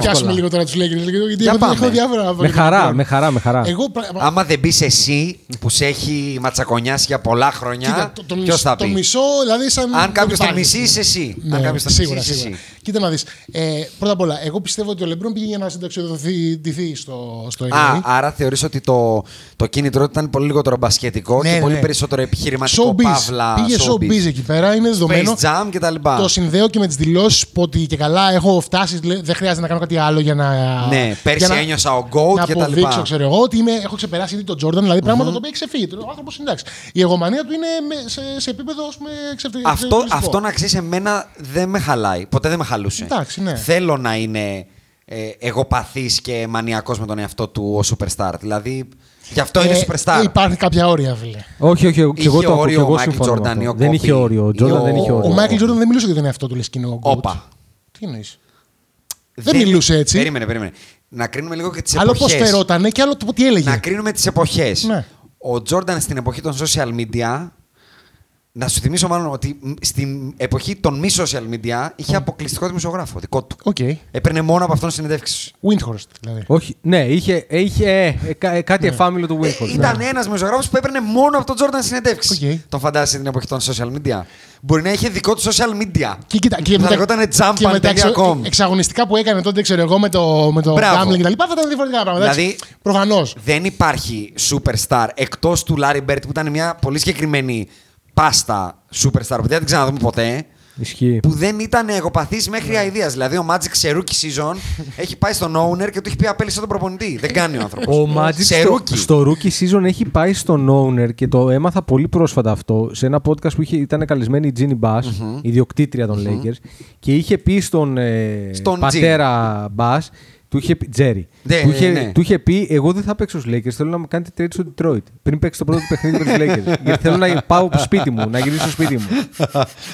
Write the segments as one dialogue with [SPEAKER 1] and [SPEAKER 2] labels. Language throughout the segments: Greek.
[SPEAKER 1] Πιάσουμε λίγο τώρα τους Lakers, λίγο, γιατί
[SPEAKER 2] Για
[SPEAKER 1] έχω,
[SPEAKER 2] πάμε.
[SPEAKER 1] έχω διάφορα.
[SPEAKER 3] Με χαρά, με χαρά, με χαρά.
[SPEAKER 1] Εγώ, πρα-
[SPEAKER 2] Άμα δεν μπει εσύ που σε έχει ματσακονιάσει για πολλά χρόνια,
[SPEAKER 1] Κοίτα, το, το,
[SPEAKER 2] ποιος
[SPEAKER 1] μισ-
[SPEAKER 2] θα
[SPEAKER 1] το
[SPEAKER 2] πει;
[SPEAKER 1] μισό, δηλαδή σαν.
[SPEAKER 2] Αν κάποιος τον
[SPEAKER 1] υπάρχει.
[SPEAKER 2] μισείς, είσαι εσύ.
[SPEAKER 1] Ναι,
[SPEAKER 2] Αν κάποιος τον
[SPEAKER 1] σίγουρα,
[SPEAKER 2] μισείς, είσαι
[SPEAKER 1] σίγουρα.
[SPEAKER 2] εσύ.
[SPEAKER 1] Κοίτα να δεις. Ε, πρώτα απ' όλα, εγώ πιστεύω ότι ο Λεμπρόν πήγε για να συνταξιοδοτηθεί στο, στο NBA.
[SPEAKER 2] Α, άρα θεωρείς ότι το, το κίνητρο του ήταν πολύ λιγότερο μπασκετικό
[SPEAKER 1] Ναι,
[SPEAKER 2] και
[SPEAKER 1] ναι,
[SPEAKER 2] πολύ
[SPEAKER 1] ναι.
[SPEAKER 2] περισσότερο επιχειρηματικό
[SPEAKER 1] Showbiz.
[SPEAKER 2] παύλα.
[SPEAKER 1] Πήγε showbiz εκεί πέρα, είναι δεδομένο.
[SPEAKER 2] Space Jam και τα λοιπά.
[SPEAKER 1] Το συνδέω και με τις δηλώσεις που ότι και καλά έχω φτάσεις, λέ- δεν χρειάζεται να κάνω κάτι άλλο για να.
[SPEAKER 2] Ναι, πέρσι
[SPEAKER 1] για να-
[SPEAKER 2] ένιωσα ο GOAT
[SPEAKER 1] να
[SPEAKER 2] και τα
[SPEAKER 1] αποδείξω,
[SPEAKER 2] λοιπά.
[SPEAKER 1] ξέρω εγώ, ότι είμαι, έχω ξεπεράσει ήδη τον Τζόρνταν, δηλαδή πράγματα τα οποία έχει ξεφύγει. Ο άνθρωπος εντάξει. Η εγωμανία του είναι με- σε, σε επίπεδο ας πούμε, ξεφτε-
[SPEAKER 2] Αυτό,
[SPEAKER 1] ξεφτυλιστικό.
[SPEAKER 2] αυτό να ξέρεις, εμένα δεν με χαλάει. Ποτέ δεν με χαλούσε.
[SPEAKER 1] Εντάξει, ναι.
[SPEAKER 2] Θέλω να είναι ε, εγωπαθής και μανιακός με τον εαυτό του ο superstar. Δηλαδή, γι' αυτό είναι
[SPEAKER 1] Ε,
[SPEAKER 2] superstar.
[SPEAKER 1] ε, υπάρχουν κάποια όρια, φίλε.
[SPEAKER 3] Όχι, όχι, και εγώ
[SPEAKER 2] Είχε
[SPEAKER 3] το ακούω.
[SPEAKER 2] όριο
[SPEAKER 3] και
[SPEAKER 2] ο
[SPEAKER 3] εγώ
[SPEAKER 2] Michael
[SPEAKER 3] συμφωνώ με
[SPEAKER 2] Jordan
[SPEAKER 3] αυτό.
[SPEAKER 2] ή ο
[SPEAKER 3] Δεν
[SPEAKER 2] Kobe.
[SPEAKER 3] είχε όριο. Ο
[SPEAKER 2] Ή
[SPEAKER 3] Τζόρνταν
[SPEAKER 2] ο-
[SPEAKER 3] δεν είχε
[SPEAKER 1] Ο
[SPEAKER 3] όριο.
[SPEAKER 1] Μάικλ Τζόρνταν δεν μιλούσε για τον εαυτό του, λες και είναι ο GOAT.
[SPEAKER 2] Όπα.
[SPEAKER 1] Τι εννοείς; Δεν μιλούσε έτσι.
[SPEAKER 2] Περίμενε, περίμενε. Να κρίνουμε λίγο και τις
[SPEAKER 1] Άλλο πώς
[SPEAKER 2] εποχές.
[SPEAKER 1] φερότανε και άλλο το τι έλεγε.
[SPEAKER 2] Να κρίνουμε τις εποχές.
[SPEAKER 1] Ναι.
[SPEAKER 2] Ο Τζόρνταν στην εποχή των social media. Να σου θυμίσω μάλλον ότι μ, στην εποχή των μη social media είχε αποκλειστικό δημοσιογράφο δικό του.
[SPEAKER 1] Οκ.
[SPEAKER 2] Έπαιρνε μόνο από αυτόν συνεντεύξεις.
[SPEAKER 1] Windhorst δηλαδή.
[SPEAKER 3] Όχι, ναι, είχε, είχε ε, ε, κα- ε, κάτι εφάμιλλο του Windhorst.
[SPEAKER 2] Ήταν ένας δημοσιογράφος που έπαιρνε μόνο από τον Τζόρνταν συνεντεύξεις.
[SPEAKER 1] Οκ.
[SPEAKER 2] Τον φαντάζεσαι την εποχή των social media. Μπορεί να είχε δικό του social media.
[SPEAKER 1] Και, κοίτα, και,
[SPEAKER 2] Θα λεγόταν
[SPEAKER 1] και με τα εξω-
[SPEAKER 2] jumpman.com.
[SPEAKER 1] εξαγωνιστικά που έκανε τότε, ξέρω εγώ, με το, με το
[SPEAKER 2] Μπράβο.
[SPEAKER 1] gambling και τα λοιπά, θα ήταν διαφορετικά πράγματα.
[SPEAKER 2] Δηλαδή-
[SPEAKER 1] Προφανώς.
[SPEAKER 2] Δεν υπάρχει superstar εκτός του Larry Bird που ήταν μια πολύ συγκεκριμένη πάστα superstar που δεν την ξαναδούμε ποτέ.
[SPEAKER 3] Ισχύει.
[SPEAKER 2] Που δεν ήταν εγωπαθής μέχρι
[SPEAKER 1] Ναι.
[SPEAKER 2] αηδίας. Δηλαδή ο Magic σε rookie season έχει πάει στον owner και του έχει πει απέλησε τον προπονητή. Δεν κάνει ο άνθρωπος.
[SPEAKER 3] Ο Magic
[SPEAKER 2] σε
[SPEAKER 3] στο,
[SPEAKER 2] rookie.
[SPEAKER 3] στο rookie season έχει πάει στον owner και το έμαθα πολύ πρόσφατα αυτό σε ένα podcast που είχε, ήταν καλεσμένη η Ginny Bass, ιδιοκτήτρια των Lakers, και είχε πει στον, ε,
[SPEAKER 2] Στον
[SPEAKER 3] πατέρα Bass, του είχε πει, Τζέρι,
[SPEAKER 2] Ναι,
[SPEAKER 3] του, είχε,
[SPEAKER 2] ναι.
[SPEAKER 3] του είχε πει: Εγώ δεν θα παίξω στους Lakers. Θέλω να μου κάνετε trade στο Detroit. Πριν παίξει το πρώτο του παιχνίδι με τους Lakers. Γιατί θέλω να πάω σπίτι μου, να γυρίσω στο σπίτι μου.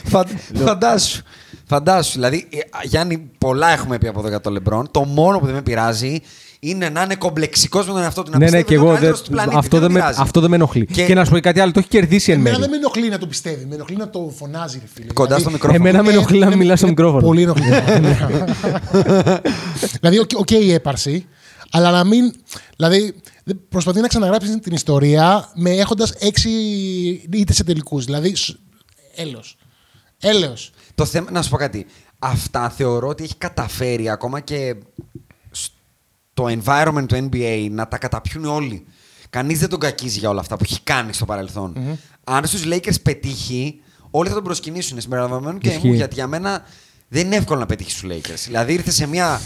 [SPEAKER 2] Φαν- Φαντάσου. Φαντάσου. Δηλαδή, ε, Γιάννη, πολλά έχουμε πει από εδώ για τον Λεμπρόν. Το μόνο που δεν με πειράζει είναι να είναι κομπλεξικός με τον εαυτό του. Να
[SPEAKER 3] ναι, ναι,
[SPEAKER 2] πιστεύει
[SPEAKER 3] και
[SPEAKER 2] ότι είναι ο
[SPEAKER 3] εγώ δεν,
[SPEAKER 2] καλύτερος του πλανήτη.
[SPEAKER 3] αυτό, δεν με,
[SPEAKER 2] πειράζει.
[SPEAKER 3] αυτό δεν με ενοχλεί. Και,
[SPEAKER 2] Και-
[SPEAKER 3] να σου πω και κάτι άλλο, το έχει κερδίσει εν
[SPEAKER 1] Εμένα
[SPEAKER 3] μέρει.
[SPEAKER 1] δεν με ενοχλεί να το πιστεύει. Με ενοχλεί να το φωνάζει, ρε φίλε.
[SPEAKER 2] Κοντά
[SPEAKER 1] Δηλαδή,
[SPEAKER 2] στο μικρόφωνο.
[SPEAKER 3] Εμένα με
[SPEAKER 1] είναι-
[SPEAKER 3] ενοχλεί να
[SPEAKER 1] είναι-
[SPEAKER 3] μιλά στο
[SPEAKER 1] είναι
[SPEAKER 3] μικρόφωνο.
[SPEAKER 1] Πολύ ενοχλεί. δηλαδή, οκ οκ η έπαρση, αλλά να μην. Δηλαδή, δεν- προσπαθεί να ξαναγράψει την ιστορία με έχοντας έξι ήττες σε τελικούς. Δηλαδή, έλεος. Έλεος.
[SPEAKER 2] Το θέμα, να σου πω κάτι. Αυτά θεωρώ ότι έχει καταφέρει ακόμα και στο environment του NBA να τα καταπιούν όλοι. Κανείς δεν τον κακίζει για όλα αυτά που έχει κάνει στο παρελθον Αν στους Lakers πετύχει, όλοι θα τον προσκυνήσουν συμπεριλαμβανομένου και
[SPEAKER 3] Ισχύει.
[SPEAKER 2] μου, γιατί για μένα δεν είναι εύκολο να πετύχει στους Lakers. Δηλαδή ήρθε σε μια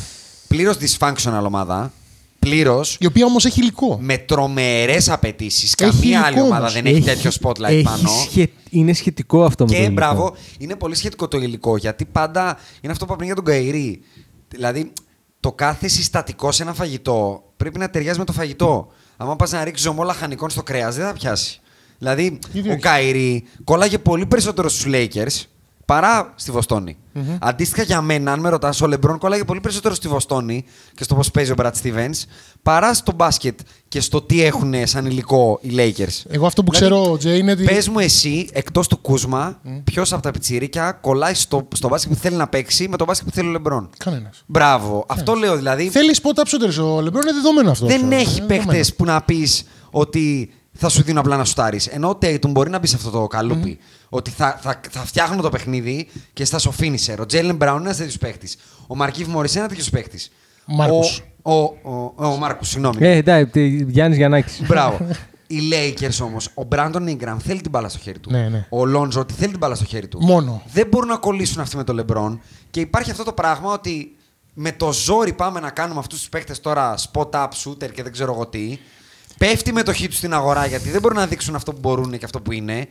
[SPEAKER 2] πλήρως dysfunctional ομάδα. Πλήρως.
[SPEAKER 1] Η οποία όμως έχει υλικό.
[SPEAKER 2] Με τρομερές απαιτήσεις.
[SPEAKER 1] Έχει
[SPEAKER 2] Καμία άλλη
[SPEAKER 1] υλικό
[SPEAKER 2] ομάδα
[SPEAKER 1] όμως.
[SPEAKER 2] δεν έχει, τέτοιο spotlight
[SPEAKER 3] έχει
[SPEAKER 2] πάνω.
[SPEAKER 3] σχε- είναι σχετικό αυτό με το
[SPEAKER 2] Και
[SPEAKER 3] υλικό.
[SPEAKER 2] μπράβο, είναι πολύ σχετικό το υλικό γιατί πάντα είναι αυτό που είπα πριν για τον Κάιρι. Δηλαδή, το κάθε συστατικό σε ένα φαγητό πρέπει να ταιριάζει με το φαγητό. Αν πας να ρίξεις ζωμό λαχανικών στο κρέας, δεν θα πιάσει. Δηλαδή,
[SPEAKER 1] Γιατί
[SPEAKER 2] ο
[SPEAKER 1] όχι.
[SPEAKER 2] Κάιρι κόλλαγε πολύ περισσότερο στους Lakers παρά στη Βοστόνη Αντίστοιχα για μένα, αν με ρωτάς, ο Λεμπρόν κόλλαγε πολύ περισσότερο στη Βοστόνη και στο πώς παίζει ο Brad Stevens παρά στο μπάσκετ και στο τι έχουν σαν υλικό οι Lakers.
[SPEAKER 1] Εγώ αυτό που
[SPEAKER 2] Δηλαδή,
[SPEAKER 1] ξέρω, Τζέι, είναι ότι.
[SPEAKER 2] Πες μου εσύ, εκτός του Κούσμα, ποιος από τα πιτσίρικα κολλάει στο, στο μπάσκετ που θέλει να παίξει με το μπάσκετ που θέλει ο Λεμπρόν.
[SPEAKER 1] Κανένας.
[SPEAKER 2] Μπράβο. Αυτό λέω δηλαδή.
[SPEAKER 1] Θέλεις spot up shooters ο Λεμπρόν, είναι δεδομένο αυτό.
[SPEAKER 2] Δεν
[SPEAKER 1] ξέρω.
[SPEAKER 2] έχει
[SPEAKER 1] Είναι
[SPEAKER 2] παίχτε
[SPEAKER 1] δεδομένο.
[SPEAKER 2] που να πεις ότι θα σου δίνουν απλά να σουτάρεις. Ενώ ο Tatum μπορεί να μπει σε αυτό το καλουπι Ότι θα, θα, θα φτιάχνω το παιχνίδι και θα στο finisher. Ο Τζέιλεν Μπράουν είναι ένας τέτοιος παίχτη. Ο Μαρκίβ Μωρή είναι ένας τέτοιος παίχτη.
[SPEAKER 1] Μάρκους.
[SPEAKER 2] Ο, ο, ο, ο, Μάρκο, συγγνώμη.
[SPEAKER 3] Ε, εντάξει, Γιάννης Γιαννάκης.
[SPEAKER 2] Μπράβο. Οι Lakers όμως, ο Brandon Ingram θέλει την μπάλα στο χέρι του.
[SPEAKER 1] Ναι, ναι.
[SPEAKER 2] Ο Λόνζο ότι θέλει την μπάλα στο χέρι του.
[SPEAKER 1] Μόνο.
[SPEAKER 2] Δεν μπορούν να κολλήσουν αυτοί με το Λεμπρόν. Και υπάρχει αυτό το πράγμα ότι με το ζόρι πάμε να κάνουμε αυτούς τους παίχτες τώρα spot up shooter και δεν ξέρω εγώ τι. Πέφτει η μετοχή τους στην αγορά γιατί δεν μπορούν να δείξουν αυτό που μπορούν και αυτό που είναι.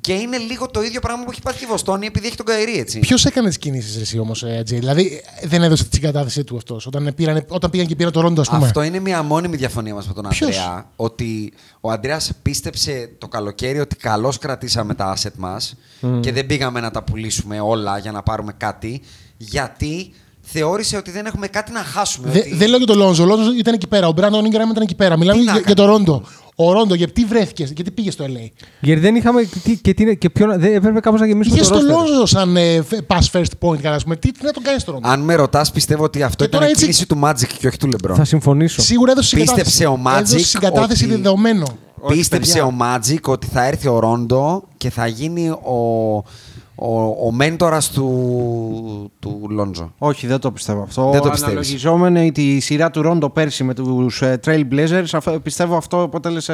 [SPEAKER 2] Και είναι λίγο το ίδιο πράγμα που έχει πάθει η Βοστόνη επειδή έχει τον Κάιρι, έτσι.
[SPEAKER 1] Ποιος έκανε τις κινήσεις εσύ όμως, Τζέι. Δηλαδή δεν έδωσε την συγκατάθεσή του αυτός όταν, πήραν, όταν πήγαν και πήραν το ρόντο, ας πούμε.
[SPEAKER 2] Αυτό είναι μια μόνιμη διαφωνία μας με τον
[SPEAKER 1] Ποιος;
[SPEAKER 2] Ανδρέα. Ότι ο Ανδρέας πίστεψε το καλοκαίρι ότι καλώς κρατήσαμε τα asset μας και δεν πήγαμε να τα πουλήσουμε όλα για να πάρουμε κάτι. Γιατί θεώρησε ότι δεν έχουμε κάτι να χάσουμε.
[SPEAKER 1] Δε-
[SPEAKER 2] ότι...
[SPEAKER 1] Δεν λέω για τον Λόντζο. Ο Λόντζο ήταν εκεί πέρα. Ο Μπράντον Ingram ήταν εκεί πέρα. Μιλάμε
[SPEAKER 2] Τι να
[SPEAKER 1] για,
[SPEAKER 2] κάνει.
[SPEAKER 1] για το Ρόντο. Ο Ρόντο, γιατί βρέθηκες, γιατί πήγε στο LA.
[SPEAKER 3] Γιατί δεν είχαμε. Τι, και, τι, και ποιον, δεν έπρεπε κάπως να γεμίσουμε
[SPEAKER 1] Είχε
[SPEAKER 3] το
[SPEAKER 1] στο
[SPEAKER 3] roster.
[SPEAKER 1] Λόντζο σαν ε, φ- pass first point, καλά, ας πούμε. Τι, τι να τον κάνεις στο Ρόντο;
[SPEAKER 2] Αν με ρωτάς, πιστεύω ότι αυτό
[SPEAKER 1] Και
[SPEAKER 2] ήταν
[SPEAKER 1] τώρα έτσι-
[SPEAKER 2] κίνηση του Magic και όχι του LeBron.
[SPEAKER 3] Θα συμφωνήσω.
[SPEAKER 1] Σίγουρα έδωσε
[SPEAKER 2] Πίστεψε
[SPEAKER 1] συγκατάθεση.
[SPEAKER 2] ο Magic
[SPEAKER 1] Έδωσε συγκατάθεση
[SPEAKER 2] ότι-
[SPEAKER 1] δεδομένο.
[SPEAKER 4] Όχι,
[SPEAKER 2] Πίστεψε
[SPEAKER 4] παιδιά.
[SPEAKER 2] ο Magic ότι θα έρθει ο Ρόντο και θα γίνει ο, ο, ο μέντορας του, του Λόντζο.
[SPEAKER 4] Όχι, δεν το πιστεύω αυτό.
[SPEAKER 2] Δεν το πιστεύεις.
[SPEAKER 4] Αναλογιζόμενη τη σειρά του Ρόντο πέρσι με τους Trail Blazers, αυτό- πιστεύω αυτό αποτέλεσε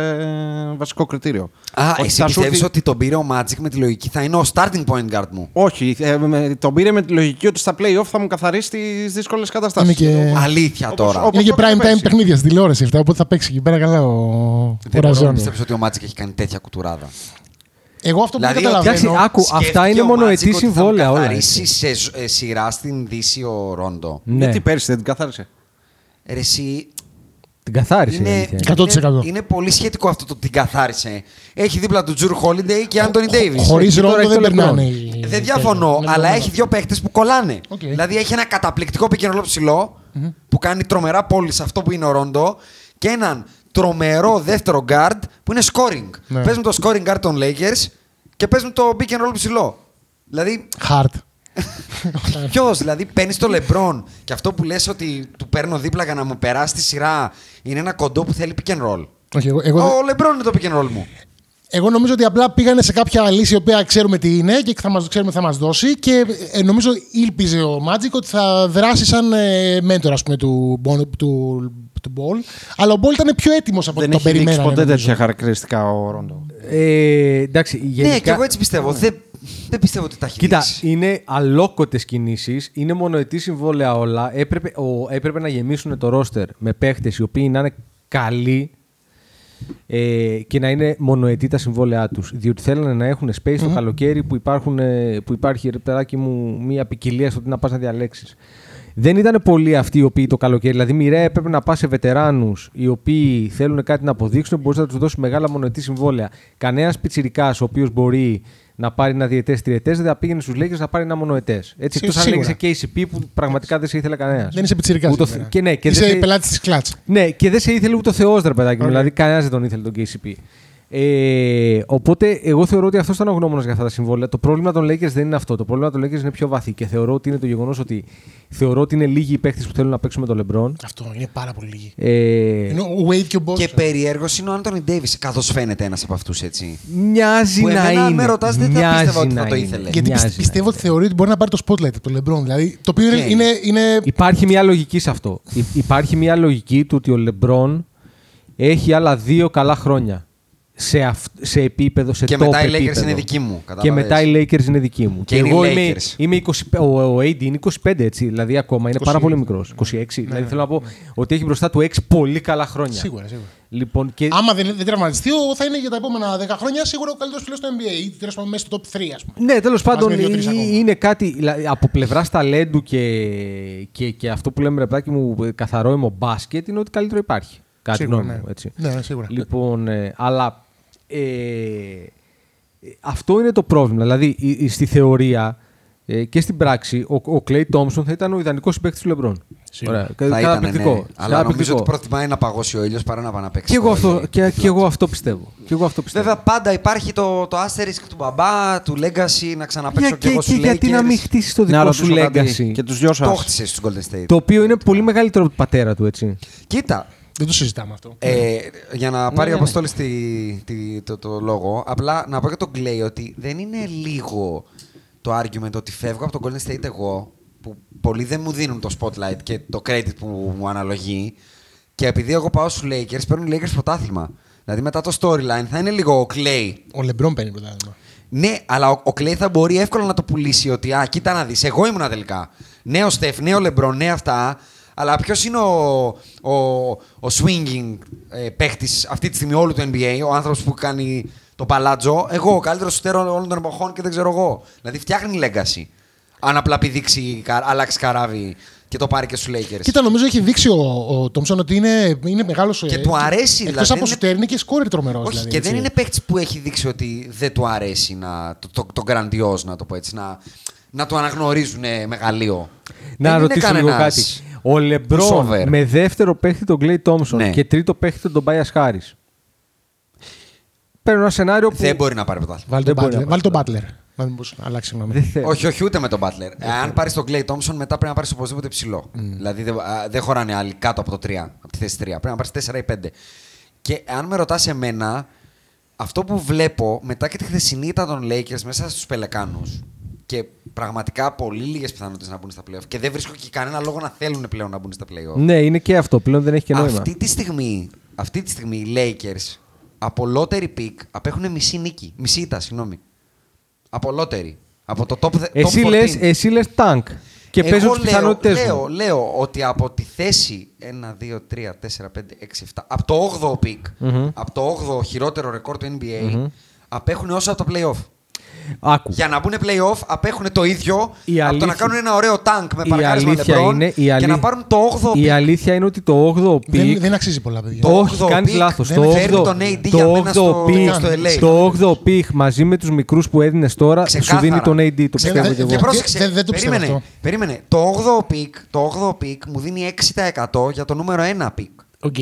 [SPEAKER 4] ε, βασικό κριτήριο.
[SPEAKER 2] Α,
[SPEAKER 4] Ότι
[SPEAKER 2] εσύ
[SPEAKER 4] θα σου
[SPEAKER 2] πιστεύεις
[SPEAKER 4] έρθει-
[SPEAKER 2] ότι τον πήρε ο Magic με τη λογική θα είναι ο starting point guard μου.
[SPEAKER 4] Όχι, ε, με- τον πήρε με τη λογική ότι στα playoff θα μου καθαρίσει τις δύσκολες καταστάσεις.
[SPEAKER 1] Είναι και-
[SPEAKER 2] Αλήθεια
[SPEAKER 4] Όπως-
[SPEAKER 2] τώρα.
[SPEAKER 4] όπως-
[SPEAKER 1] Είναι και
[SPEAKER 4] το έκανε
[SPEAKER 1] prime time
[SPEAKER 4] πέρσι.
[SPEAKER 1] παιχνίδια στην τηλεόραση αυτά, οπότε θα παίξει εκεί πέρα καλά ο, ο
[SPEAKER 2] Δεν μπορώ να
[SPEAKER 1] Ραζόνι.
[SPEAKER 2] πιστέψω ότι ο Magic έχει κάνει τέτοια κουτουράδα.
[SPEAKER 1] Εγώ αυτό που δεν
[SPEAKER 2] Δηλαδή,
[SPEAKER 1] καταλαβαίνω.
[SPEAKER 3] Εντάξει, άκου, αυτά
[SPEAKER 2] Σκέφτηκε
[SPEAKER 3] είναι
[SPEAKER 2] ο
[SPEAKER 3] μονοετή
[SPEAKER 2] Magic ότι θα μου
[SPEAKER 3] συμβόλαια όλα.
[SPEAKER 2] καθαρίσει σε ζ- ε, σειρά στην Δύση ο Ρόντο.
[SPEAKER 3] Ναι,
[SPEAKER 4] Γιατί πέρσι δεν την καθάρισε.
[SPEAKER 2] Ρε, εσύ,
[SPEAKER 3] την καθάρισε. η
[SPEAKER 2] είναι,
[SPEAKER 3] αλήθεια είναι.
[SPEAKER 1] 100%.
[SPEAKER 2] είναι, είναι πολύ σχετικό αυτό το ότι την καθάρισε. Έχει δίπλα του Τζρου Χόλιντεϊ και Άντονι Ντέιβις.
[SPEAKER 1] Χωρίς
[SPEAKER 3] Εκεί τώρα
[SPEAKER 1] Ρόντο
[SPEAKER 3] έχει
[SPEAKER 1] δεν
[SPEAKER 3] το
[SPEAKER 1] περνάνε.
[SPEAKER 3] LeBron.
[SPEAKER 1] οι-
[SPEAKER 2] Δεν διαφωνώ,
[SPEAKER 1] οι-
[SPEAKER 2] αλλά
[SPEAKER 1] οι-
[SPEAKER 2] έχει δύο παίχτες που κολλάνε.
[SPEAKER 1] Οκ.
[SPEAKER 2] Δηλαδή έχει ένα καταπληκτικό pick and roll ψηλό, που κάνει τρομερά πολύ σε αυτό που είναι ο Ρόντο και έναν τρομερό δεύτερο guard που είναι scoring.
[SPEAKER 1] Ναι.
[SPEAKER 2] Πες μου το scoring guard των Lakers και πες μου το pick and roll ψηλό. Δηλαδή,
[SPEAKER 1] Hard.
[SPEAKER 2] ποιος, δηλαδή παίρνεις το LeBron και αυτό που λες ότι του παίρνω δίπλα για να μου περάσει τη σειρά είναι ένα κοντό που θέλει pick and roll.
[SPEAKER 1] Όχι, εγώ, εγώ,
[SPEAKER 2] Ο LeBron είναι το pick and roll μου.
[SPEAKER 1] Εγώ νομίζω ότι απλά πήγανε σε κάποια λύση η οποία ξέρουμε τι είναι και θα μας, ξέρουμε τι θα μας δώσει και ε, νομίζω ήλπιζε ο Magic ότι θα δράσει σαν ε, μέντορα ας πούμε, του, Bon- του, του Ball. Αλλά ο Ball ήταν πιο έτοιμος από ό,τι
[SPEAKER 4] Δεν
[SPEAKER 1] το
[SPEAKER 4] έχει δείξει
[SPEAKER 1] περιμένανε.
[SPEAKER 4] ποτέ
[SPEAKER 1] νομίζω.
[SPEAKER 4] τέτοια χαρακτηριστικά ο Ρόντο.
[SPEAKER 3] Ε, εντάξει, γενικά...
[SPEAKER 2] Ναι, και εγώ έτσι πιστεύω. Δεν, δεν πιστεύω ότι τα έχει
[SPEAKER 3] Κοίτα,
[SPEAKER 2] δείξει.
[SPEAKER 3] είναι αλόκοτες κινήσεις, είναι μονοετής συμβόλαια όλα. Έπρεπε, ο, έπρεπε να γεμίσουν το ρόστερ με παίχτες οι οποίοι να είναι καλοί ε, και να είναι μονοετή τα συμβόλαιά τους. Διότι θέλανε να έχουν space το καλοκαίρι που, υπάρχουν, ε, που υπάρχει, ρε παιδάκι μου, μια ποικιλία στο τι να πας να διαλέξεις. Δεν ήταν πολλοί αυτοί οι οποίοι το καλοκαίρι. Δηλαδή, μοιραία έπρεπε να πας σε βετεράνους οι οποίοι θέλουν κάτι να αποδείξουν, μπορείς να τους δώσεις μεγάλα μονοετή συμβόλαια. Κανένας πιτσυρικά ο οποίος μπορεί να πάρει ένα διαιτές τριετέ δεν θα πήγαινε στους Lakers να πάρει ένα μονοετέ. Έτσι,
[SPEAKER 1] Σί-
[SPEAKER 3] εκτός αν
[SPEAKER 1] σίγουρα.
[SPEAKER 3] λέγε KCP που πραγματικά δεν σε ήθελε κανένας.
[SPEAKER 1] Δεν είσαι πιτσιρικάς.
[SPEAKER 3] Και, ναι, και δεν
[SPEAKER 1] είσαι
[SPEAKER 3] σε-
[SPEAKER 1] πελάτης της κλατς.
[SPEAKER 3] ναι, και δεν σε ήθελε ούτε ο Θεός, ρε παιδάκι μου. Δηλαδή, κανένας δεν τον ήθελε τον KCP. Ε, οπότε, εγώ θεωρώ ότι αυτός ήταν ο γνώμονας για αυτά τα συμβόλαια. Το πρόβλημα των Lakers δεν είναι αυτό. Το πρόβλημα των Lakers είναι πιο βαθύ και θεωρώ ότι είναι το γεγονός ότι θεωρώ ότι είναι λίγοι οι παίχτε που θέλουν να παίξουν με τον LeBron.
[SPEAKER 1] Αυτό είναι πάρα πολύ λίγοι.
[SPEAKER 3] Ε,
[SPEAKER 1] Είναι ο Wade και ο Boston.
[SPEAKER 2] Και περίεργο είναι ο Άντωνι Ντέιβι, καθώς φαίνεται ένας από αυτούς έτσι.
[SPEAKER 3] μοιάζει
[SPEAKER 2] Που
[SPEAKER 3] να
[SPEAKER 2] εμένα, αν
[SPEAKER 3] είναι.
[SPEAKER 2] με ρωτάς, δεν θα
[SPEAKER 3] Μοιάζει
[SPEAKER 2] πίστευα ότι θα
[SPEAKER 3] να
[SPEAKER 2] το
[SPEAKER 3] είναι.
[SPEAKER 2] ήθελε.
[SPEAKER 1] Γιατί
[SPEAKER 3] Μοιάζει
[SPEAKER 1] πιστε-
[SPEAKER 3] να
[SPEAKER 1] πιστεύω ότι θεωρεί ότι μπορεί να πάρει το spotlight από τον LeBron. Δηλαδή, το οποίο
[SPEAKER 2] Και-
[SPEAKER 1] είναι, είναι,
[SPEAKER 3] Υπάρχει μια λογική σε αυτό. Υ- Υπάρχει μια λογική του ότι ο LeBron έχει άλλα δύο καλά χρόνια. Σε, αυ- σε επίπεδο, σε
[SPEAKER 2] Και
[SPEAKER 3] top
[SPEAKER 2] μετά οι Lakers
[SPEAKER 3] επίπεδο.
[SPEAKER 2] είναι δικοί μου,
[SPEAKER 3] Και
[SPEAKER 2] κατάλαβες.
[SPEAKER 3] μετά οι Lakers είναι δικοί μου.
[SPEAKER 2] Και είναι οι
[SPEAKER 3] εγώ είμαι,
[SPEAKER 2] Lakers.
[SPEAKER 3] είμαι 20, ο, ο AD είναι 25 έτσι, δηλαδή ακόμα είναι
[SPEAKER 1] 20,
[SPEAKER 3] πάρα πολύ μικρός. 26. δηλαδή θέλω να πω ότι έχει μπροστά του 6 πολύ καλά χρόνια.
[SPEAKER 1] Σίγουρα, σίγουρα.
[SPEAKER 3] Λοιπόν, και
[SPEAKER 1] Άμα δεν, δεν τραυματιστεί, ο- θα είναι για τα επόμενα 10 χρόνια σίγουρα ο καλύτερος φίλος του NBA. Ή τέλος πάντων μέσα στο top 3, ας πούμε.
[SPEAKER 3] Ναι, τέλος πάντων
[SPEAKER 1] με δύο-τρεις
[SPEAKER 3] ε,
[SPEAKER 1] ακόμα.
[SPEAKER 3] είναι κάτι δηλαδή, από πλευράς ταλέντου και, και, και αυτό που λέμε ρε παιδάκι μου ε, καθαρό αίμο μπάσκετ είναι ότι καλύτερο υπάρχει. Κάτι
[SPEAKER 1] Σίγουρα,
[SPEAKER 3] γνώμη
[SPEAKER 1] ναι.
[SPEAKER 3] μου, έτσι.
[SPEAKER 1] Ναι, ναι, σίγουρα.
[SPEAKER 3] Λοιπόν, ε, αλλά ε, ε, αυτό είναι το πρόβλημα. Δηλαδή, η- η- στη θεωρία ε, και στην πράξη, ο, ο Clay Thompson θα ήταν ο ιδανικός συμπαίκτης του LeBron. Ωραία.
[SPEAKER 2] Θα ήταν,
[SPEAKER 3] Καταπληκτικό.
[SPEAKER 2] ναι. Αλλά νομίζω
[SPEAKER 3] Καταπληκτικό.
[SPEAKER 2] ότι προτιμάει να παγώσει ο ήλιος παρά να πάει να παίξει.
[SPEAKER 3] Και εγώ,
[SPEAKER 2] στο
[SPEAKER 3] αυτό,
[SPEAKER 2] LA.
[SPEAKER 3] και, και εγώ αυτό πιστεύω. Και εγώ αυτό πιστεύω.
[SPEAKER 2] Βέβαια, πάντα υπάρχει το, το asterisk του μπαμπά, του legacy, να ξαναπαίξω
[SPEAKER 3] Για-
[SPEAKER 2] και, εγώ
[SPEAKER 3] και,
[SPEAKER 2] στους
[SPEAKER 3] και γιατί να
[SPEAKER 2] Lakers.
[SPEAKER 3] μην χτίσει το
[SPEAKER 4] Να
[SPEAKER 3] δικό σου
[SPEAKER 4] ρωτήσω κάτι
[SPEAKER 3] legacy.
[SPEAKER 4] και τους δυο
[SPEAKER 2] Το
[SPEAKER 4] σας.
[SPEAKER 2] χτίσες στους Golden State.
[SPEAKER 3] Το οποίο είναι πολύ μεγαλύτερο από τον πατέρα του, έτσι.
[SPEAKER 2] Κοίτα,
[SPEAKER 1] Δεν το συζητάμε αυτό.
[SPEAKER 2] Ε, για να πάρει
[SPEAKER 3] ναι,
[SPEAKER 2] ο Αποστόλης το, το λόγο, απλά να πω για τον Clay ότι δεν είναι λίγο το argument ότι φεύγω από τον Golden State εγώ, που πολλοί δεν μου δίνουν το spotlight και το credit που μου αναλογεί, και επειδή εγώ πάω στους Lakers, παίρνουν οι Lakers πρωτάθλημα. Δηλαδή μετά το storyline θα είναι λίγο ο Clay.
[SPEAKER 1] Ο Λεμπρόν παίρνει πρωτάθλημα.
[SPEAKER 2] Ναι, αλλά ο, ο Clay θα μπορεί εύκολα να το πουλήσει ότι Α, κοίτα να δεις, εγώ ήμουν τελικά. Νέο Στεφ, νέο Λεμπρόν, ναι αυτά. Αλλά ποιος είναι ο, ο, ο swinging ε, παίχτης αυτή τη στιγμή όλου του NBA, ο άνθρωπος που κάνει το παλάτζο; Εγώ, ο καλύτερος σουτέρο όλων των εποχών και δεν ξέρω εγώ. Δηλαδή φτιάχνει legacy. Αν απλά πηδήξει, κα- αλλάξει καράβι και το πάρει και στους Lakers.
[SPEAKER 1] Κοίτα, νομίζω έχει δείξει ο, ο Τόμψον ότι είναι, είναι μεγάλος.
[SPEAKER 2] Και του αρέσει,
[SPEAKER 1] Εκτός
[SPEAKER 2] δηλαδή,
[SPEAKER 1] από
[SPEAKER 2] είναι-
[SPEAKER 1] σουτέρ είναι και σκόρερ τρομερός.
[SPEAKER 2] Όχι,
[SPEAKER 1] δηλαδή,
[SPEAKER 2] και
[SPEAKER 1] έτσι.
[SPEAKER 2] δεν είναι παίκτης που έχει δείξει ότι δεν του αρέσει να, το, το, το grandiose, να το πω έτσι, να, να το αναγνωρίζουν ε, μεγαλείο.
[SPEAKER 3] Να
[SPEAKER 2] Δεν είναι
[SPEAKER 3] ρωτήσω λίγο
[SPEAKER 2] κανένας
[SPEAKER 3] κάτι. Ο Λεμπρόν
[SPEAKER 2] pushover.
[SPEAKER 3] με δεύτερο παίχτη τον Κλέι Τόμσον
[SPEAKER 2] Ναι.
[SPEAKER 3] και τρίτο παίχτη τον Μπάια Χάρη. Παίρνω ένα σενάριο που.
[SPEAKER 2] Δεν μπορεί να πάρει πρωτάθλημα.
[SPEAKER 1] Βάλει τον
[SPEAKER 3] δεν μπορεί
[SPEAKER 1] Butler.
[SPEAKER 3] να
[SPEAKER 1] Βάλει τον
[SPEAKER 3] πάρει.
[SPEAKER 1] Butler. Να μην μπορούσε να αλλάξει γνώμη.
[SPEAKER 3] Δεν θέλω.
[SPEAKER 2] Όχι, όχι, ούτε με τον Butler. Αν πάρεις τον Clay Thompson, μετά πρέπει να πάρεις οπωσδήποτε ψηλό. Δηλαδή δεν, α, δεν χωράνε άλλοι κάτω από το 3, από τη θέση 3. Πρέπει να πάρεις 4 ή 5. Και αν με ρωτάς εμένα, αυτό που βλέπω μετά και τη χθεσινή ήττα των Lakers μέσα στους Πελεκάνους και πραγματικά πολύ λίγες πιθανότητες να μπουν στα playoff και δεν βρίσκω και κανένα λόγο να θέλουν πλέον να μπουν στα playoff.
[SPEAKER 3] Ναι, είναι και αυτό. Πλέον δεν έχει και νόημα.
[SPEAKER 2] Αυτή τη στιγμή, αυτή τη στιγμή οι Lakers από lottery pick απέχουν μισή νίκη. Μισή ήττα, συγγνώμη. Από lottery. Από το top, top
[SPEAKER 3] Εσύ
[SPEAKER 2] 14.
[SPEAKER 3] λες, εσύ λες tank. Και
[SPEAKER 2] Εγώ
[SPEAKER 3] παίζω τις
[SPEAKER 2] λέω-
[SPEAKER 3] πιθανότητες
[SPEAKER 2] λέω,
[SPEAKER 3] μου.
[SPEAKER 2] λέω ότι από τη θέση 1, 2, 3, 4, 5, 6, 7, από το 8ο pick,
[SPEAKER 3] Μμμ.
[SPEAKER 2] από το 8ο χειρότερο ρεκόρ του NBA, απέχουν όσο από το playoff.
[SPEAKER 3] Άκου.
[SPEAKER 2] Για να μπουν playoff απέχουν το ίδιο
[SPEAKER 3] Η
[SPEAKER 2] από το να
[SPEAKER 3] αλήθεια-
[SPEAKER 2] κάνουν ένα ωραίο tank με
[SPEAKER 3] Η
[SPEAKER 2] παρκάρισμα
[SPEAKER 3] αλήθεια
[SPEAKER 2] LeBron
[SPEAKER 3] είναι. Η
[SPEAKER 2] και
[SPEAKER 3] αλή-
[SPEAKER 2] να πάρουν το 8ο
[SPEAKER 3] Η
[SPEAKER 2] pick.
[SPEAKER 3] αλήθεια είναι ότι το 8ο
[SPEAKER 1] Δεν,
[SPEAKER 3] pick.
[SPEAKER 1] δεν αξίζει πολλά, παιδιά.
[SPEAKER 2] Το
[SPEAKER 3] Όχι,
[SPEAKER 2] 8ο
[SPEAKER 3] κάνεις
[SPEAKER 2] pick
[SPEAKER 3] λάθος.
[SPEAKER 2] δεν
[SPEAKER 3] Το
[SPEAKER 2] φέρνει
[SPEAKER 3] 8ο
[SPEAKER 2] τον AD για μένα στο-
[SPEAKER 3] pick,
[SPEAKER 2] στο LA.
[SPEAKER 3] το 8ο pick μαζί με τους μικρούς που έδινες τώρα σου
[SPEAKER 2] Ξεκάθαρα.
[SPEAKER 3] δίνει τον AD. Το
[SPEAKER 1] Ξε-
[SPEAKER 3] πιστεύω
[SPEAKER 1] δε-
[SPEAKER 3] κι
[SPEAKER 2] Και
[SPEAKER 3] εγώ.
[SPEAKER 2] πρόσεξε,
[SPEAKER 1] Δεν- δεν το πιστεύω
[SPEAKER 2] περίμενε,
[SPEAKER 1] αυτό.
[SPEAKER 2] περίμενε. Το 8ο pick, το 8ο pick μου δίνει 6% για το νούμερο 1 pick.
[SPEAKER 1] Οκ.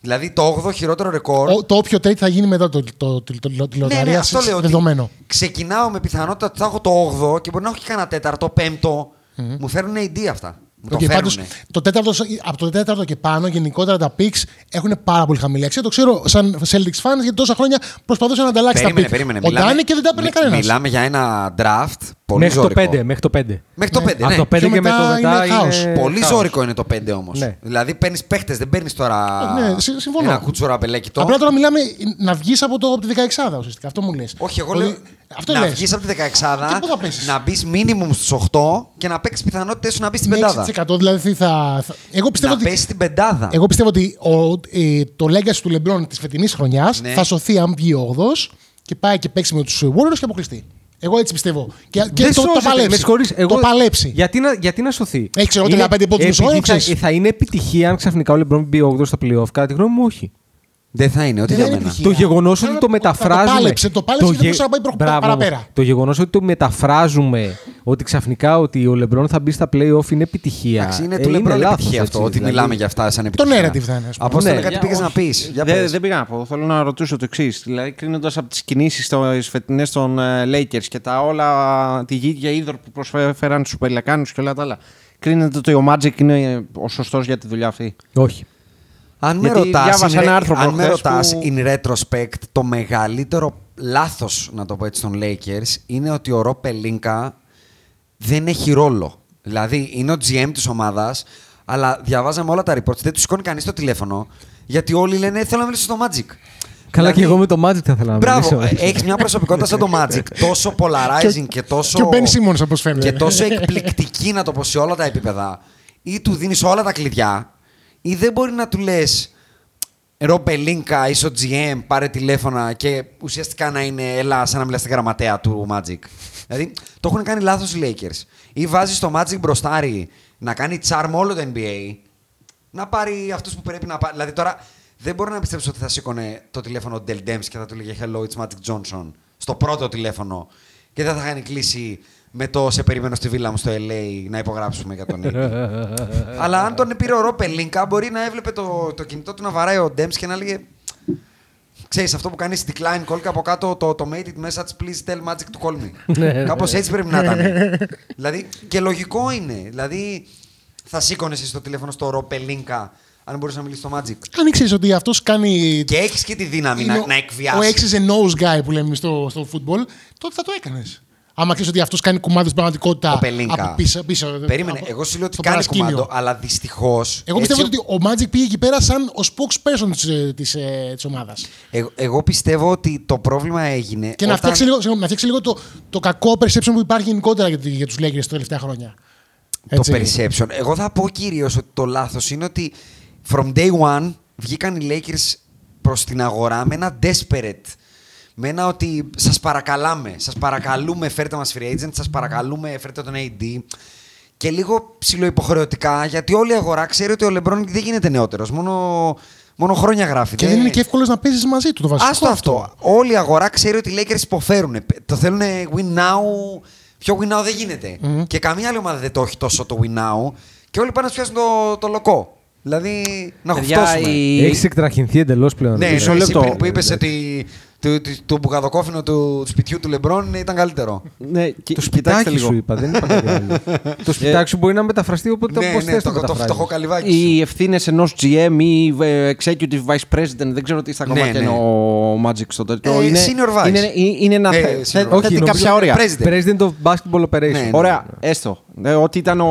[SPEAKER 2] Δηλαδή το 8ο χειρότερο ρεκόρ.
[SPEAKER 1] Ο- Το όποιο trade θα γίνει μετά το, το, το, το, το, τη
[SPEAKER 2] Ναι, ναι,
[SPEAKER 1] λοταρία
[SPEAKER 2] αυτό λέω. ότι
[SPEAKER 1] δεδομένο.
[SPEAKER 2] Ξεκινάω με πιθανότητα ότι θα έχω το 8ο και μπορεί να έχω και κανένα τέταρτο, πέμπτο. Μου φέρνουν AD αυτά. Μου
[SPEAKER 1] Οκ,
[SPEAKER 2] το
[SPEAKER 1] πάντως,
[SPEAKER 2] φέρνουνε.
[SPEAKER 1] το τέταρτο, από το τέταρτο και πάνω, γενικότερα τα picks έχουν πάρα πολύ χαμηλή αξία. Το ξέρω σαν Celtics fans γιατί τόσα χρόνια προσπαθούσε να ανταλλάξει
[SPEAKER 2] Περίμενε,
[SPEAKER 1] τα picks.
[SPEAKER 2] περίμενε.
[SPEAKER 1] Ο Ντάνι και δεν τα έπαιρνε
[SPEAKER 2] μι-
[SPEAKER 1] κανένας.
[SPEAKER 2] Μιλάμε για ένα draft πολύ
[SPEAKER 3] Μέχρι το
[SPEAKER 2] ζώρικο.
[SPEAKER 3] 5. Μέχρι το 5.
[SPEAKER 2] Μέχρι το 5,
[SPEAKER 3] Από
[SPEAKER 2] ναι.
[SPEAKER 3] το 5
[SPEAKER 1] Πιο
[SPEAKER 3] και με
[SPEAKER 1] μετά
[SPEAKER 3] το μετά
[SPEAKER 1] είναι χάος.
[SPEAKER 3] είναι.
[SPEAKER 2] Πολύ
[SPEAKER 3] χάος.
[SPEAKER 2] ζώρικο είναι το 5 όμως.
[SPEAKER 3] Ναι.
[SPEAKER 2] Δηλαδή παίρνεις παίχτες, δεν παίρνεις τώρα
[SPEAKER 1] Ναι, συ- συμφωνώ.
[SPEAKER 2] ένα κούτσορα μπελέκιτο.
[SPEAKER 1] Απλά τώρα μιλάμε να βγεις από, το, από τη 16 ουσιαστικά. Αυτό μου λες.
[SPEAKER 2] Όχι, εγώ λέω
[SPEAKER 1] Αυτό
[SPEAKER 2] να
[SPEAKER 1] λες.
[SPEAKER 2] βγεις από τη 16
[SPEAKER 1] Και πού θα πέσεις;
[SPEAKER 2] να μπεις minimum στους 8 και να παίξεις πιθανότητες σου να μπεις στην
[SPEAKER 1] Με
[SPEAKER 2] πεντάδα.
[SPEAKER 1] 6% δηλαδή θα. θα... Εγώ πιστεύω
[SPEAKER 2] Να
[SPEAKER 1] ότι.
[SPEAKER 2] πέσεις στην πεντάδα.
[SPEAKER 1] Εγώ πιστεύω ότι ο, ε, το legacy του LeBron της φετινής χρονιάς
[SPEAKER 2] Ναι.
[SPEAKER 1] θα σωθεί αν βγει 8 και πάει και παίξει με τους Warriors και αποκλειστεί. Εγώ έτσι πιστεύω. Και, και
[SPEAKER 3] Δεν
[SPEAKER 1] το, το
[SPEAKER 3] σώζεται,
[SPEAKER 1] παλέψει.
[SPEAKER 3] με συγχωρείς, εγώ-
[SPEAKER 1] Το παλέψει.
[SPEAKER 3] Γιατί να, γιατί να σωθεί;
[SPEAKER 1] Έχει, ξέρω,
[SPEAKER 3] Είναι
[SPEAKER 1] 35 πόντους μισό,
[SPEAKER 3] επειδή
[SPEAKER 1] ξέρεις.
[SPEAKER 3] θα, θα είναι επιτυχία αν ξαφνικά ο Λεμπρόν μπει 8 στα playoff. Κατά τη γνώμη μου, όχι.
[SPEAKER 2] Δεν θα είναι, ό,τι
[SPEAKER 1] Δεν
[SPEAKER 2] για
[SPEAKER 1] είναι
[SPEAKER 2] μένα.
[SPEAKER 1] επιτυχία.
[SPEAKER 3] Το γεγονός ότι
[SPEAKER 1] Θέλω
[SPEAKER 3] το
[SPEAKER 1] να-
[SPEAKER 3] μεταφράζουμε.
[SPEAKER 1] Το πάλεψε, το πάλεψε και δεν μπορούσε να πάει προ-
[SPEAKER 3] Μπράβο,
[SPEAKER 1] παραπέρα.
[SPEAKER 3] Το γεγονός ότι το μεταφράζουμε ότι ξαφνικά ότι ο Λεμπρόν θα μπει στα playoff είναι επιτυχία.
[SPEAKER 2] Εντάξει, είναι
[SPEAKER 3] Ε,
[SPEAKER 2] του Λεμπρόν
[SPEAKER 3] λάθος,
[SPEAKER 2] επιτυχία
[SPEAKER 3] έτσι,
[SPEAKER 2] αυτό, ότι
[SPEAKER 3] δηλαδή.
[SPEAKER 2] μιλάμε για αυτά σαν
[SPEAKER 1] Το
[SPEAKER 2] επιτυχία.
[SPEAKER 1] narrative θα είναι, ας πούμε.
[SPEAKER 2] Απόστολε,
[SPEAKER 3] Ναι,
[SPEAKER 2] κάτι
[SPEAKER 3] για-
[SPEAKER 2] πήγες να
[SPEAKER 4] όχι.
[SPEAKER 2] πεις. Για
[SPEAKER 4] Δεν,
[SPEAKER 2] πες.
[SPEAKER 4] δεν πήγα να πω. Θέλω να ρωτήσω το εξής. Δηλαδή, κρίνοντας από τις κινήσεις τις φετινές των ε, Lakers και τα όλα, γη και ύδωρ που προσφέραν στους Πελεκάνους και όλα τα άλλα, κρίνετε ότι ο Magic είναι ο σωστός για τη δουλειά αυτή;
[SPEAKER 3] Όχι.
[SPEAKER 2] Αν με
[SPEAKER 4] Γιατί
[SPEAKER 2] ρωτάς,
[SPEAKER 4] διάβασα
[SPEAKER 2] in
[SPEAKER 4] ένα
[SPEAKER 2] re-
[SPEAKER 4] άρθρο
[SPEAKER 2] αν με
[SPEAKER 4] προχθές
[SPEAKER 2] ρωτάς
[SPEAKER 4] που-
[SPEAKER 2] in retrospect, το μεγαλύτερο λάθος, να το πω έτσι, των Lakers είναι ότι ο Ρο Πελίνκα δεν έχει ρόλο. Δηλαδή, είναι ο GM της ομάδας, αλλά διαβάζαμε όλα τα reports, δεν του σηκώνει κανείς το τηλέφωνο, γιατί όλοι λένε θέλω να μιλήσω στο Magic.
[SPEAKER 3] Καλά,
[SPEAKER 2] Δηλαδή,
[SPEAKER 3] και εγώ με το Magic θα ήθελα να
[SPEAKER 2] Μπράβο,
[SPEAKER 3] μιλήσω.
[SPEAKER 2] έχεις μια προσωπικότητα σαν το Magic, τόσο polarizing και τόσο.
[SPEAKER 1] Και ο Ben Simmons, όπως φαίνεται.
[SPEAKER 2] Και τόσο εκπληκτική, να το πω σε όλα τα επίπεδα. Ή του δίνεις όλα τα κλειδιά, ή δεν μπορεί να του λες. Ρο Πελίνκα, είσαι ο GM, πάρε τηλέφωνα και ουσιαστικά να είναι έλα σαν να μιλάς στη γραμματέα του Magic. δηλαδή το έχουν κάνει λάθος οι Lakers. Ή βάζεις το Magic μπροστάρι να κάνει charm όλο το NBA, να πάρει αυτούς που πρέπει να πάρει. Δηλαδή τώρα δεν μπορώ να πιστέψω ότι θα σήκωνε το τηλέφωνο ο Del Dems και θα του λέγε Hello, it's Magic Johnson στο πρώτο τηλέφωνο και δεν θα είχαν κλείσει με το σε περιμένω στη βίλα μου στο LA να υπογράψουμε για τον AD. Αλλά αν τον πήρε ο Ρο Πελίνκα, μπορεί να έβλεπε το, το κινητό του να βαράει ο Ντέμς και να λέγε Ξέρεις, αυτό που κάνεις decline call και από κάτω το automated message please tell magic to call me. Κάπως έτσι πρέπει να ήταν. δηλαδή, και λογικό είναι. Δηλαδή, θα σήκωνες εσύ στο τηλέφωνο στο Ρο Πελίνκα αν μπορούσε να μιλήσεις στο Magic.
[SPEAKER 1] Αν ήξερες ότι αυτός κάνει.
[SPEAKER 2] Και έχεις και τη δύναμη
[SPEAKER 1] είναι
[SPEAKER 2] να,
[SPEAKER 1] ο-
[SPEAKER 2] να εκβιάσεις.
[SPEAKER 1] Ο X's and O's guy που λέμε στο, στο football, τότε θα το έκανες. Άμα ξέρει ότι αυτός κάνει κουμάδε στην πραγματικότητα.
[SPEAKER 2] Ο Πελίνκα.
[SPEAKER 1] Από πίσω, πίσω,
[SPEAKER 2] Περίμενε,
[SPEAKER 1] από-
[SPEAKER 2] εγώ σου λέω ότι
[SPEAKER 1] στο
[SPEAKER 2] κάνει
[SPEAKER 1] παρασκήνιο.
[SPEAKER 2] κουμάντο, αλλά δυστυχώς.
[SPEAKER 1] Εγώ πιστεύω ότι ο Magic πήγε εκεί πέρα σαν ο spokesperson της, ε, της, ε, της ομάδας.
[SPEAKER 2] Εγώ, εγώ πιστεύω ότι το πρόβλημα έγινε.
[SPEAKER 1] Και να
[SPEAKER 2] όταν-
[SPEAKER 1] φτιάξει λίγο, συγγνώμη, να φτιάξει λίγο το, το κακό perception που υπάρχει γενικότερα για, για τους Lakers τα τελευταία χρόνια.
[SPEAKER 2] το
[SPEAKER 1] Έτσι.
[SPEAKER 2] perception. Εγώ θα πω κυρίως ότι το λάθος είναι ότι from day one βγήκαν οι Lakers προς την αγορά με ένα desperate. Με ένα ότι σας παρακαλάμε, σας παρακαλούμε, φέρτε μας free agent, σας παρακαλούμε, φέρτε τον AD. Και λίγο ψηλοϊποχρεωτικά, γιατί όλη η αγορά ξέρει ότι ο LeBron δεν γίνεται νεότερος. Μόνο, μόνο χρόνια γράφει.
[SPEAKER 1] Και δεν είναι και εύκολος να παίζεις μαζί του το βασικό.
[SPEAKER 2] Άστο αυτό. Όλη η αγορά ξέρει ότι οι Lakers υποφέρουν. Το θέλουν win now. Πιο win now δεν γινεται Και καμία άλλη ομάδα δεν το έχει τόσο το win now. Και όλοι πάνε να σου πιάσουν το, το λοκό. Δηλαδή να
[SPEAKER 4] Παιδιά,
[SPEAKER 2] χουφτώσουμε.
[SPEAKER 4] η-
[SPEAKER 3] Έχεις εκτραχυνθεί εντελώς πλέον.
[SPEAKER 2] Ναι,
[SPEAKER 3] ρε.
[SPEAKER 4] Μισό
[SPEAKER 2] ναι, εσύ
[SPEAKER 4] λεπτό.
[SPEAKER 2] πριν που είπες ότι το, το, το μπουγαδοκόφινο του, του σπιτιού του Λεμπρόν ήταν καλύτερο.
[SPEAKER 4] Ναι, κι-
[SPEAKER 3] Το
[SPEAKER 4] κοιτάξτε
[SPEAKER 3] σπιτάκι
[SPEAKER 4] λίγο.
[SPEAKER 3] σου είπα, δεν είπα κάτι άλλο. Το σπιτάκι σου μπορεί να μεταφραστεί όποτε
[SPEAKER 2] ναι,
[SPEAKER 3] πώς
[SPEAKER 2] ναι,
[SPEAKER 3] θες
[SPEAKER 2] το,
[SPEAKER 3] να
[SPEAKER 2] το, το,
[SPEAKER 3] μεταφράσεις.
[SPEAKER 2] φτωχό καλυβάκι
[SPEAKER 4] Οι
[SPEAKER 2] σου.
[SPEAKER 4] ευθύνες ενός GM ή ε, executive vice president, δεν ξέρω τι στα
[SPEAKER 2] Ναι,
[SPEAKER 4] κομμάτια
[SPEAKER 2] ναι.
[SPEAKER 4] είναι ο Magic στο τέτοιο.
[SPEAKER 2] Ε,
[SPEAKER 4] είναι,
[SPEAKER 2] senior vice.
[SPEAKER 4] Είναι, είναι ένα.
[SPEAKER 2] Ε,
[SPEAKER 4] θε-
[SPEAKER 2] senior
[SPEAKER 4] θε-
[SPEAKER 2] vice.
[SPEAKER 3] Όχι,
[SPEAKER 4] θέτει
[SPEAKER 3] νομίζω
[SPEAKER 4] κάποια όρια.
[SPEAKER 2] president.
[SPEAKER 3] President of Basketball Operations.
[SPEAKER 2] Ναι, ναι.
[SPEAKER 4] Ωραία, έστω. Ε, ότι ήταν ο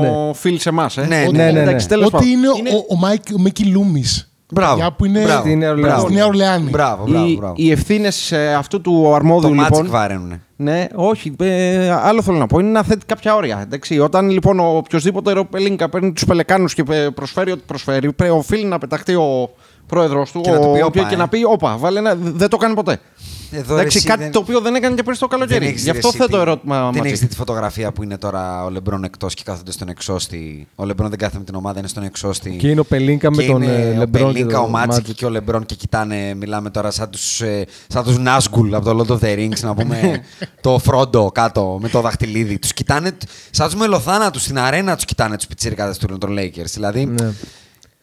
[SPEAKER 3] Ναι.
[SPEAKER 4] Phil σε εμάς. Ε.
[SPEAKER 2] Ναι,
[SPEAKER 4] Ότι-
[SPEAKER 2] ναι,
[SPEAKER 3] ναι, ναι.
[SPEAKER 4] εντάξει, τέλος
[SPEAKER 1] Ότι
[SPEAKER 4] πάντων.
[SPEAKER 1] είναι,
[SPEAKER 4] Είναι-
[SPEAKER 1] ο, ο, Mike, ο Mickey Loomis.
[SPEAKER 2] Μπράβο.
[SPEAKER 1] Για που είναι
[SPEAKER 2] μπράβο,
[SPEAKER 3] Στη Νέα Ορλεάνη.
[SPEAKER 2] μπράβο.
[SPEAKER 1] στη Νέα Ορλεάνη.
[SPEAKER 2] Μπράβο, μπράβο,
[SPEAKER 4] οι,
[SPEAKER 2] μπράβο.
[SPEAKER 4] οι ευθύνες αυτού του αρμόδιου
[SPEAKER 2] Το Magic
[SPEAKER 4] λοιπόν.
[SPEAKER 2] βάρενουνε.
[SPEAKER 4] Ναι, όχι. Ε, άλλο θέλω να πω. Είναι να θέτει κάποια όρια. Εντάξει. Όταν λοιπόν ο οποιοδήποτε Ροπελίνκα παίρνει τους πελεκάνους και ε, προσφέρει ό,τι προσφέρει, πρέ- οφείλει να πεταχτεί ο πρόεδρος του
[SPEAKER 2] Και να του πει,
[SPEAKER 4] ο-
[SPEAKER 2] «Όπα,
[SPEAKER 4] και
[SPEAKER 2] ε».
[SPEAKER 4] να πει: Όπα, βάλε ένα. Δεν το κάνει ποτέ.
[SPEAKER 2] Εδώ, ρε,
[SPEAKER 4] Εντάξει,
[SPEAKER 2] εσύ,
[SPEAKER 4] κάτι
[SPEAKER 2] δεν-
[SPEAKER 4] το οποίο δεν έκανε και πριν το
[SPEAKER 2] Δεν
[SPEAKER 4] καλοκαίρι.
[SPEAKER 2] έχεις
[SPEAKER 4] Γι' αυτό
[SPEAKER 2] δει
[SPEAKER 4] θέτω
[SPEAKER 2] εσύ
[SPEAKER 4] ερώτημα.
[SPEAKER 2] Δεν
[SPEAKER 4] Ματσί.
[SPEAKER 2] έχει δει τη φωτογραφία που είναι τώρα ο Λεμπρόν εκτός και κάθονται στον εξώστη. Ο Λεμπρόν δεν κάθεται με την ομάδα, είναι στον εξώστη.
[SPEAKER 3] Και είναι ο Πελίνκα με
[SPEAKER 2] Και
[SPEAKER 3] τον
[SPEAKER 2] είναι
[SPEAKER 3] ε,
[SPEAKER 2] ο
[SPEAKER 3] Λεμπρόν.
[SPEAKER 2] Πελίνκα, ο Μάτσικ και ο Λεμπρόν και κοιτάνε, μιλάμε τώρα σαν τους, ε, σαν τους Νάσγκουλ από το Lord of the Rings, να πούμε το Φρόντο κάτω με το δαχτυλίδι. Τους κοιτάνε, σαν τους μελοθάνατους στην αρένα τους κοιτάνε τους πιτσιρικάδες του των Lakers. Δηλαδή,
[SPEAKER 3] Ναι.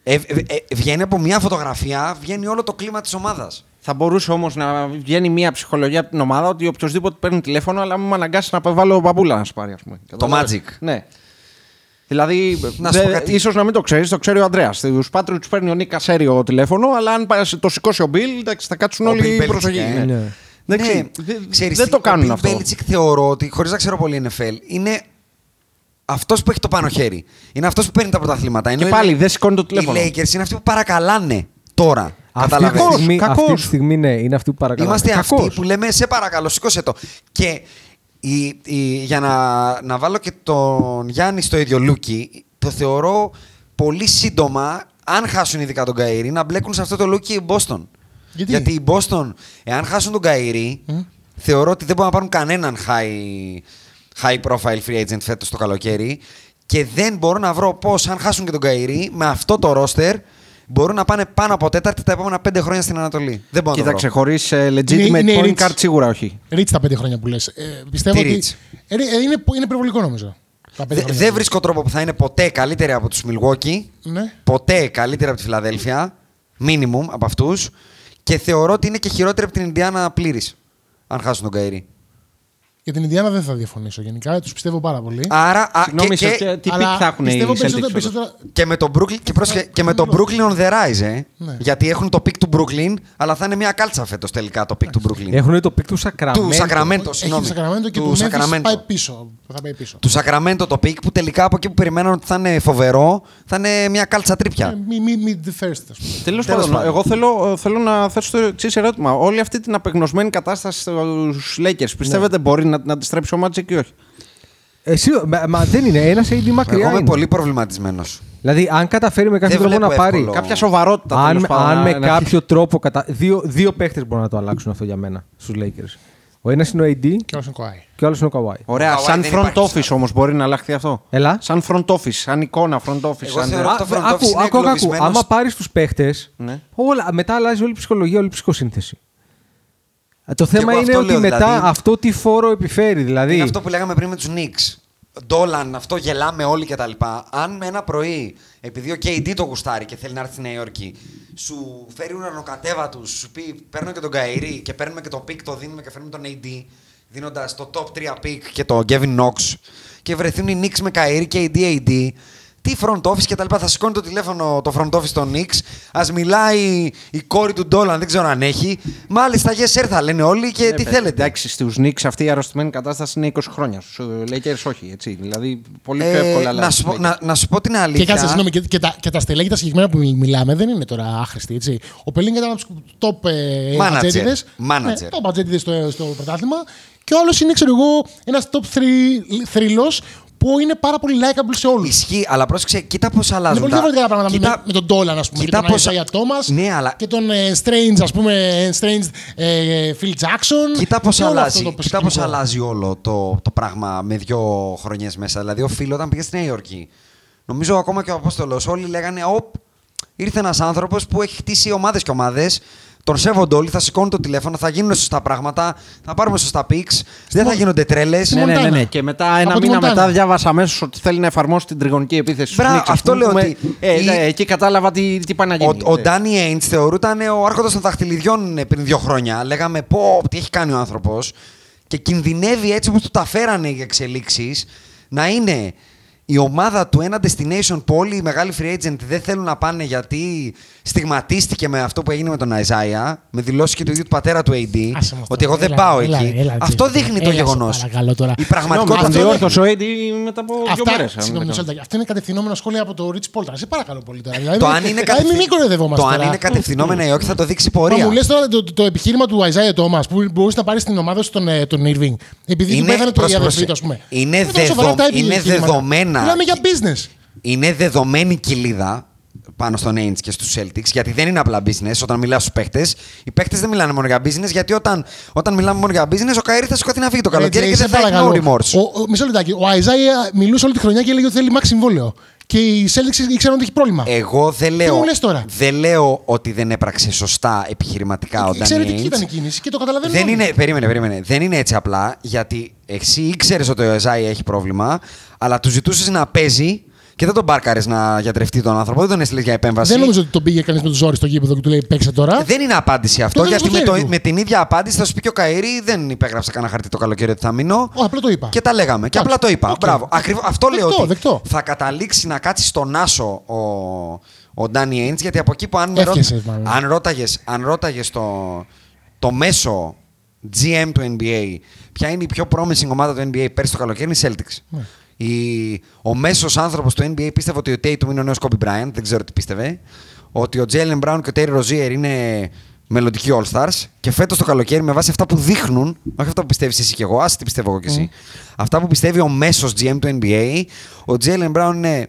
[SPEAKER 2] Ε, ε, ε, βγαίνει από μια φωτογραφία, βγαίνει όλο το κλίμα της ομάδας.
[SPEAKER 4] Θα μπορούσε όμως να βγαίνει μια ψυχολογία από την ομάδα ότι οποιοδήποτε παίρνει τηλέφωνο, αλλά μου αναγκάσει να βάλω μπαμπούλα να σπάρει, ας πούμε. Καταλάβες.
[SPEAKER 2] Magic.
[SPEAKER 4] Ναι. Δηλαδή,
[SPEAKER 2] Να σου πω
[SPEAKER 4] δε-
[SPEAKER 2] κάτι.
[SPEAKER 4] ίσως να μην το ξέρεις, το ξέρει ο Αντρέα. Τους Πάτριου τους παίρνει ο Νίκας Σέριο τηλέφωνο, αλλά αν πάει- το σηκώσει ο Μπιλ, εντάξει, θα κάτσουν
[SPEAKER 2] Ο
[SPEAKER 4] όλοι
[SPEAKER 2] Bill
[SPEAKER 4] οι
[SPEAKER 2] Belichick,
[SPEAKER 4] προσοχή.
[SPEAKER 2] ε.
[SPEAKER 4] Ναι.
[SPEAKER 3] Ναι.
[SPEAKER 4] Εντάξει,
[SPEAKER 2] Ναι,
[SPEAKER 4] δε-
[SPEAKER 2] ξέρεις
[SPEAKER 4] δεν
[SPEAKER 2] τι,
[SPEAKER 4] το κάνουν
[SPEAKER 2] ο Bill
[SPEAKER 4] αυτό.
[SPEAKER 2] Belichick θεωρώ ότι, χωρίς να ξέρω πολύ NFL, είναι αυτός που έχει το πάνω χέρι. Είναι αυτός που παίρνει τα πρωταθλήματα. Ενώ
[SPEAKER 4] Και
[SPEAKER 2] οι-
[SPEAKER 4] πάλι δεν σηκώνει το τηλέφωνο.
[SPEAKER 2] Οι Lakers είναι αυτοί που παρακαλάνε τώρα.
[SPEAKER 3] Αυτή τη,
[SPEAKER 2] Καταλαβαίνεις.
[SPEAKER 3] στιγμή,
[SPEAKER 4] κακός.
[SPEAKER 3] αυτή τη στιγμή, ναι, είναι αυτοί που παρακαλάνε.
[SPEAKER 2] Είμαστε
[SPEAKER 3] Κακός.
[SPEAKER 2] αυτοί που λέμε σε παρακαλώ, σήκωσε το. Και η, η- για να, να βάλω και τον Γιάννη στο ίδιο λούκι, το θεωρώ πολύ σύντομα, αν χάσουν ειδικά τον Καΐρη, να μπλέκουν σε αυτό το λούκι οι Boston.
[SPEAKER 1] Γιατί;
[SPEAKER 2] οι Boston, εάν χάσουν τον Καΐρη, θεωρώ ότι δεν μπορούν να πάρουν κανέναν high, high profile free agent φέτος το καλοκαίρι και δεν μπορώ να βρω πώς, αν χάσουν και τον Καΐρη, με αυτό το roster, μπορούν να πάνε πάνω από τέταρτη τα επόμενα πέντε χρόνια στην Ανατολή. Δεν μπορώ να το
[SPEAKER 4] Κοίταξε,
[SPEAKER 2] βρω.
[SPEAKER 4] χωρί legitimate
[SPEAKER 1] Είναι- είναι
[SPEAKER 4] point
[SPEAKER 1] rich.
[SPEAKER 4] card σίγουρα όχι.
[SPEAKER 1] Ρίτς τα πέντε χρόνια που λες. Ε, πιστεύω
[SPEAKER 2] Τι
[SPEAKER 1] ότι.
[SPEAKER 2] rich?
[SPEAKER 1] Ε, ρε, ε, είναι, είναι υπερβολικό νομίζω. Τα πέντε
[SPEAKER 2] Δε-
[SPEAKER 1] χρόνια
[SPEAKER 2] Δεν
[SPEAKER 1] που
[SPEAKER 2] βρίσκω τρόπο που θα είναι ποτέ καλύτερη από τους Milwaukee.
[SPEAKER 1] Ναι.
[SPEAKER 2] Ποτέ καλύτερη από τη Φιλαδέλφια. Minimum από αυτούς. Και θεωρώ ότι είναι και χειρότερη από την Ινδιάνα πλήρης. Αν χάσουν τον Καΐρη.
[SPEAKER 1] Για την Ινδιάνα δεν θα διαφωνήσω γενικά. Τους πιστεύω πάρα πολύ.
[SPEAKER 2] Άρα. α,
[SPEAKER 4] Συγγνώμη,
[SPEAKER 2] και,
[SPEAKER 4] σε
[SPEAKER 2] και,
[SPEAKER 4] ποια- τι
[SPEAKER 1] Αλλά
[SPEAKER 4] πικ θα έχουν οι
[SPEAKER 1] πιστεύω
[SPEAKER 4] Celtics.
[SPEAKER 1] περισσότερα,
[SPEAKER 4] φέτος.
[SPEAKER 1] περισσότερα,
[SPEAKER 2] και με τον Brooklyn, και, πρόσεχε, και με τον Brooklyn on the rise, ε.
[SPEAKER 1] Ναι.
[SPEAKER 2] Γιατί έχουν το pick του Brooklyn, αλλά θα είναι μια κάλτσα φέτος τελικά το pick του Brooklyn.
[SPEAKER 3] Έχουν το πικ του Σακραμέντο.
[SPEAKER 2] Του Σακραμέντο,
[SPEAKER 1] Έχει το
[SPEAKER 2] συγγνώμη.
[SPEAKER 1] Σακραμέντο και
[SPEAKER 2] Του
[SPEAKER 1] του Memphis
[SPEAKER 2] Sacramento.
[SPEAKER 1] πάει πίσω. Θα πάει πίσω.
[SPEAKER 2] Του Σακραμέντο το pick που τελικά από εκεί που περιμέναν ότι θα είναι φοβερό, θα είναι μια κάλτσα τρίπια.
[SPEAKER 1] Ε, Μη, μη, μη the first, ας πούμε.
[SPEAKER 4] Τέλος
[SPEAKER 2] Τέλος
[SPEAKER 4] πάντων,
[SPEAKER 2] πάντων.
[SPEAKER 4] εγώ θέλω, θέλω να θέσω το εξής ερώτημα. Όλη αυτή την απεγνωσμένη κατάσταση στους Lakers πιστεύετε μπορεί να την αντιστρέψει ο Magic ή όχι.
[SPEAKER 3] Εσύ, μα, μα δεν είναι. Ένας AD μακριά.
[SPEAKER 2] Εγώ είμαι
[SPEAKER 3] είναι.
[SPEAKER 2] πολύ προβληματισμένος.
[SPEAKER 3] Δηλαδή, αν καταφέρει με κάποιο
[SPEAKER 2] Δεν
[SPEAKER 3] τρόπο να
[SPEAKER 2] βλέπω
[SPEAKER 3] πάρει.
[SPEAKER 2] εύκολο.
[SPEAKER 4] Κάποια σοβαρότητα
[SPEAKER 3] Αν,
[SPEAKER 4] τέλος πάντων,
[SPEAKER 3] αν
[SPEAKER 4] να-
[SPEAKER 3] με
[SPEAKER 4] να-
[SPEAKER 3] κάποιο τρόπο. Κατα... Δύο, δύο παίχτε μπορούν να το αλλάξουν αυτό για μένα στους Lakers. Ο ένας είναι ο AD
[SPEAKER 1] Και όσο είναι κοάι.
[SPEAKER 3] και ο άλλος είναι ο Kawhi.
[SPEAKER 4] Ωραία,
[SPEAKER 2] Ο Kawhi
[SPEAKER 4] σαν
[SPEAKER 2] δεν
[SPEAKER 4] front
[SPEAKER 2] υπάρχει
[SPEAKER 4] office όμως μπορεί να αλλάχθει αυτό;
[SPEAKER 3] Έλα.
[SPEAKER 4] Σαν front office, σαν εικόνα front office.
[SPEAKER 2] Εγώ
[SPEAKER 4] σαν...
[SPEAKER 2] θεωρώ-
[SPEAKER 3] Α,
[SPEAKER 2] το
[SPEAKER 3] βε-
[SPEAKER 2] front office
[SPEAKER 3] άκου,
[SPEAKER 2] είναι
[SPEAKER 3] άκου, άκου, άκου.
[SPEAKER 2] εγκλωβισμένος.
[SPEAKER 3] Άμα πάρεις τους παίχτε,
[SPEAKER 4] Ναι.
[SPEAKER 3] όλα, μετά αλλάζει όλη η ψυχολογία, όλη η ψυχοσύνθεση. Ε, Το θέμα
[SPEAKER 2] εγώ
[SPEAKER 3] είναι
[SPEAKER 2] αυτό
[SPEAKER 3] ότι
[SPEAKER 2] λέω,
[SPEAKER 3] μετά
[SPEAKER 2] δηλαδή.
[SPEAKER 3] αυτό τι φόρο επιφέρει. Δηλαδή,
[SPEAKER 2] Είναι αυτό που λέγαμε πριν με τους Knicks. Ντόλαν, αυτό γελάμε όλοι κτλ. Αν ένα πρωί, επειδή ο KD το γουστάρει και θέλει να έρθει στη Νέα Υόρκη, σου φέρει ουρανοκατέβατους, σου πει παίρνω και τον Καηρή και παίρνουμε και το pick, το δίνουμε και φέρνουμε τον AD, δίνοντας το top 3 pick και το Kevin Knox, και βρεθούν οι Knicks με Καηρή και AD, AD, Τι front office και τα λοιπά. Θα σηκώνει το τηλέφωνο το front office των Knicks. Α μιλάει η κόρη του Ντόλαν, δεν ξέρω αν έχει. Μάλιστα, yes sir θα λένε όλοι και τι
[SPEAKER 4] Ε,
[SPEAKER 2] θέλετε.
[SPEAKER 4] Εντάξει, στους Knicks αυτή η αρρωστημένη κατάσταση είναι 20 χρόνια. Στου Lakers όχι, έτσι. Δηλαδή πολύ πιο
[SPEAKER 2] Ε,
[SPEAKER 4] εύκολα.
[SPEAKER 2] να, σου, πω- να, να σου πω την
[SPEAKER 1] Και
[SPEAKER 2] αλήθεια.
[SPEAKER 1] κάτσε, συγγνώμη, και, και, τα, και τα στελέχη τα συγκεκριμένα που μι- μιλάμε δεν είναι τώρα άχρηστοι. Έτσι. Ο Πελίνγκ ήταν από τους top ε,
[SPEAKER 2] Manager.
[SPEAKER 1] ατζέντιδες.
[SPEAKER 2] Manager.
[SPEAKER 1] Ναι, top ατζέντιδες στο, στο πρωτάθλημα. Και ο άλλος είναι, ξέρω εγώ, ένας top 3 θρύλος που είναι πάρα πολύ likeable σε όλους.
[SPEAKER 2] Ισχύει, αλλά πρόσεξε, κοίτα πώς
[SPEAKER 1] Είναι
[SPEAKER 2] αλλάζουν.
[SPEAKER 1] πολύ
[SPEAKER 2] τα-
[SPEAKER 1] διαφορετικά πράγματα
[SPEAKER 2] Κοίτα-
[SPEAKER 1] με, με τον Dolan, ας πούμε,
[SPEAKER 2] κοίτα
[SPEAKER 1] και τον
[SPEAKER 2] πώς-
[SPEAKER 1] Isaiah Thomas
[SPEAKER 2] Ναι, αλλά-
[SPEAKER 1] και τον ε, Strange, ας πούμε, ε, Strange ε, Phil Jackson.
[SPEAKER 2] Κοίτα πώς
[SPEAKER 1] και όλο
[SPEAKER 2] αλλάζει,
[SPEAKER 1] αυτό το
[SPEAKER 2] κοίτα πώς
[SPEAKER 1] σκηνικό.
[SPEAKER 2] αλλάζει όλο το, το πράγμα με δύο χρονιές μέσα. Δηλαδή, ο Φίλο όταν πήγε στη Νέα Υόρκη, νομίζω ακόμα και ο Απόστολος, όλοι λέγανε: Οπ, ήρθε ένας άνθρωπος που έχει χτίσει ομάδες και ομάδες. Τον σέβονται όλοι, θα σηκώνουν το τηλέφωνο, θα γίνουν σωστά πράγματα, θα πάρουμε σωστά πίξ, δεν θα γίνονται τρέλες.
[SPEAKER 1] Στη
[SPEAKER 4] Ναι, ναι, ναι,
[SPEAKER 1] Μοντάνα.
[SPEAKER 4] ναι. Και μετά ένα
[SPEAKER 1] Από τη
[SPEAKER 4] μήνα
[SPEAKER 1] Μοντάνα.
[SPEAKER 4] μετά διάβασα αμέσως ότι θέλει να εφαρμόσει την τριγωνική επίθεση. στους
[SPEAKER 2] Μπράβο,
[SPEAKER 4] Knicks, ας
[SPEAKER 2] αυτό
[SPEAKER 4] πούμε,
[SPEAKER 2] λέω
[SPEAKER 4] που με-
[SPEAKER 2] ότι
[SPEAKER 4] Ε,
[SPEAKER 2] η-
[SPEAKER 4] ναι, εκεί κατάλαβα τι, τι πάει να γίνει.
[SPEAKER 2] Ο, ο
[SPEAKER 4] Ε,
[SPEAKER 2] Ντάνι Έιντς θεωρούταν ο άρχοντας των δαχτυλιδιών ε, πριν δύο χρόνια. Λέγαμε πω, τι έχει κάνει ο άνθρωπος. Και κινδυνεύει έτσι όπως του τα φέρανε οι εξελίξεις να είναι η ομάδα του ένα destination που όλοι οι μεγάλοι free agent δεν θέλουν να πάνε γιατί στιγματίστηκε με αυτό που έγινε με τον Αϊζάια, με δηλώσεις και του ίδιου του πατέρα του AD,
[SPEAKER 1] Άσε με αυτό.
[SPEAKER 2] ότι εγώ δεν
[SPEAKER 1] Έλα,
[SPEAKER 2] πάω
[SPEAKER 1] έλα,
[SPEAKER 2] εκεί.
[SPEAKER 1] έλα,
[SPEAKER 2] αυτό
[SPEAKER 1] Τζέσι.
[SPEAKER 2] δείχνει το
[SPEAKER 1] Έλα, σε
[SPEAKER 2] γεγονός.
[SPEAKER 1] παρακαλώ τώρα.
[SPEAKER 2] Η
[SPEAKER 4] Συγγνώμη,
[SPEAKER 2] πραγματικότητα.
[SPEAKER 4] τον
[SPEAKER 2] αυτό
[SPEAKER 4] διόρθωσε ο Έντι μετά από δύο
[SPEAKER 1] Αυτά,
[SPEAKER 4] μέρε.
[SPEAKER 1] συγγνώμη, μισό λεπτάκι. Αυτό είναι κατευθυνόμενο σχόλια από το Rich Paul. Σε παρακαλώ πολύ τώρα. Δηλαδή,
[SPEAKER 2] Το αν είναι,
[SPEAKER 1] δηλαδή,
[SPEAKER 2] κατευθυ-
[SPEAKER 1] μην κοροϊδευόμαστε
[SPEAKER 2] το αν
[SPEAKER 1] τώρα.
[SPEAKER 2] είναι κατευθυνόμενα ή όχι θα το δείξει
[SPEAKER 1] Μα
[SPEAKER 2] πορεία.
[SPEAKER 1] μου λες τώρα το, το, το επιχείρημα του Isaiah Thomas που μπορούσε να πάρει στην ομάδα σου τον, ε, τον Irving. Επειδή του πέθανε το
[SPEAKER 2] πρόσ-
[SPEAKER 1] η αδερφή
[SPEAKER 2] πρόσ-
[SPEAKER 1] του, ας πούμε.
[SPEAKER 2] Είναι,
[SPEAKER 1] Δεν είναι σοβαρά
[SPEAKER 2] δεδο-
[SPEAKER 1] τα
[SPEAKER 2] είναι
[SPEAKER 1] επιχειρήματα.
[SPEAKER 2] δεδομένα.
[SPEAKER 1] Μιλάμε για business.
[SPEAKER 2] Είναι δεδομένη κοιλίδα πάνω στον Ainge και στους Celtics, γιατί δεν είναι απλά business όταν μιλάς στους παίχτες. Οι παίχτες δεν μιλάνε μόνο για business, γιατί όταν, όταν μιλάμε μόνο για business, ο Καήρη θα σηκωθεί να φύγει το καλοκαίρι
[SPEAKER 1] Ρε,
[SPEAKER 2] και
[SPEAKER 1] Τζέι,
[SPEAKER 2] δεν
[SPEAKER 1] σε
[SPEAKER 2] θα έχει no
[SPEAKER 1] παρακαλώ.
[SPEAKER 2] remorse.
[SPEAKER 1] Ο, ο, μισό λεπτάκι. Ο Isaiah μιλούσε όλη τη χρονιά και έλεγε ότι θέλει max συμβόλαιο. Και οι Celtics ήξεραν ότι έχει πρόβλημα.
[SPEAKER 2] Εγώ δεν λέω,
[SPEAKER 1] μου λες τώρα;
[SPEAKER 2] δεν λέω ότι δεν έπραξε σωστά επιχειρηματικά ο Danny
[SPEAKER 1] Εξαιρετική
[SPEAKER 2] Ainge.
[SPEAKER 1] ήταν η κίνηση και το καταλαβαίνω.
[SPEAKER 2] Δεν
[SPEAKER 1] όλοι.
[SPEAKER 2] είναι, περίμενε, περίμενε. Δεν είναι έτσι απλά, γιατί εσύ ήξερες ότι ο Isaiah έχει πρόβλημα, αλλά του ζητούσες να παίζει και δεν τον μπάρκαρες να γιατρευτεί τον άνθρωπο, δεν τον έστειλες για επέμβαση.
[SPEAKER 1] Δεν νομίζω ότι τον πήγε κανείς με το ζόρι στο γήπεδο και του λέει παίξε τώρα.
[SPEAKER 2] Δεν είναι απάντηση αυτό,
[SPEAKER 1] Το έδωσε
[SPEAKER 2] γιατί
[SPEAKER 1] στο
[SPEAKER 2] με,
[SPEAKER 1] χέρι
[SPEAKER 2] το,
[SPEAKER 1] του.
[SPEAKER 2] με την ίδια απάντηση θα σου πει και ο Kyrie δεν υπέγραψε κανένα χαρτί το καλοκαίρι ότι θα μείνω.
[SPEAKER 1] Ω, απλά το είπα.
[SPEAKER 2] Και τα λέγαμε. Και
[SPEAKER 1] Εντάξει,
[SPEAKER 2] απλά το είπα.
[SPEAKER 1] οκ.
[SPEAKER 2] Μπράβο. Ακριβώς, αυτό λέω
[SPEAKER 1] Δεκτό,
[SPEAKER 2] ότι
[SPEAKER 1] δεκτό.
[SPEAKER 2] θα καταλήξει να κάτσει στον άσσο ο, ο Ντάνι Έιντς, γιατί από εκεί που αν, με ρω-
[SPEAKER 1] Εύχεσαι, μάλλον.
[SPEAKER 2] αν ρώταγες, αν ρώταγες το, το μέσο GM του NBA ποια είναι η πιο promising ομάδα του NBA πέρσι το καλοκαίρι είναι η Celtics.
[SPEAKER 1] Ναι.
[SPEAKER 2] Η, ο μέσος άνθρωπος του NBA πίστευε ότι ο Tatum είναι ο νέος Kobe Bryant, δεν ξέρω τι πίστευε. Ότι ο Jalen Brown και ο Terry Rozier είναι μελλοντικοί All-Stars. Και φέτος το καλοκαίρι, με βάση αυτά που δείχνουν, όχι αυτά που πιστεύεις εσύ και εγώ, άσε τι πιστεύω εγώ και εσύ. Αυτά που πιστεύει ο μέσος GM του NBA, ο Jalen Brown είναι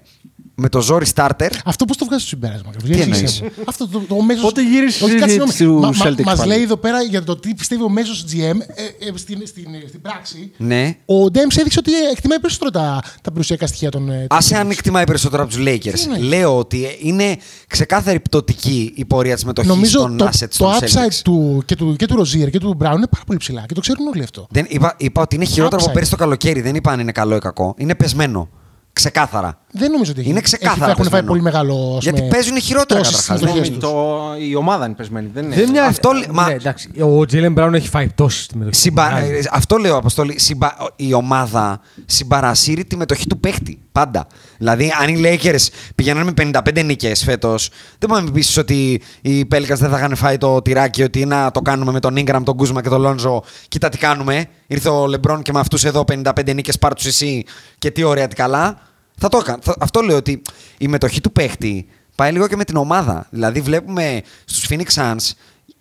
[SPEAKER 2] με το ζόρι starter.
[SPEAKER 1] Αυτό πώς το βγάζεις στο συμπέρασμα,
[SPEAKER 2] Τι εννοείς;
[SPEAKER 1] Αυτό το, το μέσο.
[SPEAKER 4] Πότε γύρισες η συζήτηση του Celtics
[SPEAKER 1] Μα
[SPEAKER 4] πάλι;
[SPEAKER 1] λέει εδώ πέρα για το τι πιστεύει ο μέσος GM ε, ε, στην, στην, στην πράξη.
[SPEAKER 2] Ναι.
[SPEAKER 1] Ο Ντέμ έδειξε ότι εκτιμάει περισσότερο τα, τα περιουσιακά στοιχεία των. ε, των
[SPEAKER 2] Άσε αν
[SPEAKER 1] Celtics.
[SPEAKER 2] εκτιμάει περισσότερο από τους
[SPEAKER 1] Τι
[SPEAKER 2] Lakers.
[SPEAKER 1] εννοείς;
[SPEAKER 2] Λέω ότι είναι ξεκάθαρη πτωτική η πορεία της μετοχής
[SPEAKER 1] Νομίζω
[SPEAKER 2] των
[SPEAKER 1] το,
[SPEAKER 2] assets
[SPEAKER 1] το
[SPEAKER 2] των
[SPEAKER 1] upside
[SPEAKER 2] Celtics.
[SPEAKER 1] του, και του, και του Rozier και του Brown είναι πάρα πολύ ψηλά και το ξέρουν όλοι αυτό.
[SPEAKER 2] Δεν, είπα, είπα ότι είναι χειρότερο από
[SPEAKER 1] Upside.
[SPEAKER 2] πέρυσι το καλοκαίρι. Δεν είπα αν είναι καλό ή κακό. Είναι πεσμένο. Ξεκάθαρα.
[SPEAKER 1] Δεν νομίζω ότι έχει-
[SPEAKER 2] Είναι
[SPEAKER 1] έχει-
[SPEAKER 2] ξεκάθαρα
[SPEAKER 1] έχουν φάει
[SPEAKER 2] πεσμένο.
[SPEAKER 1] πολύ μεγάλο. ας
[SPEAKER 2] Γιατί
[SPEAKER 1] πούμε,
[SPEAKER 2] παίζουν χειρότερα
[SPEAKER 1] τόσες
[SPEAKER 2] καταρχάς.
[SPEAKER 1] συμμετοχές
[SPEAKER 4] Συγγνώμη,
[SPEAKER 1] τους.
[SPEAKER 4] το, η ομάδα είναι πεσμένη. Δεν είναι.
[SPEAKER 3] Δεν μοιάζει.
[SPEAKER 2] Αυτό λέ- μα-
[SPEAKER 3] Ναι, εντάξει. Ο Τζέιλεν Μπράουν έχει φάει τόση στη μετοχή.
[SPEAKER 2] Συμπα...
[SPEAKER 3] Μοιάζει.
[SPEAKER 2] ε, Αυτό λέω, Αποστόλη. Συμπα... Η ομάδα συμπαρασύρει τη μετοχή του παίχτη. Πάντα. Δηλαδή, αν οι Lakers πηγαίνουν με 55 νίκες φέτος, δεν μπορεί να με πείσει ότι οι Pelicans δεν θα είχαν φάει το τυράκι ότι να το κάνουμε με τον Ingram, τον Κούσμα και τον Λόντζο. Κοίτα τι κάνουμε. Ήρθε ο Λεμπρόν και με αυτούς εδώ 55 νίκες, πάρ τους εσύ και τι ωραία, τι καλά. Θα το έκανα. Θα- Αυτό λέω ότι η μετοχή του παίχτη πάει λίγο και με την ομάδα. Δηλαδή, βλέπουμε στους Phoenix Suns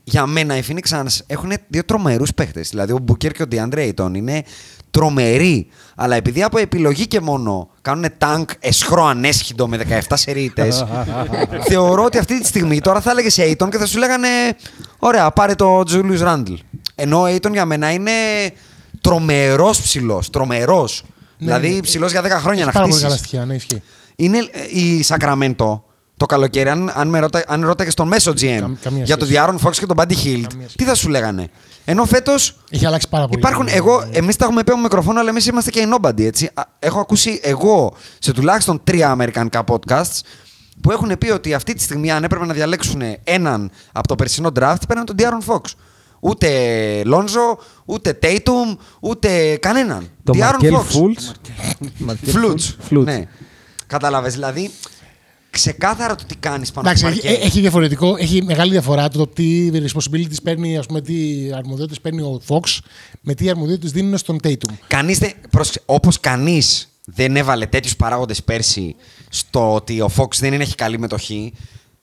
[SPEAKER 2] για μένα οι Phoenix Suns έχουν δύο τρομερούς παίχτες. Δηλαδή ο Booker και ο DeAndre Ayton είναι τρομεροί. Αλλά επειδή από επιλογή και μόνο κάνουν τάγκ εσχρό ανέσχυντο με 17 σερίτες, θεωρώ ότι αυτή τη στιγμή τώρα θα έλεγες σε Ayton και θα σου λέγανε ωραία πάρε το Julius Randle. Ενώ ο Ayton για μένα είναι τρομερός ψηλός, τρομερός. Δηλαδή ψηλός για 10 χρόνια
[SPEAKER 1] Έχει
[SPEAKER 2] να
[SPEAKER 1] πάρα πολύ
[SPEAKER 2] χτίσεις.
[SPEAKER 1] καλά στοιχεία, ναι, ισχύει.
[SPEAKER 2] Είναι ε, η Σακραμέντο το καλοκαίρι, αν, αν, με ρώτα, αν ρώταγες τον μέσο GM
[SPEAKER 1] Κα- καμία
[SPEAKER 2] για τον
[SPEAKER 1] σχέση.
[SPEAKER 2] Διάρον Fox και τον Buddy Hield,
[SPEAKER 1] σχέση.
[SPEAKER 2] τι θα σου λέγανε; Ενώ φέτος
[SPEAKER 1] Έχει αλλάξει πάρα πολύ.
[SPEAKER 2] υπάρχουν. Εγώ, εμείς τα έχουμε πει από μικροφόνο, αλλά εμείς είμαστε και οι nobody, έτσι. Α, Έχω ακούσει εγώ σε τουλάχιστον τρία αμερικανικά podcasts που έχουν πει ότι αυτή τη στιγμή, αν έπρεπε να διαλέξουν έναν από το περσινό draft, παίρναν τον Diaron Fox. Ούτε Lonzo, ούτε Tatum, ούτε κανέναν.
[SPEAKER 3] Το
[SPEAKER 2] De'Aaron
[SPEAKER 3] Μαρκέλ
[SPEAKER 2] Fox.
[SPEAKER 3] Φούλτς.
[SPEAKER 2] Φλούτς.
[SPEAKER 3] Φλούτς.
[SPEAKER 2] Ναι. Κατάλαβε. Δηλαδή, ξεκάθαρα το τι κάνεις πάνω
[SPEAKER 1] Εντάξει,
[SPEAKER 2] από
[SPEAKER 1] έχει,
[SPEAKER 2] παρκέ.
[SPEAKER 1] έχει διαφορετικό, έχει μεγάλη διαφορά το τι responsibilities παίρνει, ας πούμε, τι αρμοδιότητες παίρνει ο Fox με τι αρμοδιότητες δίνουν στον Tatum.
[SPEAKER 2] Κανείς δεν, πρόσεξε, όπως κανείς δεν έβαλε τέτοιους παράγοντες πέρσι στο ότι ο Fox δεν είναι, έχει καλή μετοχή,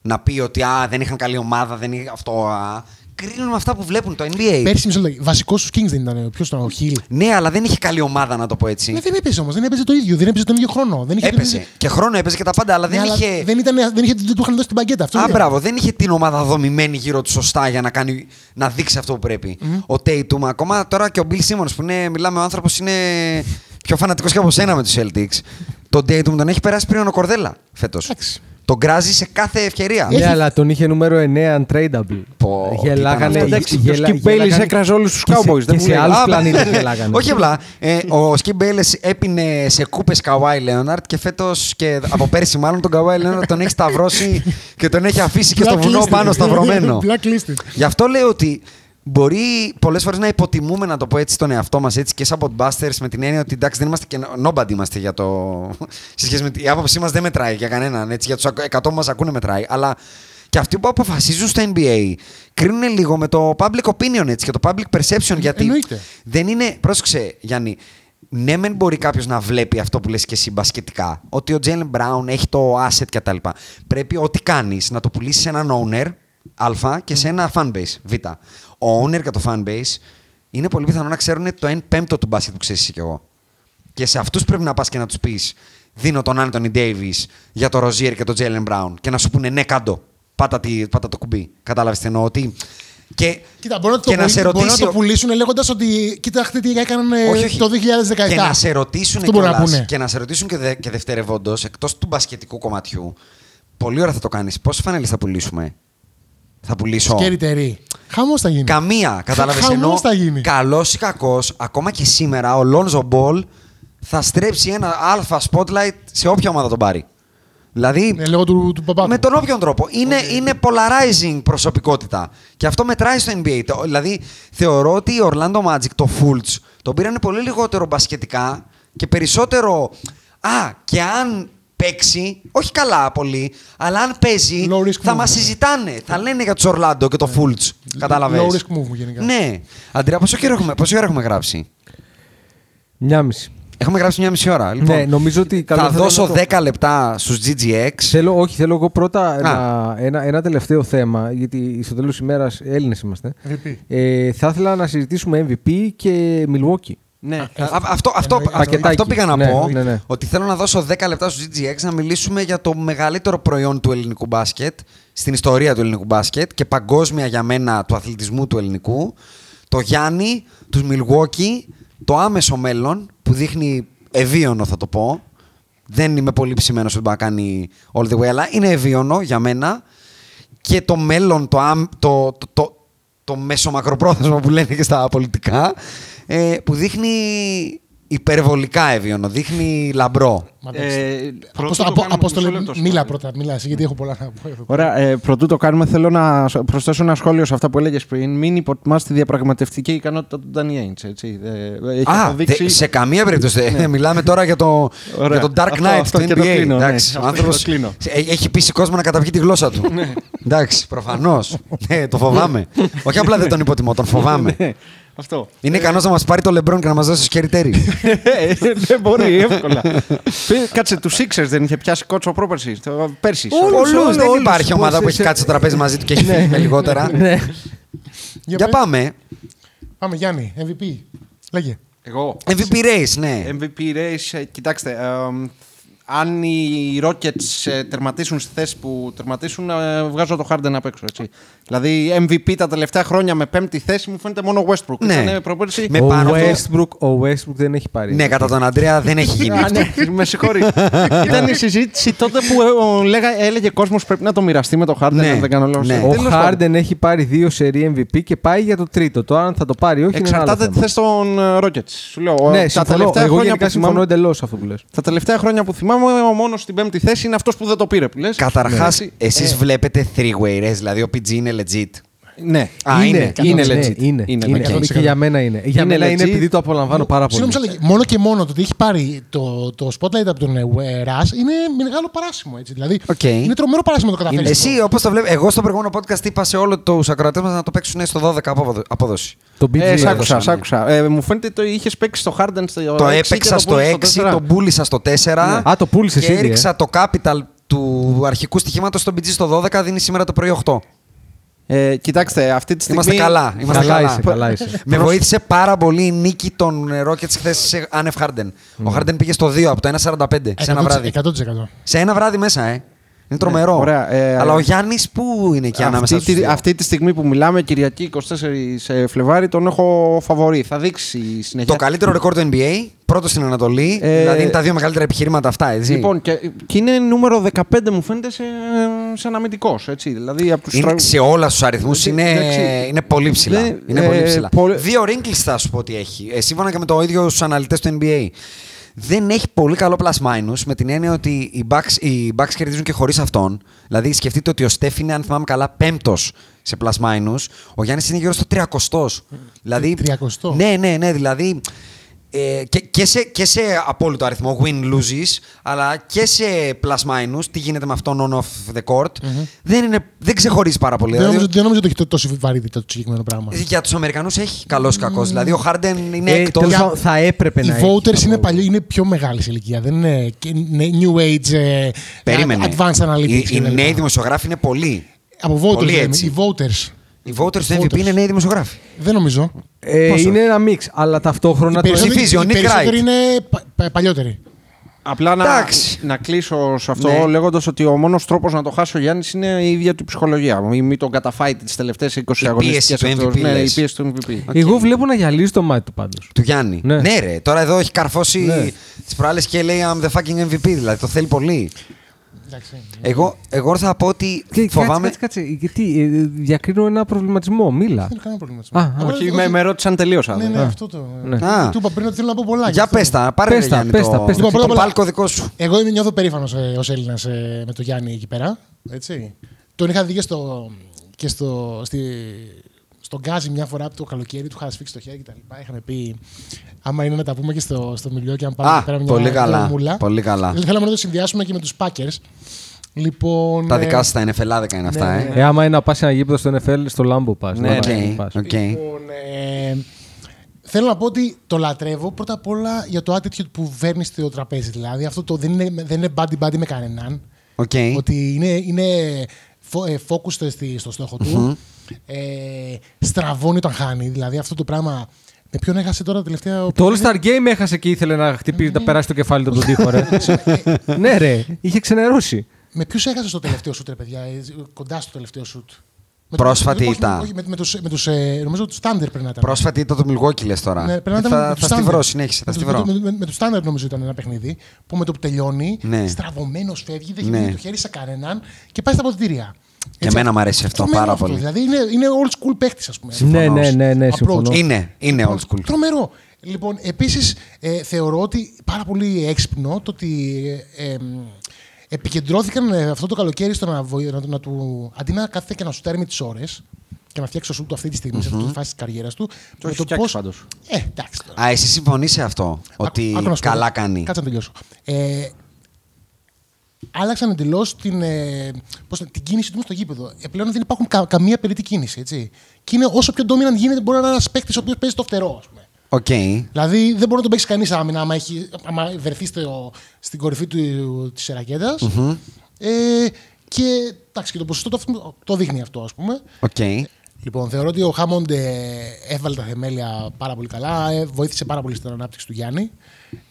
[SPEAKER 2] να πει ότι α, δεν είχαν καλή ομάδα, δεν είχε αυτό, α, κρίνουν με αυτά που βλέπουν το NBA.
[SPEAKER 1] Πέρσι, μισό λεπτό, βασικός στους Kings δεν ήταν. Ποιος ήταν, ο Χιλ.
[SPEAKER 2] Ναι, αλλά δεν είχε καλή ομάδα, να το πω έτσι.
[SPEAKER 1] Ναι, δεν έπαιζε όμως, δεν έπαιζε το ίδιο, δεν έπαιζε τον ίδιο χρόνο. Δεν είχε,
[SPEAKER 2] έπαιζε. Και χρόνο έπαιζε και τα πάντα, αλλά
[SPEAKER 1] Ναι,
[SPEAKER 2] δεν
[SPEAKER 1] αλλά
[SPEAKER 2] είχε.
[SPEAKER 1] δεν, ήταν, δεν, είχε, δεν του είχαν δώσει την παγκέτα. Αυτό
[SPEAKER 2] Α,
[SPEAKER 1] είναι.
[SPEAKER 2] μπράβο, δεν είχε την ομάδα δομημένη γύρω του σωστά για να, κάνει, να δείξει αυτό που πρέπει. Ο Tatum, ακόμα τώρα και ο Bill Simmons που είναι, μιλάμε, ο άνθρωπος είναι πιο φανατικός και από σένα με τους Celtics. τον Tatum τον έχει περάσει πριν ο Κορδέλα φέτος.
[SPEAKER 1] Εντάξει.
[SPEAKER 2] Τον κράζει σε κάθε ευκαιρία.
[SPEAKER 3] Ναι, αλλά τον είχε νούμερο 9 untradeable.
[SPEAKER 2] Πω,
[SPEAKER 3] Γελάγανε.
[SPEAKER 2] ήταν αυτό.
[SPEAKER 4] Εντάξει,
[SPEAKER 3] γελα-
[SPEAKER 4] ο Skip Bayless
[SPEAKER 3] γελάγανε
[SPEAKER 4] έκραζε όλους τους
[SPEAKER 3] και σε-
[SPEAKER 4] Cowboys, δεν
[SPEAKER 3] Και
[SPEAKER 4] μου
[SPEAKER 3] σε
[SPEAKER 4] λέει.
[SPEAKER 3] άλλους
[SPEAKER 2] Α,
[SPEAKER 3] πλανήτε
[SPEAKER 2] ναι.
[SPEAKER 3] γελάγανε.
[SPEAKER 2] Όχι απλά. Ε, ο Σκι Μπέιλε έπινε σε κούπες Καουάι Λέοναρτ και φέτος και από πέρσι μάλλον τον Καουάι Λέοναρτ τον έχει σταυρώσει και τον έχει αφήσει και στο βουνό
[SPEAKER 1] Blacklisted.
[SPEAKER 2] πάνω σταυρωμένο.
[SPEAKER 1] Blacklisted.
[SPEAKER 2] Γι' αυτό λέω ότι μπορεί πολλές φορές να υποτιμούμε, να το πω έτσι, τον εαυτό μας έτσι και σαν podbusters με την έννοια ότι εντάξει δεν είμαστε και nobody είμαστε για το. σε σχέση με την η άποψή μας δεν μετράει για κανέναν. Έτσι, για τους 100 που μας ακούνε μετράει. Αλλά και αυτοί που αποφασίζουν στο NBA κρίνουν λίγο με το public opinion έτσι, και το public perception. Γιατί
[SPEAKER 1] εννοείται.
[SPEAKER 2] δεν είναι. Πρόσεξε, Γιάννη. Ναι, μεν μπορεί κάποιος να βλέπει αυτό που λες και εσύ μπασκετικά. Ότι ο Jalen Brown έχει το asset κτλ. Πρέπει ό,τι κάνεις να το πουλήσεις σε έναν owner Α και σε ένα fanbase Β. Ο owner και το fanbase είναι πολύ πιθανό να ξέρουν το 1 πέμπτο του μπάσκετ που ξέρεις εσύ κι εγώ. Και σε αυτούς πρέπει να πας και να τους πεις: Δίνω τον Anthony Davis για το Rozier και τον Jalen Brown. Και να σου πούνε ναι, κάντο. Πάτα, τη, πάτα το κουμπί. Κατάλαβες τι εννοώ. Ότι... Και,
[SPEAKER 1] Κοίτα, μπορεί να,
[SPEAKER 2] και
[SPEAKER 1] το,
[SPEAKER 2] να σε
[SPEAKER 1] μπορεί να
[SPEAKER 2] ρωτήσει.
[SPEAKER 1] το πουλήσουν λέγοντας ότι κοιτάξτε τι έκαναν ε,
[SPEAKER 2] Όχι, όχι.
[SPEAKER 1] το 2017.
[SPEAKER 2] Και να σε ρωτήσουν
[SPEAKER 1] Αυτό μπορούν να
[SPEAKER 2] κιόλας,
[SPEAKER 1] πούνε.
[SPEAKER 2] και να σε ρωτήσουν και, δε, και δευτερευόντως, εκτός του μπασκετικού κομματιού, πολύ ώρα θα το κάνεις. Πόσε φανέλες θα πουλήσουμε, Θα πουλήσω.
[SPEAKER 1] Σκέρι τερί. Χαμός θα γίνει.
[SPEAKER 2] Καμία. Κατάλαβες
[SPEAKER 1] Χαμός
[SPEAKER 2] ενώ.
[SPEAKER 1] θα γίνει.
[SPEAKER 2] Καλός ή κακός, ακόμα και σήμερα ο Λόνζο Μπολ θα στρέψει ένα αλφα spotlight σε όποια ομάδα τον πάρει. Δηλαδή.
[SPEAKER 1] Ναι, λόγω του, του παπά.
[SPEAKER 2] Με
[SPEAKER 1] του.
[SPEAKER 2] τον όποιον τρόπο. Είναι, είναι polarizing προσωπικότητα. Και αυτό μετράει στο NBA. Το- δηλαδή, θεωρώ ότι η Orlando Magic, το Fultz, τον πήρανε πολύ λιγότερο μπασκετικά και περισσότερο. Α, και αν παίξει, όχι καλά πολύ, αλλά αν παίζει,
[SPEAKER 1] Low risk
[SPEAKER 2] θα
[SPEAKER 1] move,
[SPEAKER 2] μας
[SPEAKER 1] ναι.
[SPEAKER 2] συζητάνε. Θα λένε για τους Orlando και το Fultz. Κατάλαβε.
[SPEAKER 1] Low risk move γενικά.
[SPEAKER 2] Ναι. Αντρέα, πόσο, καιρό έχουμε, πόσο ώρα έχουμε γράψει;
[SPEAKER 3] Μια μισή.
[SPEAKER 2] Έχουμε γράψει μια μισή ώρα. Λοιπόν,
[SPEAKER 3] Ναι, νομίζω ότι καλό
[SPEAKER 2] θα
[SPEAKER 3] θα ήταν
[SPEAKER 2] δώσω
[SPEAKER 3] να το-
[SPEAKER 2] 10 λεπτά στους GGX.
[SPEAKER 3] Θέλω, όχι, θέλω εγώ πρώτα να- ένα, ένα τελευταίο θέμα, γιατί στο τέλος της ημέρας Έλληνες είμαστε.
[SPEAKER 1] MVP.
[SPEAKER 3] Ε, θα ήθελα να συζητήσουμε MVP και Milwaukee.
[SPEAKER 4] Ναι.
[SPEAKER 2] Α, αυτό, αυτό,
[SPEAKER 1] εννοεί-
[SPEAKER 2] αυτό, αυτό πήγα να
[SPEAKER 3] Ναι,
[SPEAKER 2] πω.
[SPEAKER 3] ναι, ναι.
[SPEAKER 2] Ότι θέλω να δώσω 10 λεπτά στους GGX να μιλήσουμε για το μεγαλύτερο προϊόν του ελληνικού μπάσκετ στην ιστορία του ελληνικού μπάσκετ και παγκόσμια για μένα του αθλητισμού του ελληνικού. Το Γιάννη, τους Milwaukee, το άμεσο μέλλον που δείχνει ευίωνο θα το πω. Δεν είμαι πολύ ψημένος ότι μπορεί να κάνει all the way, αλλά είναι ευίωνο για μένα. Και το μέλλον, το, άμ- το, το, το, το μεσομακροπρόθεσμο που λένε και στα πολιτικά, ε, που δείχνει υπερβολικά εύιωνο, δείχνει λαμπρό.
[SPEAKER 1] Μαντέψτε.
[SPEAKER 4] Ε,
[SPEAKER 1] Απόστο-
[SPEAKER 4] πρωτού το
[SPEAKER 1] απο-
[SPEAKER 4] κάνουμε-
[SPEAKER 1] Απόστολε,
[SPEAKER 4] μισό λεπτό,
[SPEAKER 1] μίλα
[SPEAKER 4] sorry.
[SPEAKER 1] πρώτα, μίλα εσύ, γιατί έχω πολλά να πω. εδώ.
[SPEAKER 4] Ωραία, ε, πρωτού το κάνουμε, θέλω να σ- προσθέσω ένα σχόλιο σε αυτά που έλεγες πριν. Μην υποτιμάς τη διαπραγματευτική ικανότητα του Ντάνι Έιντς, έτσι. Ε, έχει
[SPEAKER 2] Α,
[SPEAKER 4] αποδείξει-
[SPEAKER 2] τε- σε καμία περίπτωση. δεν- Μιλάμε τώρα για το,
[SPEAKER 4] Ωραία.
[SPEAKER 2] για το Dark
[SPEAKER 4] Αυτό-
[SPEAKER 2] Knight
[SPEAKER 4] αυτό
[SPEAKER 2] του
[SPEAKER 4] και το
[SPEAKER 2] NBA.
[SPEAKER 4] κλείνω, ναι.
[SPEAKER 2] Εντάξει,
[SPEAKER 4] Αυτό
[SPEAKER 2] ο
[SPEAKER 4] και
[SPEAKER 2] άνθρωπος
[SPEAKER 4] το κλείνω.
[SPEAKER 2] ε- έχει πείσει κόσμο να καταπιεί τη γλώσσα του. Εντάξει, προφανώς. ναι, το φοβάμαι. Όχι απλά δεν τον υποτιμώ, τον φοβάμαι.
[SPEAKER 4] Ναι, Αυτό.
[SPEAKER 2] Είναι ικανός να μας πάρει το Λεμπρόν και να μας δώσει σκεριτέρι.
[SPEAKER 4] Ε, Δεν μπορεί, εύκολα. Πει- Κάτσε, τους Sixers δεν είχε πιάσει κότσο πρόπερση. το- Πέρσι. sorry.
[SPEAKER 2] Πολλού. Δεν
[SPEAKER 3] όλους.
[SPEAKER 2] υπάρχει ομάδα που
[SPEAKER 3] Πώς
[SPEAKER 2] έχει
[SPEAKER 3] σε-
[SPEAKER 2] κάτσει στο τραπέζι μαζί του και έχει φύγει με λιγότερα.
[SPEAKER 3] Ναι.
[SPEAKER 1] Για
[SPEAKER 2] Για
[SPEAKER 1] πες.
[SPEAKER 2] πάμε.
[SPEAKER 1] Πάμε, Γιάννη, MVP. Λέγε.
[SPEAKER 4] Εγώ.
[SPEAKER 2] MVP race, ναι.
[SPEAKER 4] MVP race, ε, κοιτάξτε. Ε, αν οι Rockets ε, τερματίσουν στη θέση που τερματίσουν, ε, βγάζω το Harden απ' έξω. Έτσι. Δηλαδή, MVP τα τελευταία χρόνια με πέμπτη θέση μου φαίνεται μόνο Westbrook.
[SPEAKER 2] Ναι.
[SPEAKER 4] Ήταν προπέρσι.
[SPEAKER 2] Με
[SPEAKER 3] Ο
[SPEAKER 2] πάνω από-
[SPEAKER 3] Westbrook, ο Westbrook δεν έχει πάρει.
[SPEAKER 2] Ναι, κατά τον Αντρέα δεν έχει γίνει
[SPEAKER 4] Α,
[SPEAKER 2] αυτό.
[SPEAKER 4] ναι, με συγχωρεί. Ήταν η συζήτηση τότε που ε, ο, λέγα, έλεγε κόσμος πρέπει να το μοιραστεί με το Harden.
[SPEAKER 2] Ναι,
[SPEAKER 4] αν δεν κάνω λάθος.
[SPEAKER 2] ναι.
[SPEAKER 3] Ο
[SPEAKER 4] Τέλος πάντων.
[SPEAKER 3] Harden έχει πάρει δύο σερή MVP και πάει για το τρίτο. Τώρα αν θα το πάρει, όχι. είναι ένα άλλο
[SPEAKER 4] Εξαρτάται τι
[SPEAKER 3] θέμα.
[SPEAKER 4] θες των ε, Rockets. Σου λέω,
[SPEAKER 3] Ναι,
[SPEAKER 4] τα
[SPEAKER 3] συμφωνώ.
[SPEAKER 4] τελευταία
[SPEAKER 3] Εγώ
[SPEAKER 4] χρόνια
[SPEAKER 3] γενικά
[SPEAKER 4] που
[SPEAKER 3] συμφωνώ
[SPEAKER 4] θυμάμαι-
[SPEAKER 3] εντελώ αυτό που λες.
[SPEAKER 4] Τα τελευταία χρόνια που θυμάμαι, ο μόνος στην πέμπτη θέση είναι αυτός που δεν το πήρε. Που λες.
[SPEAKER 2] Καταρχάς,
[SPEAKER 4] Ναι.
[SPEAKER 2] εσείς βλέπετε three-way race, δηλαδή ο PG είναι legit.
[SPEAKER 4] Ναι,
[SPEAKER 2] Α, είναι.
[SPEAKER 4] είναι
[SPEAKER 3] ναι,
[SPEAKER 4] legit.
[SPEAKER 3] Είναι,
[SPEAKER 4] Είναι
[SPEAKER 3] είναι.
[SPEAKER 4] legit.
[SPEAKER 3] Και για μένα είναι. Για
[SPEAKER 4] Είναι
[SPEAKER 3] μένα είναι
[SPEAKER 4] legit.
[SPEAKER 3] επειδή το απολαμβάνω πάρα πολύ.
[SPEAKER 1] Συγγνώμη, σας λέω, μόνο και μόνο το ότι έχει πάρει το, το spotlight από τον ε, Russ είναι μεγάλο παράσημο. Έτσι. Δηλαδή,
[SPEAKER 2] Οκ.
[SPEAKER 1] Είναι τρομερό παράσημο το καταφέρει.
[SPEAKER 2] Εσύ, όπως το βλέπει, εγώ στο προηγούμενο podcast είπα σε όλου τους ακροατές μας να το παίξουν στο 12 απόδο- απόδοση.
[SPEAKER 3] Το PG.
[SPEAKER 4] Ε, σ' άκουσα,
[SPEAKER 2] έδωσαν,
[SPEAKER 4] σ'
[SPEAKER 2] ναι.
[SPEAKER 4] άκουσα. Ε, μου φαίνεται το είχες παίξει στο Harden στο
[SPEAKER 2] Το
[SPEAKER 4] 6 και
[SPEAKER 2] έπαιξα στο
[SPEAKER 4] πούλησες
[SPEAKER 2] 6,
[SPEAKER 4] στο 4.
[SPEAKER 2] τον πούλησα στο 4.
[SPEAKER 3] Α, το πούλησες
[SPEAKER 2] Και
[SPEAKER 3] ήδη, ε.
[SPEAKER 2] έριξα το capital του αρχικού στοιχήματος στο BG στο 12, δίνει σήμερα το πρωί 8.
[SPEAKER 4] Ε, κοιτάξτε, αυτή τη στιγμή.
[SPEAKER 2] Είμαστε καλά. Είμαστε
[SPEAKER 3] Καλά
[SPEAKER 2] καλά.
[SPEAKER 3] είσαι, καλά είσαι.
[SPEAKER 2] Με βοήθησε πάρα πολύ η νίκη των Rockets χθες σε άνευ Harden. Ο Harden πήγε στο 2 από το 1,45 σε ένα βράδυ.
[SPEAKER 1] 100%.
[SPEAKER 2] Σε ένα βράδυ μέσα, ε. Είναι τρομερό.
[SPEAKER 4] ωραία, ε,
[SPEAKER 2] Αλλά
[SPEAKER 4] ε,
[SPEAKER 2] ο Γιάννης πού είναι εκεί ανάμεσα
[SPEAKER 4] Αυτή,
[SPEAKER 2] στους
[SPEAKER 4] τη,
[SPEAKER 2] δύο;
[SPEAKER 4] αυτή τη στιγμή που μιλάμε, Κυριακή 24 Φλεβάρι, τον έχω φαβορή. Θα δείξει η συνέχεια.
[SPEAKER 2] Το καλύτερο ρεκόρ του NBA, πρώτο στην Ανατολή.
[SPEAKER 4] Ε,
[SPEAKER 2] δηλαδή είναι τα δύο μεγαλύτερα επιχειρήματα αυτά, έτσι.
[SPEAKER 4] Λοιπόν, και, και είναι νούμερο 15 μου φαίνεται σε, σε αναμυντικός, έτσι. Δηλαδή από τους
[SPEAKER 2] είναι,
[SPEAKER 4] τρα-
[SPEAKER 2] σε όλα τους αριθμούς είναι,
[SPEAKER 4] εντάξει.
[SPEAKER 2] είναι πολύ ψηλά.
[SPEAKER 4] Δεν-
[SPEAKER 2] είναι
[SPEAKER 4] ε,
[SPEAKER 2] πολύ ψηλά.
[SPEAKER 4] πολύ-
[SPEAKER 2] Δύο wrinkles θα σου πω ότι έχει. Ε, σύμφωνα και με το ίδιο στους αναλυτές του NBA. Δεν έχει πολύ καλό plus minus με την έννοια ότι οι Bucks, οι Bucks κερδίζουν και χωρίς αυτόν. Δηλαδή σκεφτείτε ότι ο Στέφ είναι, αν θυμάμαι καλά, πέμπτος σε plus minus. Ο Γιάννης είναι γύρω στο 300. Δηλαδή,
[SPEAKER 1] 300.
[SPEAKER 2] Ναι, ναι, ναι. Δηλαδή ε, και, και, σε, και σε απόλυτο αριθμό win loses, αλλά και σε plus minus, τι γίνεται με αυτόν on off the court, δεν, είναι, δεν ξεχωρίζει πάρα πολύ.
[SPEAKER 1] Δεν
[SPEAKER 2] Δηλαδή,
[SPEAKER 1] νομίζω, δεν νομίζω ότι έχει τό- τόση βαρύτητα το συγκεκριμένο πράγμα.
[SPEAKER 2] για τους Αμερικανούς έχει καλός ή κακός. Δηλαδή ο Harden είναι
[SPEAKER 3] Ε,
[SPEAKER 2] εκτός.
[SPEAKER 3] τέλος πάντων, θα έπρεπε
[SPEAKER 1] Οι
[SPEAKER 3] να έχει,
[SPEAKER 1] voters
[SPEAKER 3] θα
[SPEAKER 1] είναι,
[SPEAKER 3] πω.
[SPEAKER 1] παλιοί, είναι πιο μεγάλης σε ηλικία. Δεν είναι, και είναι new age, ε,
[SPEAKER 2] Περίμενε.
[SPEAKER 1] advanced analytics.
[SPEAKER 2] Οι, οι
[SPEAKER 1] κτλ.
[SPEAKER 2] νέοι δημοσιογράφοι είναι πολλοί.
[SPEAKER 1] Από voters
[SPEAKER 2] πολύ
[SPEAKER 1] λέμε,
[SPEAKER 2] έτσι.
[SPEAKER 1] οι voters.
[SPEAKER 2] Οι voters του MVP
[SPEAKER 1] Voters.
[SPEAKER 2] είναι νέοι δημοσιογράφοι.
[SPEAKER 1] Δεν νομίζω.
[SPEAKER 3] Ε,
[SPEAKER 2] Πόσο;
[SPEAKER 3] είναι ένα μίξ, αλλά ταυτόχρονα
[SPEAKER 1] Οι
[SPEAKER 3] το
[SPEAKER 1] περισσότεροι,
[SPEAKER 2] ψηφίζει ο
[SPEAKER 1] οι
[SPEAKER 2] Nick
[SPEAKER 1] περισσότεροι
[SPEAKER 2] Wright.
[SPEAKER 1] είναι πα- πα- παλιότεροι.
[SPEAKER 4] Απλά να,
[SPEAKER 2] Εντάξει.
[SPEAKER 4] να κλείσω σε αυτό
[SPEAKER 2] Ναι.
[SPEAKER 4] λέγοντας ότι ο μόνος τρόπος να το χάσει ο Γιάννης είναι η ίδια του ψυχολογία. Μην μην τον καταφάει τις τελευταίες 20
[SPEAKER 2] Η
[SPEAKER 4] αγωνιστικές
[SPEAKER 2] πίεση του MVP,
[SPEAKER 4] Ναι, η
[SPEAKER 2] λες.
[SPEAKER 4] πίεση του MVP.
[SPEAKER 3] Εγώ βλέπω να γυαλίζει το μάτι του πάντως.
[SPEAKER 2] Του Γιάννη.
[SPEAKER 3] Ναι.
[SPEAKER 2] Ναι. ρε. Τώρα εδώ έχει καρφώσει
[SPEAKER 3] Ναι.
[SPEAKER 2] τις προάλλες και λέει I'm the fucking MVP. Δηλαδή το θέλει πολύ.
[SPEAKER 1] Εντάξει.
[SPEAKER 2] Εγώ, εγώ θα πω ότι
[SPEAKER 3] Και
[SPEAKER 2] φοβάμαι.
[SPEAKER 3] Κάτσε, κάτσε, κάτσε. Γιατί ε, διακρίνω ένα προβληματισμό. Μίλα.
[SPEAKER 1] Δεν έχω κανένα πρόβλημα.
[SPEAKER 3] Α, α,
[SPEAKER 1] Εγώ-
[SPEAKER 4] Όχι,
[SPEAKER 1] εγώ-
[SPEAKER 4] με, με ρώτησαν τελείωσα.
[SPEAKER 1] Ναι, ναι,
[SPEAKER 4] Α.
[SPEAKER 1] αυτό το.
[SPEAKER 3] Ναι.
[SPEAKER 2] Α.
[SPEAKER 1] Του είπα πριν ότι θέλω να πω πολλά. γι'
[SPEAKER 2] Για
[SPEAKER 1] αυτό.
[SPEAKER 2] πες τα, πάρε
[SPEAKER 3] Πες
[SPEAKER 2] ρε
[SPEAKER 3] τα,
[SPEAKER 2] Γιάννη
[SPEAKER 3] πες τα,
[SPEAKER 2] το,
[SPEAKER 3] πες τα.
[SPEAKER 1] Λοιπόν, πρώτα
[SPEAKER 2] το
[SPEAKER 1] απ' όλα-
[SPEAKER 2] πάλκο δικό σου.
[SPEAKER 1] Εγώ είμαι νιώθω περήφανος ως Έλληνας με τον Γιάννη εκεί πέρα. Έτσι. Τον είχα δει και στο, και στο, στη, στον Γκάζι μια φορά από το καλοκαίρι, του είχα σφίξει το χέρι κτλ. Είχαμε πει, άμα είναι να τα πούμε και στο, στο Milwaukee αν πάμε
[SPEAKER 2] Α,
[SPEAKER 1] εκεί πέρα μια
[SPEAKER 2] πολύ καλά,
[SPEAKER 1] δρομούλα.
[SPEAKER 2] πολύ καλά.
[SPEAKER 1] Δηλαδή, θέλαμε να το συνδυάσουμε και με τους Packers. Λοιπόν,
[SPEAKER 2] Τα
[SPEAKER 1] ε,
[SPEAKER 2] δικά σας τα NFL είναι αυτά,
[SPEAKER 1] ναι,
[SPEAKER 2] ε.
[SPEAKER 3] Ε, άμα είναι να πας ένα γήπεδο στο NFL, στο Lambeau πας.
[SPEAKER 4] Ναι,
[SPEAKER 2] Οκ,
[SPEAKER 3] πας.
[SPEAKER 2] οκ.
[SPEAKER 1] Λοιπόν, ε, θέλω να πω ότι το λατρεύω πρώτα απ' όλα για το attitude που φέρνει στο τραπέζι. Δηλαδή αυτό το δεν είναι, δεν είναι buddy-buddy με κανέναν.
[SPEAKER 2] Οκ.
[SPEAKER 1] Ότι είναι, είναι fo- ε, focused στη- στο στόχο του. Ε, στραβώνει όταν χάνει. Δηλαδή αυτό το πράγμα. Με ποιον έχασε τώρα τελευταία.
[SPEAKER 3] Το All Star Game έχασε και ήθελε να χτυπήσει, να περάσει το κεφάλι του από τον τοίχο, ρε. ναι, ρε, είχε ξενερώσει.
[SPEAKER 1] Με ποιους έχασες στο τελευταίο σουτ, ρε παιδιά, ε, κοντά στο τελευταίο σουτ; Με
[SPEAKER 2] Πρόσφατη
[SPEAKER 1] τους- όχι,
[SPEAKER 2] ήττα.
[SPEAKER 1] Όχι, με, με τους, με τους, ε, νομίζω τους Thunder πρέπει να ήταν.
[SPEAKER 2] Πρόσφατη ήταν το Milwaukee λες τώρα.
[SPEAKER 1] Ναι, πρέπει να
[SPEAKER 2] Ε,
[SPEAKER 1] ήταν
[SPEAKER 2] θα
[SPEAKER 1] με
[SPEAKER 2] θα
[SPEAKER 1] τους
[SPEAKER 2] στη
[SPEAKER 1] Thunder.
[SPEAKER 2] βρω, συνέχισε. Θα
[SPEAKER 1] Με
[SPEAKER 2] στη
[SPEAKER 1] τους-
[SPEAKER 2] βρω.
[SPEAKER 1] Με, με, με τους Thunder νομίζω ήταν ένα παιχνίδι που με το που τελειώνει,
[SPEAKER 2] Ναι.
[SPEAKER 1] στραβωμένος φεύγει, δεν έχει
[SPEAKER 2] Ναι.
[SPEAKER 1] μείνει το χέρι σε κανέναν και πάει στα αποδητήρια.
[SPEAKER 2] Και εμένα μου αρέσει αυτό
[SPEAKER 1] τρομερό
[SPEAKER 2] πάρα
[SPEAKER 1] αυτό,
[SPEAKER 2] πολύ.
[SPEAKER 1] Δηλαδή είναι, είναι old school παίχτης, ας πούμε.
[SPEAKER 3] Ναι, ναι, ναι, ναι,
[SPEAKER 1] Approach.
[SPEAKER 3] συμφωνώ.
[SPEAKER 2] Είναι, είναι old school.
[SPEAKER 1] Τρομερό. Λοιπόν, επίσης ε, θεωρώ ότι πάρα πολύ έξυπνο το ότι ε, ε, επικεντρώθηκαν ε, αυτό το καλοκαίρι στο να, βοη- να, να του. αντί να κάθεται και να σου τέρμει τις ώρες και να φτιάξει το σουτ του αυτή τη στιγμή, σε αυτή τη φάση της καριέρας του.
[SPEAKER 4] Το
[SPEAKER 1] με
[SPEAKER 4] έχει φτιάξει
[SPEAKER 1] πώς-
[SPEAKER 4] πάντως.
[SPEAKER 1] Ε, εντάξει τώρα.
[SPEAKER 2] Α, εσύ συμφωνείς σε αυτό. Ότι
[SPEAKER 1] Άκου να σου πω.
[SPEAKER 2] καλά κάνει.
[SPEAKER 1] Κάτσε να τελειώσω. Ε, άλλαξαν εντελώς την, ε, πώς, να- την κίνηση τους μες στο γήπεδο. Ε, πλέον δεν υπάρχουν κα- καμία περιττή κίνηση. Έτσι. Και είναι όσο πιο dominant γίνεται, μπορεί να είναι ένας παίκτης ο οποίος παίζει το φτερό, ας πούμε.
[SPEAKER 2] Οκ.
[SPEAKER 1] Δηλαδή δεν μπορεί να τον παίξει κανείς άμυνα άμα, έχει, άμα βρεθεί στο, στην κορυφή του, της ρακέτας Ε, και εντάξει, και το ποσοστό το, το δείχνει αυτό, ας πούμε.
[SPEAKER 2] Οκ.
[SPEAKER 1] Λοιπόν, θεωρώ ότι ο Hammond ε, έβαλε τα θεμέλια πάρα πολύ καλά, ε, βοήθησε πάρα πολύ στην ανάπτυξη του Γιάννη.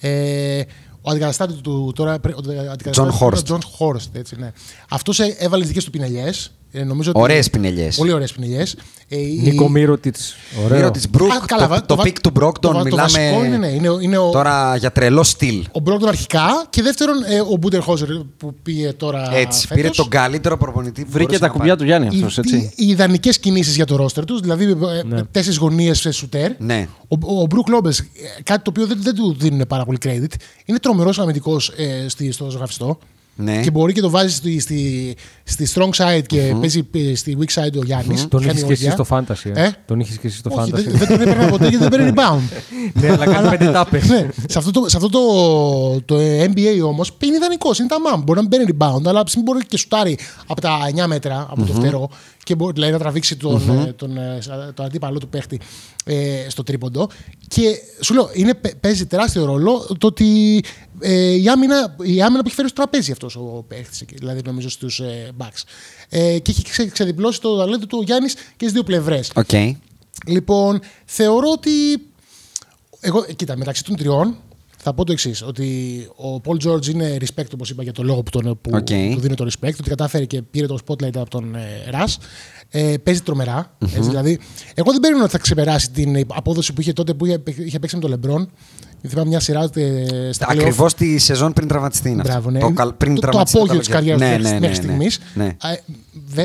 [SPEAKER 1] Ε, ο αντικαταστάτης του τώρα. πρέ- Ο αντικαταστάτης
[SPEAKER 2] John
[SPEAKER 1] του τώρα,
[SPEAKER 2] Horst.
[SPEAKER 1] John Horst, έτσι, ναι. Αυτός έβαλε τις δικές του πινελιές. Ε, νομίζω ότι-
[SPEAKER 2] Ωραίες πινελιές.
[SPEAKER 1] Πολύ ωραίες πινελιές. Ε, η-
[SPEAKER 3] Νίκο Μύρο τη.
[SPEAKER 2] Μύρο
[SPEAKER 3] Ωραίο.
[SPEAKER 2] της Μπρουκ,
[SPEAKER 1] Α, καλά,
[SPEAKER 2] το,
[SPEAKER 1] βα-
[SPEAKER 2] το
[SPEAKER 1] βα-
[SPEAKER 2] πικ του Μπρόκτον.
[SPEAKER 1] το βα- το
[SPEAKER 2] μιλάμε
[SPEAKER 1] βασικό είναι, ναι, είναι, είναι ο,
[SPEAKER 2] τώρα για τρελό στυλ.
[SPEAKER 1] ο Μπρόκτον αρχικά και δεύτερον ε, ο Μπούντερ Χόζερ που πήγε τώρα.
[SPEAKER 2] Έτσι,
[SPEAKER 1] φέτος.
[SPEAKER 2] πήρε τον καλύτερο προπονητή που
[SPEAKER 4] Βρήκε
[SPEAKER 2] μπορούσε
[SPEAKER 4] τα
[SPEAKER 2] να
[SPEAKER 4] κουμπιά
[SPEAKER 2] πάρει.
[SPEAKER 4] του Γιάννη
[SPEAKER 1] οι,
[SPEAKER 4] αυτός, έτσι.
[SPEAKER 1] οι ιδανικές κινήσεις για το ρόστερ τους, δηλαδή ε,
[SPEAKER 3] Ναι.
[SPEAKER 1] τέσσερις γωνίες σε σουτέρ.
[SPEAKER 2] Ναι.
[SPEAKER 1] Ο, ο Μπρουκ Λόμπε, κάτι το οποίο δεν, δεν του δίνουν πάρα πολύ credit, είναι τρομερός αμυντικός ε, στη- στο ζωγραφιστό.
[SPEAKER 2] Ναι.
[SPEAKER 1] και μπορεί και το βάζεις στη, στη, στη strong side και παίζει ε, στη weak side ο Γιάννης.
[SPEAKER 3] Τον είχες και εσύ στο fantasy. Ε;
[SPEAKER 1] Ε;
[SPEAKER 3] Τον είχες και εσύ στο
[SPEAKER 1] Όχι,
[SPEAKER 3] fantasy.
[SPEAKER 1] δεν, δεν τον έπαιρνα ποτέ γιατί δεν παίρνει rebound.
[SPEAKER 3] ναι, αλλά κάνει πέντε τάπες.
[SPEAKER 1] ναι, σε αυτό, το, σε αυτό το, το NBA όμως είναι ιδανικός. Είναι τα μάμ. Μπορεί να μην παίρνει rebound, αλλά ψήν μπορεί και σουτάρει από τα 9 μέτρα από το φτερό και μπορεί δηλαδή, να τραβήξει τον, ε, τον, ε, τον αντίπαλο του παίχτη ε, στο τρίποντο. Και σου λέω, είναι, παί- παίζει τεράστιο ρόλο το ότι ε, η, άμυνα, η άμυνα που έχει φέρει στο τραπέζι αυτός ο παίχτης, δηλαδή νομίζω στους ε, Bucks. Ε, και έχει ξε, ξεδιπλώσει το ταλέντο του ο Γιάννης και στις δύο πλευρές.
[SPEAKER 2] Οκ.
[SPEAKER 1] Λοιπόν, θεωρώ ότι. Εγώ, κοίτα, μεταξύ των τριών θα πω το εξής: Ότι ο Paul George είναι respect, όπως είπα, για το λόγο που, τον, που,
[SPEAKER 2] Οκ.
[SPEAKER 1] του δίνει το respect, ότι κατάφερε και πήρε το spotlight από τον ε, Russ. Ε, παίζει τρομερά, έτσι, δηλαδή, εγώ δεν περίμενα ότι θα ξεπεράσει την απόδοση που είχε τότε που είχε, είχε παίξει με τον LeBron. Θυμάμαι μια σειρά ε, στα playoff.
[SPEAKER 2] Ακριβώς τη σεζόν πριν τραυματιστεί. είναι αυτό.
[SPEAKER 1] Μπράβο, ναι.
[SPEAKER 2] Το, καλ- πριν
[SPEAKER 1] το, το
[SPEAKER 2] τραυματιστεί
[SPEAKER 1] απόγειο της
[SPEAKER 2] καλοκαίρι.
[SPEAKER 1] καριέρα
[SPEAKER 2] Ναι,
[SPEAKER 1] του
[SPEAKER 2] ναι,
[SPEAKER 1] μέχρι
[SPEAKER 2] ναι, ναι.
[SPEAKER 1] στιγμή.
[SPEAKER 2] Ναι.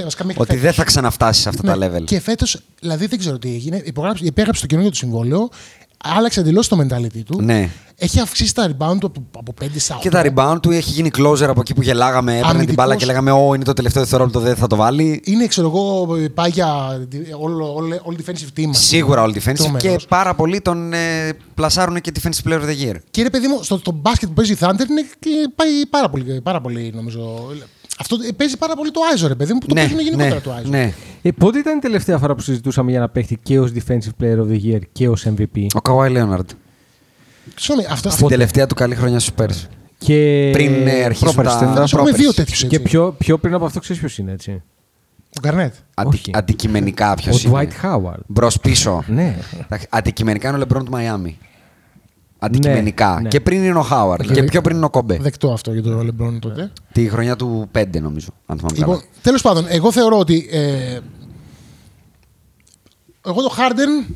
[SPEAKER 1] Ότι
[SPEAKER 2] Ότι δεν θα ξαναφτάσει σε αυτά τα level.
[SPEAKER 1] Και φέτος, δηλαδή δεν ξέρω τι έγινε. Υπογράψε, υπέγραψε το καινούργιο του συμβόλαιο. Άλλαξε εντελώς το mentality του.
[SPEAKER 2] Ναι.
[SPEAKER 1] Έχει αυξήσει τα rebound του από, από 5 στα 8.
[SPEAKER 2] Και τα rebound του έχει γίνει closer από εκεί που γελάγαμε. Έπαιρνε την
[SPEAKER 1] Αμυντικός.
[SPEAKER 2] μπάλα και λέγαμε Ω, είναι το τελευταίο δευτερόλεπτο, δεν θα το βάλει.
[SPEAKER 1] Είναι, ξέρω εγώ, πάει για όλο, όλο, όλο defensive team.
[SPEAKER 2] Σίγουρα all defensive
[SPEAKER 1] Τρομερός.
[SPEAKER 2] και πάρα πολλοί τον ε, πλασάρουν και defensive player of the year.
[SPEAKER 1] Και ρε παιδί μου, στο, το μπάσκετ που παίζει η Thunder είναι, και πάει πάρα πολύ, πάρα πολύ νομίζω. Αυτό ε, παίζει πάρα πολύ το Άιζο, ρε παιδί μου, που το
[SPEAKER 2] ναι,
[SPEAKER 1] παίζουν γενικότερα
[SPEAKER 2] ναι,
[SPEAKER 1] το Άιζο.
[SPEAKER 2] ναι.
[SPEAKER 3] Ε, πότε ήταν η τελευταία φορά που συζητούσαμε για να παίχτη και ως Defensive Player of the Year και ως MVP.
[SPEAKER 2] Ο Καουάι Λέοναρντ.
[SPEAKER 1] Συγγνώμη, αυτό.
[SPEAKER 2] Στην τελευταία του καλή χρονιά στους Πέρσι.
[SPEAKER 3] Και...
[SPEAKER 2] Πριν ε, αρχίσουν
[SPEAKER 4] πρόπερση,
[SPEAKER 2] τα.
[SPEAKER 4] δεν
[SPEAKER 1] Ας πούμε
[SPEAKER 2] πρόπερση.
[SPEAKER 1] δύο τέτοιου.
[SPEAKER 3] Και πιο, πιο πριν από αυτό ξέρεις ποιος είναι, έτσι.
[SPEAKER 1] Ο Γκαρνέτ.
[SPEAKER 2] Αντι-
[SPEAKER 3] Όχι.
[SPEAKER 2] Αντικειμενικά ποιος
[SPEAKER 3] Ο
[SPEAKER 2] είναι.
[SPEAKER 3] Dwight Howard.
[SPEAKER 2] Μπρος πίσω.
[SPEAKER 3] Ναι.
[SPEAKER 2] Εντάξει, Αντικειμενικά είναι ο Λεμπρόν του Μαϊάμι. Αντικειμενικά.
[SPEAKER 3] ναι.
[SPEAKER 2] Και πριν είναι ο Χάουαρντ.
[SPEAKER 1] Και
[SPEAKER 2] Και
[SPEAKER 1] δε-
[SPEAKER 2] πιο πριν είναι ο Κόμπε.
[SPEAKER 1] Δεκτό αυτό για τον Λεμπρόν τότε.
[SPEAKER 2] Τη χρονιά του 5, νομίζω. Αν θυμάμαι
[SPEAKER 1] Λοιπόν,
[SPEAKER 2] καλά.
[SPEAKER 1] τέλος πάντων, εγώ θεωρώ ότι. Ε, εγώ το Harden.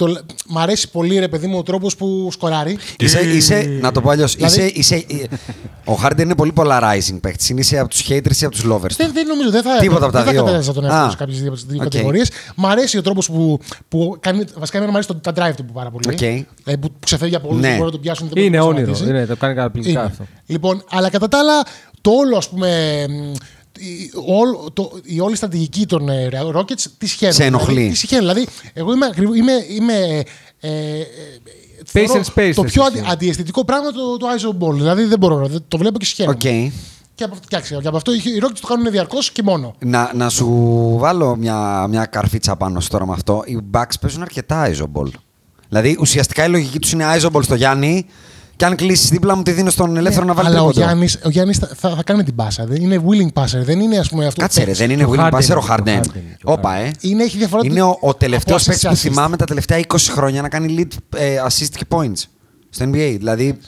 [SPEAKER 1] Το, λέ- μ' αρέσει πολύ ρε παιδί μου ο τρόπος που σκοράρει.
[SPEAKER 2] Είσαι, είσαι, να το πω αλλιώς.
[SPEAKER 1] Δηλαδή-
[SPEAKER 2] Είσαι, είσαι, ο Harden είναι πολύ polarizing παίκτης. Είσαι από τους haters ή από τους lovers.
[SPEAKER 1] Δεν, δεν νομίζω, δεν θα,
[SPEAKER 2] Τίποτα από τα
[SPEAKER 1] δεν θα
[SPEAKER 2] δύο.
[SPEAKER 1] κατέθεσα τον εαυτό
[SPEAKER 2] Α.
[SPEAKER 1] σε κάποιες δύο, δύο
[SPEAKER 2] Οκ.
[SPEAKER 1] κατηγορίες. Μ' αρέσει ο τρόπος που, που κάνει. Βασικά, εμένα μου αρέσει το, τα drive του πάρα πολύ.
[SPEAKER 2] Οκ.
[SPEAKER 1] Ε, που, που ξεφεύγει από όλους,
[SPEAKER 2] Ναι.
[SPEAKER 1] δεν μπορεί να τον πιάσουν. δεν
[SPEAKER 3] Είναι
[SPEAKER 1] μπορεί να
[SPEAKER 3] όνειρο.
[SPEAKER 1] σταματήσει.
[SPEAKER 3] Είναι, το κάνει καταπληκτικά
[SPEAKER 1] Είναι.
[SPEAKER 3] αυτό.
[SPEAKER 1] Λοιπόν, αλλά κατά τα άλλα, το όλο, ας πούμε, μ, η, όλο- το, η όλη στρατηγική των ε, Rockets τη σιχαίνομαι.
[SPEAKER 2] Σε ενοχλεί.
[SPEAKER 1] Δηλαδή, τη σιχαίνομαι. Δηλαδή, εγώ είμαι, ακριβ- είμαι, είμαι ε, ε,
[SPEAKER 3] Pace
[SPEAKER 1] θεωρώ
[SPEAKER 3] and space,
[SPEAKER 1] το
[SPEAKER 3] θες
[SPEAKER 1] πιο
[SPEAKER 3] εσύ.
[SPEAKER 1] αντι, αντιαισθητικό πράγμα το, το ISO Ball. Δηλαδή δεν μπορώ, δεν- το βλέπω και σιχαίνομαι.
[SPEAKER 2] Οκ.
[SPEAKER 1] Και από, κοιτάξτε, και από αυτό οι οι Rockets το κάνουν διαρκώς και μόνο.
[SPEAKER 2] Να, να σου βάλω μια, μια καρφίτσα πάνω σου τώρα με αυτό. Οι Bucks παίζουν αρκετά Isoball. Δηλαδή ουσιαστικά η λογική τους είναι Isoball στο Γιάννη και αν κλείσει δίπλα μου τη δίνω στον ελεύθερο να βάλει
[SPEAKER 1] Ναι, Αλλά ο
[SPEAKER 2] τρίποντο.
[SPEAKER 1] Γιάννης, ο Γιάννης θα, θα, θα κάνει την πάσα. Δεν είναι willing passer. Δεν είναι, ας πούμε, αυτός
[SPEAKER 2] Κάτσε
[SPEAKER 1] που
[SPEAKER 2] ρε,
[SPEAKER 1] παίζει.
[SPEAKER 2] δεν είναι
[SPEAKER 3] Και ο willing
[SPEAKER 2] passer ο
[SPEAKER 3] είναι, και ο
[SPEAKER 2] Harden.
[SPEAKER 3] Harden είναι, και ο
[SPEAKER 2] Όπα,
[SPEAKER 3] Harden.
[SPEAKER 2] ε.
[SPEAKER 1] Είναι, έχει διαφορά
[SPEAKER 2] Είναι
[SPEAKER 1] του-
[SPEAKER 2] ο, ο τελευταίος
[SPEAKER 1] από
[SPEAKER 2] παίκτης
[SPEAKER 1] assist
[SPEAKER 2] που
[SPEAKER 1] σε assist.
[SPEAKER 2] θυμάμαι τα τελευταία 20 χρόνια να κάνει lead ε, assist και points στο NBA. Δηλαδή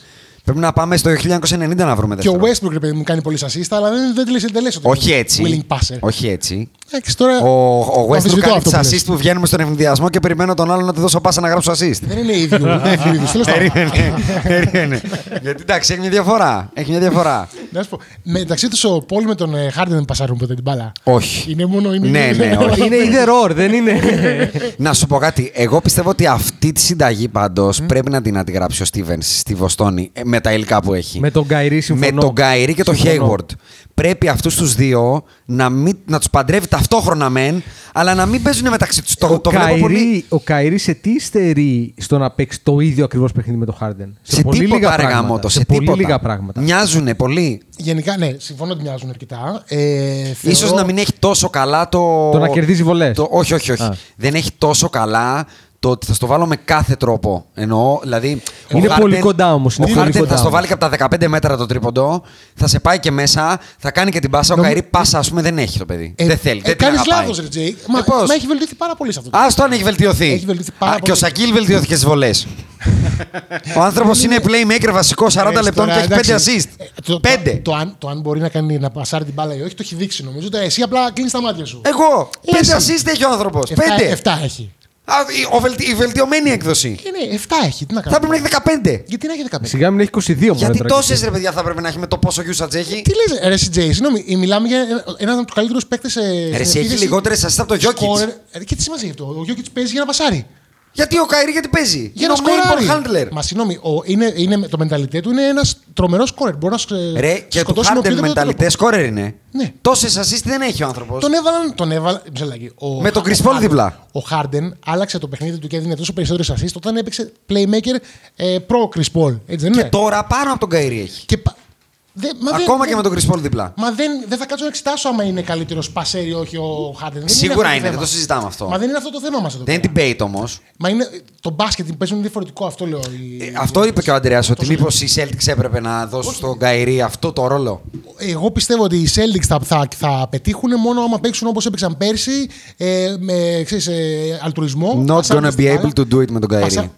[SPEAKER 2] πρέπει να πάμε στο 1990 να βρούμε
[SPEAKER 1] Και ο
[SPEAKER 2] δεύτερο.
[SPEAKER 1] Westbrook, ρε παιδί μου, κάνει πολύ assist, αλλά δεν, δεν, δεν, δεν λες ότι
[SPEAKER 2] Όχι
[SPEAKER 1] είναι
[SPEAKER 2] έτσι.
[SPEAKER 1] Willing passer.
[SPEAKER 2] Όχι έτσι.
[SPEAKER 1] Εντάξει, τώρα,
[SPEAKER 2] Ο, ο Westbrook
[SPEAKER 1] αμφισβητώ
[SPEAKER 2] κάνει
[SPEAKER 1] αυτό
[SPEAKER 2] τι
[SPEAKER 1] που λες.
[SPEAKER 2] assist που βγαίνουμε στον ευνηδιασμό και περιμένω τον άλλο να του δώσω πάσα να γράψω assist.
[SPEAKER 1] Δεν είναι ίδιο. δεν είναι ίδιο είδους. Τέλος πάντων.
[SPEAKER 2] Περίμενε. περίμενε. Γιατί εντάξει, έχει μια διαφορά. Έχει μια διαφορά.
[SPEAKER 1] Να σου πω, μεταξύ τους ο Πόλ με τον ε, Harden δεν πασάρουν ποτέ την μπάλα.
[SPEAKER 2] Όχι.
[SPEAKER 1] Είναι μόνο. Είναι,
[SPEAKER 2] Ναι, ναι, όχι.
[SPEAKER 3] Είναι either or, δεν είναι.
[SPEAKER 2] Να σου πω κάτι. Εγώ πιστεύω ότι αυτή τη συνταγή πάντως πρέπει να την αντιγράψει ο Στίβενς στη Βοστόνη ε, με τα υλικά που έχει.
[SPEAKER 3] Με τον Kyrie συμφωνώ.
[SPEAKER 2] Με τον Kyrie και τον
[SPEAKER 3] Συμφωνώ.
[SPEAKER 2] Hayward. Πρέπει αυτούς τους δύο να, μην, να τους παντρεύει ταυτόχρονα μεν, αλλά να μην παίζουν μεταξύ τους. Το,
[SPEAKER 3] ο,
[SPEAKER 2] το βλέπω πολύ.
[SPEAKER 3] Kyrie, ο Kyrie σε τι στερεί στο να παίξει το ίδιο ακριβώς παιχνίδι με τον Χάρντεν;
[SPEAKER 2] Σε
[SPEAKER 3] πολύ
[SPEAKER 2] τίποτα,
[SPEAKER 3] λίγα
[SPEAKER 2] ρε
[SPEAKER 3] πράγματα.
[SPEAKER 2] γαμώτο,
[SPEAKER 3] σε
[SPEAKER 2] σε
[SPEAKER 3] πολύ
[SPEAKER 2] τίποτα.
[SPEAKER 3] λίγα πράγματα.
[SPEAKER 2] Μοιάζουν πολύ.
[SPEAKER 1] Γενικά, ναι, συμφωνώ ότι μοιάζουν αρκετά. Ε, θεωρώ-
[SPEAKER 2] Ίσως να μην έχει τόσο καλά το.
[SPEAKER 3] Το να κερδίζει βολές.
[SPEAKER 2] Το... Όχι, όχι, όχι.
[SPEAKER 3] Α.
[SPEAKER 2] Δεν έχει τόσο καλά το ότι θα στο βάλω με κάθε τρόπο. Εννοώ, δηλαδή. ο
[SPEAKER 3] Είναι
[SPEAKER 2] Harden-
[SPEAKER 3] πολύ κοντά όμως, είναι
[SPEAKER 2] Ο
[SPEAKER 3] πολύ
[SPEAKER 2] Harden
[SPEAKER 3] κοντά
[SPEAKER 2] θα στο
[SPEAKER 3] όμως.
[SPEAKER 2] βάλει και από τα 15 μέτρα το τρίποντο, θα σε πάει και μέσα, θα κάνει και την πάσα. Ο
[SPEAKER 1] Νομι-
[SPEAKER 2] Καϊρή πάσα, ας πούμε, δεν έχει το παιδί.
[SPEAKER 1] Ε,
[SPEAKER 2] δεν θέλει.
[SPEAKER 1] Ε,
[SPEAKER 2] δεν την
[SPEAKER 1] Κάνεις
[SPEAKER 2] αγαπάει.
[SPEAKER 1] λάθος, ρε Τζέι.
[SPEAKER 2] Ε,
[SPEAKER 1] Μα,
[SPEAKER 2] πώς;
[SPEAKER 1] μα έχει βελτιωθεί πάρα πολύ σε αυτό.
[SPEAKER 2] Α το αν έχει βελτιωθεί.
[SPEAKER 1] Έχει βελτιωθεί πάρα
[SPEAKER 2] Α, Και
[SPEAKER 1] πολύ.
[SPEAKER 2] ο Σακίλ βελτιώθηκε στις βολές. ο άνθρωπος είναι playmaker βασικό 40
[SPEAKER 1] Ε,
[SPEAKER 2] λεπτών
[SPEAKER 1] τώρα,
[SPEAKER 2] και έχει 5
[SPEAKER 1] εντάξει,
[SPEAKER 2] assist.
[SPEAKER 1] ε, το-
[SPEAKER 2] 5.
[SPEAKER 1] Το, το, αν, το αν μπορεί να, κάνει, να πασάρει την μπάλα ή όχι, το έχει δείξει νομίζω. Το- Εσύ απλά κλείνεις τα μάτια σου.
[SPEAKER 2] Εγώ. 5
[SPEAKER 1] Εσύ.
[SPEAKER 2] assist έχει ο άνθρωπος. 5.
[SPEAKER 1] 7 έχει.
[SPEAKER 2] Α, η, ο βελτι- η βελτιωμένη έκδοση.
[SPEAKER 1] Ε, ναι, 7 έχει. Τι να
[SPEAKER 2] Θα
[SPEAKER 1] κάνει.
[SPEAKER 2] πρέπει να έχει 15.
[SPEAKER 1] Γιατί να έχει 15.
[SPEAKER 3] Σιγά μην έχει 22 μόνο.
[SPEAKER 2] Γιατί
[SPEAKER 3] τώρα
[SPEAKER 2] τόσες
[SPEAKER 3] και
[SPEAKER 2] ρε παιδιά θα πρέπει να έχει με το πόσο usage έχει.
[SPEAKER 1] Τι λες, ρε CJ, συγγνώμη, ε, μιλάμε για έναν από τους καλύτερους παίκτες σε.
[SPEAKER 2] Ρε, εσύ έχει λιγότερες assist από το Jokic.
[SPEAKER 1] Και τι σημασία έχει αυτό; Ο Γιώκητ παίζει για να πασάρει.
[SPEAKER 2] Γιατί ο Καϊρή γιατί παίζει.
[SPEAKER 1] Για
[SPEAKER 2] είναι
[SPEAKER 1] να
[SPEAKER 2] ο main
[SPEAKER 1] σκοράρει.
[SPEAKER 2] ball handler.
[SPEAKER 1] Μα συγγνώμη, ο, είναι, είναι, το μενταλιτέ του είναι ένας τρομερός σκόρερ. Μπορεί να σκ-
[SPEAKER 2] Ρε, και του
[SPEAKER 1] σκοτώσει με
[SPEAKER 2] Harden
[SPEAKER 1] οποιοδήποτε
[SPEAKER 2] μενταλιτέ
[SPEAKER 1] τρόπο.
[SPEAKER 2] σκόρερ είναι.
[SPEAKER 1] Ναι.
[SPEAKER 2] Τόσες assist δεν έχει ο άνθρωπος.
[SPEAKER 1] Τον έβαλαν. Τον έβαλαν ψελάκι, ο,
[SPEAKER 2] Με τον
[SPEAKER 1] ο
[SPEAKER 2] Chris Paul
[SPEAKER 1] Harden-
[SPEAKER 2] δίπλα.
[SPEAKER 1] Ο Χάρντεν άλλαξε το παιχνίδι του και έδινε τόσο περισσότερες assist όταν έπαιξε playmaker ε, προ Chris Paul. Έτσι δεν
[SPEAKER 2] Και
[SPEAKER 1] είναι;
[SPEAKER 2] τώρα πάνω από τον Καϊρή έχει.
[SPEAKER 1] Και πα- δε- μα δεν-
[SPEAKER 2] Ακόμα
[SPEAKER 1] δεν-
[SPEAKER 2] και με τον Chris Paul δίπλα.
[SPEAKER 1] Μα δεν, δεν θα κάτσω να εξετάσω άμα είναι καλύτερος πασέρ ή όχι ο Χάρντεν. Δεν
[SPEAKER 2] Σίγουρα
[SPEAKER 1] αυτό
[SPEAKER 2] είναι,
[SPEAKER 1] θέμα.
[SPEAKER 2] δεν το συζητάμε αυτό.
[SPEAKER 1] Μα δεν είναι αυτό το θέμα μας εδώ.
[SPEAKER 2] Δεν
[SPEAKER 1] πέρα.
[SPEAKER 2] είναι debate όμως.
[SPEAKER 1] Μα είναι το μπάσκετ που παίζουν είναι διαφορετικό, αυτό λέω. οι-
[SPEAKER 2] Ε, Αυτό είπε και ο Αντρέας, ότι
[SPEAKER 1] Τόσο
[SPEAKER 2] μήπως οι Celtics έπρεπε να δώσουν στον Kyrie αυτό το ρόλο.
[SPEAKER 1] Εγώ πιστεύω ότι οι Celtics θα, θα, θα πετύχουν μόνο άμα παίξουν όπως έπαιξαν πέρσι ε, με ξέρεις, ε, αλτρουισμό.
[SPEAKER 2] Not
[SPEAKER 1] πασάρουν
[SPEAKER 2] gonna
[SPEAKER 1] στην
[SPEAKER 2] be
[SPEAKER 1] μπάλα.
[SPEAKER 2] able to do it με τον Kyrie.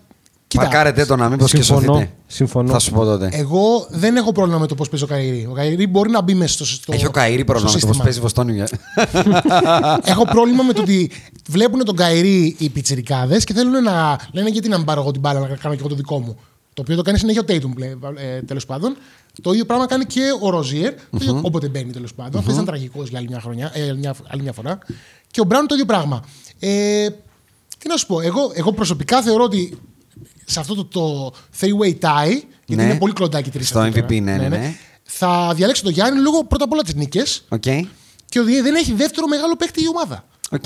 [SPEAKER 1] Πασα- Κοίτα,
[SPEAKER 2] Πακετάρετε τον μήπως και
[SPEAKER 3] Συμφωνώ.
[SPEAKER 2] σωθείτε.
[SPEAKER 3] Συμφωνώ.
[SPEAKER 2] Θα σου πω τότε.
[SPEAKER 1] Εγώ δεν έχω πρόβλημα με το πώς παίζει ο Kyrie. Ο Kyrie μπορεί να μπει μέσα στο, στο
[SPEAKER 2] Έχει ο Kyrie πρόβλημα με το πώς
[SPEAKER 1] σύστημα.
[SPEAKER 2] παίζει Βοστώνη.
[SPEAKER 1] Έχω πρόβλημα με το ότι βλέπουν τον Kyrie οι πιτσιρικάδες και θέλουν να λένε γιατί να μην πάρω εγώ την μπάλα να κάνω και εγώ το δικό μου. Το οποίο το κάνει συνέχεια ο Tatum ε, τέλος πάντων. Το ίδιο πράγμα κάνει και ο Rozier όποτε μπαίνει τέλος πάντων. Αυτό ήταν τραγικός για άλλη μια, χρονιά, ε, μια, άλλη μια φορά. Και ο Brown το ίδιο πράγμα. Ε, τι να σου πω, εγώ, εγώ προσωπικά θεωρώ ότι σε αυτό το, το three-way tie, γιατί
[SPEAKER 2] Ναι.
[SPEAKER 1] είναι πολύ κοντά οι τρεις
[SPEAKER 2] Στο MVP, ναι, ναι, ναι.
[SPEAKER 1] Θα διαλέξω τον Γιάννη λόγω πρώτα απ' όλα τις νίκες
[SPEAKER 2] Οκ.
[SPEAKER 1] και ότι δεν έχει δεύτερο μεγάλο παίκτη η ομάδα.
[SPEAKER 2] Οκ.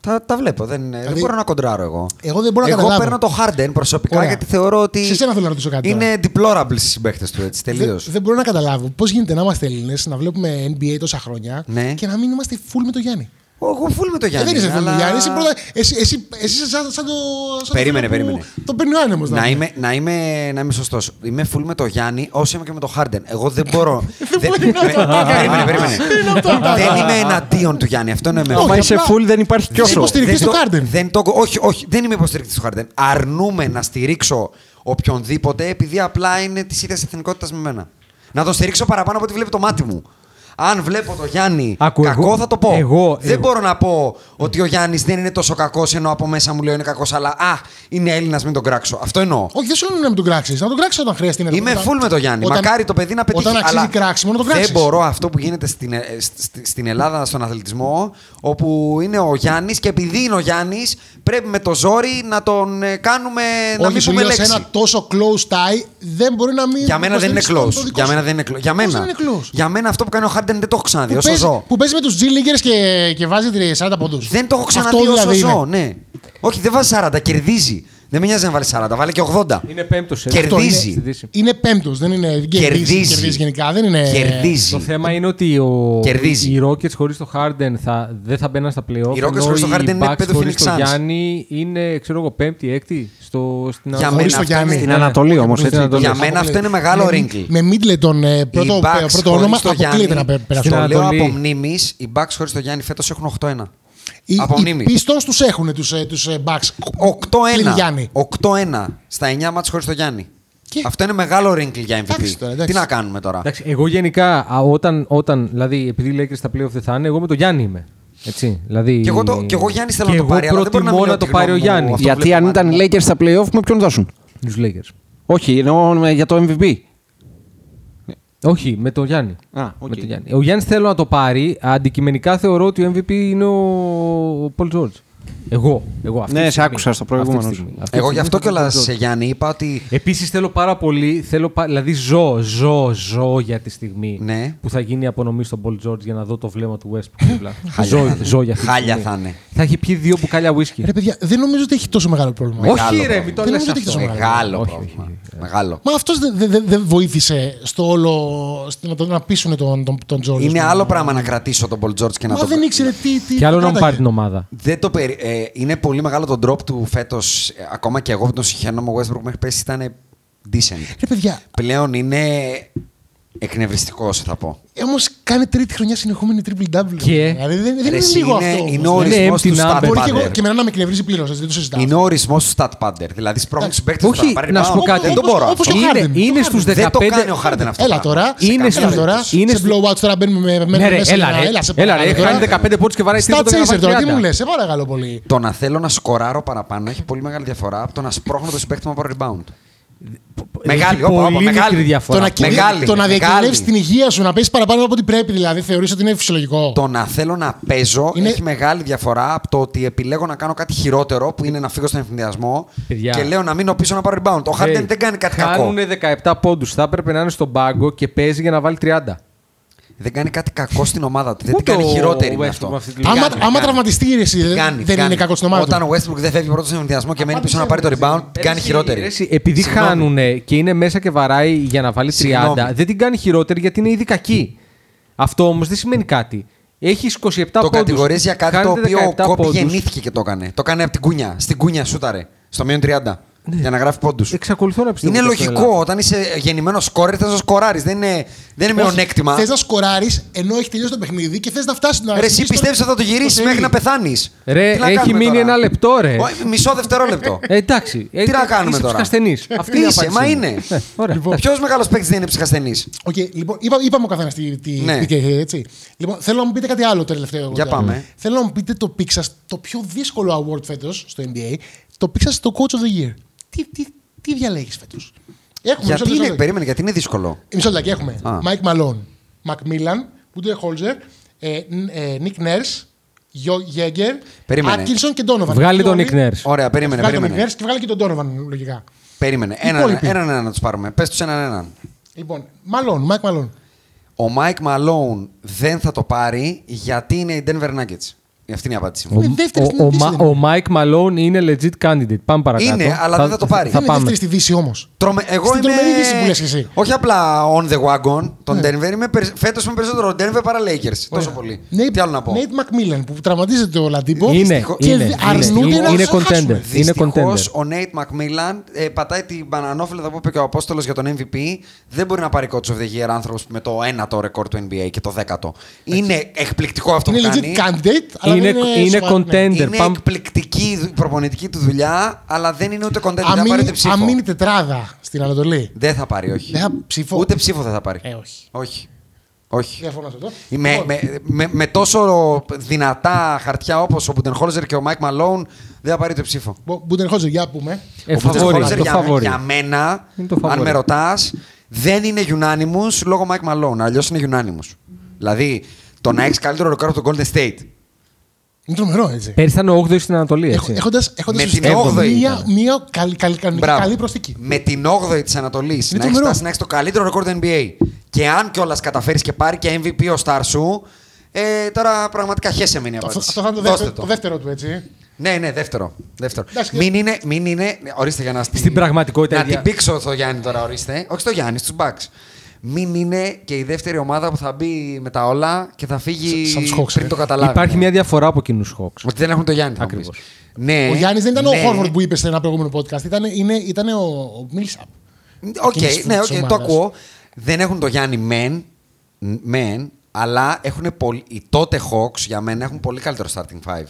[SPEAKER 2] Τα, τα βλέπω. Δεν, δεν μπορώ να κοντράρω εγώ.
[SPEAKER 1] Δηλαδή- Εγώ δεν μπορώ να
[SPEAKER 2] Εγώ
[SPEAKER 1] καταλάβω.
[SPEAKER 2] παίρνω το Harden προσωπικά
[SPEAKER 1] Ωραία.
[SPEAKER 2] γιατί θεωρώ ότι.
[SPEAKER 1] Σε σένα θέλω να ρωτήσω κάτι
[SPEAKER 2] Είναι deplorable στις συμπαίχτε του έτσι. Τελείως.
[SPEAKER 1] Δεν, δεν μπορώ να καταλάβω πώς γίνεται να είμαστε Έλληνες, να βλέπουμε NBA τόσα χρόνια
[SPEAKER 2] Ναι.
[SPEAKER 1] και να μην είμαστε full με το Γιάννη.
[SPEAKER 2] Εγώ φουλ με το
[SPEAKER 1] Ε,
[SPEAKER 2] Γιάννη.
[SPEAKER 1] δεν είσαι full με
[SPEAKER 2] αλλά-
[SPEAKER 1] το Γιάννη. Εσύ, πρώτα, εσύ, εσύ, εσύ είσαι σαν, σαν το. Σαν
[SPEAKER 2] Περίμενε,
[SPEAKER 1] το φίλο
[SPEAKER 2] περίμενε.
[SPEAKER 1] Που, το παίρνει ο άνεμος.
[SPEAKER 2] Να είμαι, να είμαι, να είμαι σωστός. Είμαι full με το Γιάννη όσο είμαι και με το Harden. Εγώ δεν μπορώ. δεν, με- περίμενε, περίμενε. δεν είμαι εναντίον του Γιάννη. Αυτό είναι με
[SPEAKER 1] Όχι,
[SPEAKER 4] Άμα είσαι
[SPEAKER 1] απλά-
[SPEAKER 4] full δεν υπάρχει κι
[SPEAKER 1] Δεν
[SPEAKER 4] όσο.
[SPEAKER 1] υποστηρίζεις
[SPEAKER 2] Δεν
[SPEAKER 1] το
[SPEAKER 2] το-
[SPEAKER 1] Harden.
[SPEAKER 2] Δεν το, όχι, όχι, δεν είμαι υποστηρικτής του Harden. Αρνούμε να στηρίξω οποιονδήποτε επειδή απλά είναι της ίδιας εθνικότητας με μένα. Να τον στηρίξω παραπάνω από ό,τι βλέπει το μάτι μου. Αν βλέπω το Γιάννη
[SPEAKER 3] Άκου,
[SPEAKER 2] κακό,
[SPEAKER 3] εγώ-
[SPEAKER 2] θα το πω.
[SPEAKER 3] εγώ-
[SPEAKER 2] δεν
[SPEAKER 3] εγώ-
[SPEAKER 2] μπορώ να πω ότι ο Γιάννης δεν είναι τόσο κακός ενώ από μέσα μου λέω είναι κακός, αλλά α, είναι Έλληνας, μην τον κράξω. Αυτό εννοώ.
[SPEAKER 1] Όχι, δεν σου λέω να μην τον κράξεις. Να τον κράξεις όταν χρειαστεί να
[SPEAKER 2] Είμαι
[SPEAKER 1] όταν-
[SPEAKER 2] full με το Γιάννη.
[SPEAKER 1] όταν-
[SPEAKER 2] Μακάρι το παιδί να πετύχει.
[SPEAKER 1] Όταν αξίζει
[SPEAKER 2] αλλά
[SPEAKER 1] κράξιμο, να τον
[SPEAKER 2] Δεν
[SPEAKER 1] κράξεις.
[SPEAKER 2] μπορώ αυτό που γίνεται στην, ε, στη- στην Ελλάδα στον αθλητισμό, όπου είναι ο Γιάννης και επειδή είναι ο Γιάννης, πρέπει με το ζόρι να τον ε, κάνουμε να
[SPEAKER 1] Όχι,
[SPEAKER 2] μην
[SPEAKER 1] σου
[SPEAKER 2] πούμε
[SPEAKER 1] λέω σε
[SPEAKER 2] λέξη.
[SPEAKER 1] ένα τόσο close tie δεν μπορεί να μην.
[SPEAKER 2] Για μένα δεν είναι
[SPEAKER 1] υποστηρίξεις
[SPEAKER 2] close.
[SPEAKER 1] το δικό
[SPEAKER 2] Για
[SPEAKER 1] σου.
[SPEAKER 2] μένα δεν είναι close. Για
[SPEAKER 1] Πώς
[SPEAKER 2] μένα,
[SPEAKER 1] δεν είναι close;
[SPEAKER 2] για μένα αυτό που κάνει ο Χάρντεν δεν το έχω ξαναδεί.
[SPEAKER 1] Που
[SPEAKER 2] Όσο
[SPEAKER 1] παίζει,
[SPEAKER 2] ζω.
[SPEAKER 1] που παίζει με τους G Leaguers και, και βάζει 40 πόντους.
[SPEAKER 2] Δεν το έχω ξαναδεί
[SPEAKER 1] Αυτό
[SPEAKER 2] όσο
[SPEAKER 1] δηλαδή
[SPEAKER 2] ζω.
[SPEAKER 1] είναι.
[SPEAKER 2] Ναι. Όχι, δεν βάζει 40, κερδίζει. Δεν με νοιάζει να βάλει 40, βάλει και 80.
[SPEAKER 3] Είναι πέμπτος.
[SPEAKER 2] Κερδίζει.
[SPEAKER 1] Είναι πέμπτος, δεν είναι. Κερδίζει.
[SPEAKER 2] Κερδίζει.
[SPEAKER 1] κερδίζει γενικά. Δεν είναι.
[SPEAKER 2] Κερδίζει.
[SPEAKER 3] Το θέμα είναι ότι ο...
[SPEAKER 2] Κερδίζει.
[SPEAKER 3] οι Rockets χωρίς το Harden θα... δεν θα μπαίναν στα playoff.
[SPEAKER 2] Οι Rockets
[SPEAKER 3] ενώ
[SPEAKER 2] χωρίς το
[SPEAKER 3] οι
[SPEAKER 2] Harden είναι
[SPEAKER 3] Bucks
[SPEAKER 2] πέντε
[SPEAKER 3] χωρίς
[SPEAKER 2] Phoenix
[SPEAKER 3] το
[SPEAKER 2] Suns.
[SPEAKER 3] Γιάννη είναι, ξέρω εγώ, πέμπτη, έκτη στο... στην
[SPEAKER 2] Για
[SPEAKER 3] Ανατολή.
[SPEAKER 2] μένα
[SPEAKER 1] Χωρίς το
[SPEAKER 2] αυτό
[SPEAKER 1] Γιάννη.
[SPEAKER 2] είναι-
[SPEAKER 4] Στην Ανατολή όμως,
[SPEAKER 3] Στην
[SPEAKER 4] έτσι.
[SPEAKER 3] Ανατολή.
[SPEAKER 2] Για μένα αυτό είναι μεγάλο
[SPEAKER 1] με,
[SPEAKER 2] ρίγκλ.
[SPEAKER 1] Με Middleton ε, πρώτο,
[SPEAKER 2] Οι Bucks
[SPEAKER 1] πρώτο
[SPEAKER 2] χωρίς
[SPEAKER 1] όνομα
[SPEAKER 2] το
[SPEAKER 1] αποκλείεται
[SPEAKER 2] Γιάννη-
[SPEAKER 1] να πε- περάσουν.
[SPEAKER 2] Το λέω
[SPEAKER 3] Ανατολή.
[SPEAKER 2] από μνήμης, οι Bucks χωρίς το Γιάννη φέτος έχουν 8-1.
[SPEAKER 1] Οι,
[SPEAKER 2] από
[SPEAKER 1] οι
[SPEAKER 2] μνήμης.
[SPEAKER 1] Pistons τους έχουν τους, ε, τους ε, Bucks. Πλην
[SPEAKER 2] 8-1.
[SPEAKER 1] Γιάννη.
[SPEAKER 2] 8-1 στα 9 ματς χωρίς το Γιάννη.
[SPEAKER 1] Και-
[SPEAKER 2] Αυτό είναι μεγάλο ρίγκλα για MVP.
[SPEAKER 1] Εντάξει τώρα, εντάξει.
[SPEAKER 2] Τι να κάνουμε τώρα;
[SPEAKER 3] Εντάξει, εγώ γενικά, α, όταν, όταν, δηλαδή, επειδή λέει και στα playoff δεν θα είναι, εγώ με το Γιάννη είμαι. Έτσι, δηλαδή...
[SPEAKER 2] Κι εγώ το- κι εγώ Γιάννης θέλω
[SPEAKER 3] και
[SPEAKER 2] να το
[SPEAKER 3] εγώ
[SPEAKER 2] πάρει, αλλά δεν μπορώ να
[SPEAKER 3] προτιμώ
[SPEAKER 2] μιλάω
[SPEAKER 3] να το
[SPEAKER 2] τη
[SPEAKER 3] πάρει ο
[SPEAKER 2] γνώμη μου.
[SPEAKER 3] Γιάννη.
[SPEAKER 2] Αυτό
[SPEAKER 4] Γιατί
[SPEAKER 2] βλέπω
[SPEAKER 4] αν ήταν
[SPEAKER 2] μάλλον.
[SPEAKER 4] Lakers στα playoff, με ποιον δώσουν.
[SPEAKER 3] Τους Lakers.
[SPEAKER 4] Όχι, εννοώ ε, για το MVP.
[SPEAKER 3] Όχι, με τον Γιάννη.
[SPEAKER 4] Α, οκ.
[SPEAKER 3] με τον Γιάννη. Ο Γιάννης θέλω να το πάρει. Αντικειμενικά θεωρώ ότι ο MVP είναι ο Πολ Τζόρτζ. Εγώ. εγώ αυτή
[SPEAKER 4] Ναι,
[SPEAKER 3] τη
[SPEAKER 4] σε
[SPEAKER 3] στιγμή.
[SPEAKER 4] άκουσα στο προηγούμενο
[SPEAKER 3] Αυτή τη
[SPEAKER 4] σου.
[SPEAKER 3] στιγμή. Αυτή τη
[SPEAKER 2] Εγώ
[SPEAKER 3] στιγμή
[SPEAKER 2] γι' αυτό
[SPEAKER 3] θέλω τον
[SPEAKER 2] κιόλας
[SPEAKER 3] Paul George.
[SPEAKER 2] σε Γιάννη είπα ότι.
[SPEAKER 3] Επίσης θέλω πάρα πολύ, θέλω, πα- δηλαδή ζω, ζω, ζω για τη στιγμή
[SPEAKER 2] Ναι.
[SPEAKER 3] που θα γίνει η απονομή στον Paul George για να δω το βλέμμα του Westbrook. δίπλα. ζω, ζω για αυτή τη
[SPEAKER 2] Χάλια
[SPEAKER 3] στιγμή.
[SPEAKER 2] θα είναι.
[SPEAKER 3] Θα έχει πιει δύο μπουκάλια whisky.
[SPEAKER 1] Ρε παιδιά, δεν νομίζω ότι έχει τόσο μεγάλο πρόβλημα.
[SPEAKER 2] Μεγάλο
[SPEAKER 3] όχι ρε,
[SPEAKER 2] πρόβλημα.
[SPEAKER 3] μην το
[SPEAKER 1] Δεν
[SPEAKER 3] λες
[SPEAKER 1] νομίζω ότι έχει
[SPEAKER 3] αυτό.
[SPEAKER 1] τόσο
[SPEAKER 2] Μεγάλο
[SPEAKER 3] Όχι,
[SPEAKER 2] πρόβλημα.
[SPEAKER 3] όχι.
[SPEAKER 2] Μεγάλο.
[SPEAKER 1] Μα αυτός δεν δεν- δεν βοήθησε στο όλο. στο να, τον- να πείσουν τον, τον, τον George.
[SPEAKER 2] Είναι
[SPEAKER 1] ας
[SPEAKER 2] άλλο
[SPEAKER 1] πούμε.
[SPEAKER 2] πράγμα να κρατήσω τον Paul George και να
[SPEAKER 1] Μα
[SPEAKER 2] το.
[SPEAKER 1] δεν ήξερε τι. τι
[SPEAKER 3] Και άλλο να μου
[SPEAKER 1] κράταγε.
[SPEAKER 3] πάρει την ομάδα.
[SPEAKER 2] Δεν το περι... ε, είναι πολύ μεγάλο το drop του φέτος. Ακόμα και εγώ που τον συγχαίρω με Westbrook μέχρι πέρσι ήταν decent.
[SPEAKER 1] Ρε παιδιά,
[SPEAKER 2] Πλέον είναι εκνευριστικός, θα πω.
[SPEAKER 1] όμως κάνει τρίτη χρονιά συνεχόμενη triple double.
[SPEAKER 3] Και-
[SPEAKER 1] Δηλαδή δεν, δεν
[SPEAKER 2] Ρε,
[SPEAKER 1] είναι
[SPEAKER 2] εσύ,
[SPEAKER 1] λίγο
[SPEAKER 2] είναι-
[SPEAKER 1] αυτό.
[SPEAKER 2] είναι
[SPEAKER 1] όμως.
[SPEAKER 2] ο
[SPEAKER 3] Είναι
[SPEAKER 2] ορισμός
[SPEAKER 3] empty
[SPEAKER 2] του stat
[SPEAKER 3] number.
[SPEAKER 1] Μπορεί και, εγώ,
[SPEAKER 2] padder.
[SPEAKER 1] και εμένα να με εκνευρίζει πλήρως, δεν το συζητάω.
[SPEAKER 2] Είναι ο ορισμός του stat padder. Δηλαδή σπρώχνει του
[SPEAKER 1] Εντάξει.
[SPEAKER 2] παίκτες
[SPEAKER 3] Όχι, να σου πω κάτι.
[SPEAKER 2] Δεν το
[SPEAKER 1] Όπως-
[SPEAKER 2] μπορώ.
[SPEAKER 1] όπως
[SPEAKER 2] αυτό.
[SPEAKER 1] ο
[SPEAKER 3] Είναι,
[SPEAKER 1] Harden.
[SPEAKER 3] είναι
[SPEAKER 1] Το
[SPEAKER 3] στους 15...
[SPEAKER 2] Δεν το κάνει ο Harden αυτό.
[SPEAKER 1] Έλα
[SPEAKER 2] το πράγμα.
[SPEAKER 1] τώρα.
[SPEAKER 2] Σε
[SPEAKER 3] Είναι
[SPEAKER 2] καμία
[SPEAKER 1] Έλα
[SPEAKER 3] στους-
[SPEAKER 1] τώρα.
[SPEAKER 2] περίπτωση.
[SPEAKER 3] είναι
[SPEAKER 1] σε
[SPEAKER 3] στους-
[SPEAKER 1] blowouts τώρα μπαίνουμε με με-
[SPEAKER 3] Ναι, ρε,
[SPEAKER 1] μέσα.
[SPEAKER 3] έλα,
[SPEAKER 1] για-
[SPEAKER 3] ρε.
[SPEAKER 1] Έλα, σε
[SPEAKER 3] Έλα, ρε,
[SPEAKER 1] παρακαλώ τώρα.
[SPEAKER 3] χάνει 15 πόντους και βαράει
[SPEAKER 1] Στα
[SPEAKER 3] τρίποτα για να
[SPEAKER 1] chaser
[SPEAKER 3] βάλει
[SPEAKER 1] τώρα, τι
[SPEAKER 3] 30.
[SPEAKER 1] μου λες, σε παρακαλώ πολύ.
[SPEAKER 2] Το να θέλω να σκοράρω παραπάνω έχει πολύ μεγάλη διαφορά από το να σπρώχνω το συμπέκτη μου από rebound. Μεγάλη,
[SPEAKER 3] Έχει
[SPEAKER 2] όπα, όπα,
[SPEAKER 3] πολύ
[SPEAKER 2] μεγάλη.
[SPEAKER 3] μικρή διαφορά.
[SPEAKER 1] Το να, κυνε-
[SPEAKER 2] Μεγάλη,
[SPEAKER 1] το να
[SPEAKER 2] μεγάλη.
[SPEAKER 1] διακινδυνεύσει την υγεία σου, να πέσει παραπάνω από ό,τι πρέπει, δηλαδή θεωρείς ότι είναι φυσιολογικό.
[SPEAKER 2] Το να θέλω να παίζω
[SPEAKER 1] Είναι-
[SPEAKER 2] έχει μεγάλη διαφορά από το ότι επιλέγω να κάνω κάτι χειρότερο που είναι να φύγω στον ευθυνδιασμό
[SPEAKER 3] Παιδιά.
[SPEAKER 2] και λέω να μείνω πίσω να πάρω rebound. Ο Harden
[SPEAKER 3] Hey,
[SPEAKER 2] δεν κάνει κάτι κακό.
[SPEAKER 3] Χάνουνε 17 πόντους. Θα έπρεπε να είναι στον πάγκο και παίζει για να βάλει 30.
[SPEAKER 2] Δεν κάνει κάτι κακό στην ομάδα του. Δεν την
[SPEAKER 3] Ούτε
[SPEAKER 2] κάνει
[SPEAKER 3] ο
[SPEAKER 2] χειρότερη με
[SPEAKER 3] Westbrook
[SPEAKER 2] αυτό.
[SPEAKER 3] με αυτή τη
[SPEAKER 2] Τι
[SPEAKER 1] άμα
[SPEAKER 2] κάνει,
[SPEAKER 1] άμα
[SPEAKER 2] κάνει.
[SPEAKER 1] τραυματιστεί ρε, εσύ,
[SPEAKER 2] Τι
[SPEAKER 1] δεν-
[SPEAKER 2] κάνει, τι
[SPEAKER 1] δεν
[SPEAKER 2] κάνει.
[SPEAKER 1] είναι κακό στην ομάδα
[SPEAKER 2] Όταν
[SPEAKER 1] του.
[SPEAKER 2] ο Westbrook δεν φεύγει πρώτος στον ευθυνδιασμό και μένει πίσω να πάρει το rebound, την κάνει
[SPEAKER 3] Ρε,
[SPEAKER 2] χειρότερη.
[SPEAKER 3] ρε, εσύ, επειδή
[SPEAKER 2] Συγγνώμη.
[SPEAKER 3] χάνουνε και είναι μέσα και βαράει για να βάλει 30,
[SPEAKER 2] Συγγνώμη.
[SPEAKER 3] δεν την κάνει χειρότερη γιατί είναι ήδη κακή. Αυτό όμως δεν σημαίνει κάτι. Έχει 27
[SPEAKER 2] Το
[SPEAKER 3] πόντους.
[SPEAKER 2] κατηγορείς για κάτι το
[SPEAKER 3] Χάνετε
[SPEAKER 2] οποίο ο
[SPEAKER 3] 17
[SPEAKER 2] Κόμπι
[SPEAKER 3] πόντους.
[SPEAKER 2] γεννήθηκε και το έκανε. Το έκανε από την κούνια. Στην κούνια σούταρε. Στο μείον 30. Για να γράφει πόντους.
[SPEAKER 3] Εξακολουθώ να πιστεύω.
[SPEAKER 2] Είναι
[SPEAKER 3] ότι αυτό
[SPEAKER 2] λογικό. Όταν είσαι γεννημένος σκόρερ, θες να σκοράρεις. Δεν είναι, δεν είναι μειονέκτημα.
[SPEAKER 1] Θες να σκοράρεις ενώ έχει τελειώσει το παιχνίδι και θες να φτάσεις να.
[SPEAKER 2] Ρε, εσύ
[SPEAKER 1] στο-
[SPEAKER 2] πιστεύεις ότι θα το γυρίσει
[SPEAKER 1] στο
[SPEAKER 2] μέχρι να
[SPEAKER 1] σερί.
[SPEAKER 2] πεθάνεις;
[SPEAKER 3] Ρε, έχει μείνει ένα λεπτό, ρε.
[SPEAKER 2] Μισό δευτερόλεπτο.
[SPEAKER 3] Ε, εντάξει.
[SPEAKER 2] Τι να κάνουμε
[SPEAKER 3] είσαι
[SPEAKER 2] τώρα;
[SPEAKER 3] ψυχασθενής. Αυτή είναι η
[SPEAKER 2] Είσαι,
[SPEAKER 3] απάντησή
[SPEAKER 2] μα
[SPEAKER 3] μου.
[SPEAKER 2] είναι.
[SPEAKER 3] Ε, ωραία.
[SPEAKER 2] Ποιος μεγάλος παίκτης δεν είναι ψυχασθενής;
[SPEAKER 1] Οκ, λοιπόν, είπα, είπαμε ο καθένας τι, τι,
[SPEAKER 2] Ναι.
[SPEAKER 1] τι καίει, έτσι. Λοιπόν, θέλω να μου πείτε κάτι άλλο τελευταίο. εγώ
[SPEAKER 2] Για
[SPEAKER 1] τώρα.
[SPEAKER 2] πάμε.
[SPEAKER 1] Θέλω να μου πείτε το pick σας, το πιο δύσκολο award φέτος στο NBA, το pick σας στο Coach of the Year. Τι, τι, τι διαλέγεις φέτος; Έχουμε
[SPEAKER 2] Γιατί
[SPEAKER 1] μισό
[SPEAKER 2] είναι,
[SPEAKER 1] λεπτό.
[SPEAKER 2] περίμενε, γιατί είναι δύσκολο.
[SPEAKER 1] Μισό λεπτάκι έχουμε.
[SPEAKER 2] Α.
[SPEAKER 1] Mike Malone, Macmillan, Woody Holzer, ε, Ν- ε, Nick Nurse, Joe Yeager,
[SPEAKER 2] Περίμενε.
[SPEAKER 1] Atkinson και Donovan.
[SPEAKER 3] Βγάλει τον
[SPEAKER 1] Όλοι-
[SPEAKER 3] Nick Nurse.
[SPEAKER 2] Ωραία, περίμενε,
[SPEAKER 1] Βγάλει τον Nick
[SPEAKER 2] περίμενε.
[SPEAKER 1] Nurse και βγάλει και τον Donovan, λογικά.
[SPEAKER 2] Περίμενε.
[SPEAKER 1] Οι
[SPEAKER 2] Έναν
[SPEAKER 1] υπόλοιποι.
[SPEAKER 2] έναν έναν να τους πάρουμε. Πες τους έναν έναν.
[SPEAKER 1] Λοιπόν, Malone, Mike Malone.
[SPEAKER 2] Ο Mike Malone δεν θα το πάρει γιατί είναι οι Denver Nuggets. Αυτή είναι η απάντηση μου.
[SPEAKER 1] Είναι δεύτερη στην
[SPEAKER 3] ο, ο,
[SPEAKER 1] Δύση,
[SPEAKER 3] Μα-
[SPEAKER 1] δεν είναι.
[SPEAKER 3] ο Mike Malone είναι legit candidate. Πάμε παρακάτω.
[SPEAKER 2] Είναι, αλλά δεν θα το πάρει.
[SPEAKER 3] Θα
[SPEAKER 1] είναι
[SPEAKER 3] πάμε.
[SPEAKER 1] δεύτερη στη Δύση όμως.
[SPEAKER 2] Τρομε... Εγώ
[SPEAKER 1] Στην
[SPEAKER 2] είμαι...
[SPEAKER 1] τρομερή δύση που λες εσύ. Ναι.
[SPEAKER 2] Όχι απλά on the wagon τον Denver. Είμαι περι... Φέτος είμαι περισσότερο Denver παρά Lakers. Τόσο πολύ. Τι άλλο να πω.
[SPEAKER 1] Nate McMillan που τραυματίζεται ο Λαντίμπο.
[SPEAKER 3] Είναι,
[SPEAKER 1] και
[SPEAKER 3] είναι,
[SPEAKER 1] δι-
[SPEAKER 3] είναι,
[SPEAKER 1] αρνούνται
[SPEAKER 3] είναι,
[SPEAKER 1] να
[SPEAKER 3] είναι
[SPEAKER 1] το χάσουν.
[SPEAKER 3] contender. Είναι
[SPEAKER 2] Δυστυχώς,
[SPEAKER 3] contender.
[SPEAKER 2] ο Nate McMillan ε, πατάει την μπανανόφιλα που είπε και ο Απόστολος για τον MVP. Δεν μπορεί να πάρει coach of the year άνθρωπος με το ένατο ρεκόρ του NBA και το δέκατο. Είναι εκπληκτικό αυτό
[SPEAKER 1] Είναι
[SPEAKER 2] που
[SPEAKER 1] legit
[SPEAKER 2] κάνει.
[SPEAKER 1] candidate, αλλά
[SPEAKER 3] Είναι-
[SPEAKER 1] δεν
[SPEAKER 3] είναι
[SPEAKER 1] σοβαρό, ναι.
[SPEAKER 3] contender.
[SPEAKER 2] Είναι
[SPEAKER 3] Πάμε-
[SPEAKER 2] εκπληκτική η προπονητική του δουλειά, αλλά δεν είναι ούτε contender. Δεν θα πάρει
[SPEAKER 1] Αν
[SPEAKER 2] ούτε
[SPEAKER 1] μείνει-
[SPEAKER 2] ψήφο.
[SPEAKER 1] Αν μείνει τετράδα στην Ανατολή.
[SPEAKER 2] Δεν θα πάρει, όχι.
[SPEAKER 1] Δεν θα ψήφο.
[SPEAKER 2] Ούτε ψήφο δεν θα πάρει.
[SPEAKER 1] Ε, όχι.
[SPEAKER 2] Όχι. Όχι.
[SPEAKER 1] Διαφωνώ σε αυτό.
[SPEAKER 2] Με,
[SPEAKER 1] Λοιπόν,
[SPEAKER 2] με, με, με τόσο δυνατά χαρτιά όπως ο Μπουντενχόλζερ και ο Μάικ Μαλόουν δεν θα πάρει το ψήφο.
[SPEAKER 1] Μπο- Μπουντενχόλζερ, ας πούμε.
[SPEAKER 3] Ε,
[SPEAKER 2] ο
[SPEAKER 3] φαβόρι,
[SPEAKER 2] Μπουντενχόλζερ
[SPEAKER 3] το
[SPEAKER 2] για,
[SPEAKER 3] φαβόρι.
[SPEAKER 2] για μένα,
[SPEAKER 3] Είναι το
[SPEAKER 2] αν
[SPEAKER 3] φαβόρι.
[SPEAKER 2] με ρωτάς, δεν είναι unanimous λόγω Μάικ Μαλόουν. Αλλιώς είναι unanimous. Δηλαδή, το να έχεις καλύτερο ρεκόρ από το Golden State.
[SPEAKER 1] Είναι τρομερό έτσι.
[SPEAKER 3] Πέρυσι ήταν ο 8η στην Ανατολή. Έτσι.
[SPEAKER 1] Έχοντας έχοντας
[SPEAKER 2] Με
[SPEAKER 1] ουσιαστικά
[SPEAKER 2] την όγδοη
[SPEAKER 1] μία,
[SPEAKER 3] ήταν.
[SPEAKER 1] μία καλή, καλή, καλή,
[SPEAKER 2] Μπράβο.
[SPEAKER 1] καλή προσθήκη.
[SPEAKER 2] Με την 8η της Ανατολής να έχει
[SPEAKER 1] τρομερό.
[SPEAKER 2] φτάσει να έχεις το καλύτερο ρεκόρ του NBA. Και αν κιόλας καταφέρεις και πάρει και MVP ο star σου, ε, τώρα πραγματικά χέσε με είναι η
[SPEAKER 1] Αυτό,
[SPEAKER 2] απάντηση.
[SPEAKER 1] αυτό θα είναι το
[SPEAKER 2] Δώστε
[SPEAKER 1] δεύτερο, το δεύτερο του έτσι.
[SPEAKER 2] Ναι, ναι, δεύτερο. δεύτερο.
[SPEAKER 1] Εντάξει,
[SPEAKER 2] μην, είναι, μην είναι. Ορίστε για να στη-
[SPEAKER 3] Στην πραγματικότητα,
[SPEAKER 2] Να
[SPEAKER 3] ίδια-
[SPEAKER 2] την πήξω το Γιάννη τώρα, ορίστε. Όχι στο Γιάννη, στους Bucks. Μην είναι και η δεύτερη ομάδα που θα μπει με τα όλα και θα φύγει
[SPEAKER 1] Σαν τους Hawks,
[SPEAKER 2] πριν
[SPEAKER 1] ε.
[SPEAKER 2] το καταλάβει.
[SPEAKER 3] Υπάρχει μια διαφορά από τους Hawks.
[SPEAKER 2] Ότι δεν έχουν το Γιάννη. θα μου
[SPEAKER 3] Ακριβώς.
[SPEAKER 2] πεις. Ναι,
[SPEAKER 1] Ο Γιάννης δεν ήταν
[SPEAKER 2] ναι.
[SPEAKER 1] ο Χόρφορντ που είπε σε ένα προηγούμενο podcast. Ήταν, είναι, ήταν ο, ο Millsap.
[SPEAKER 2] Οκ,
[SPEAKER 1] Εκείνης
[SPEAKER 2] ναι,
[SPEAKER 1] της
[SPEAKER 2] οκ, το
[SPEAKER 1] ομάδας.
[SPEAKER 2] ακούω. Δεν έχουν το Γιάννη μεν, μεν αλλά έχουν πολύ, οι τότε Hawks για μένα έχουν πολύ καλύτερο starting five.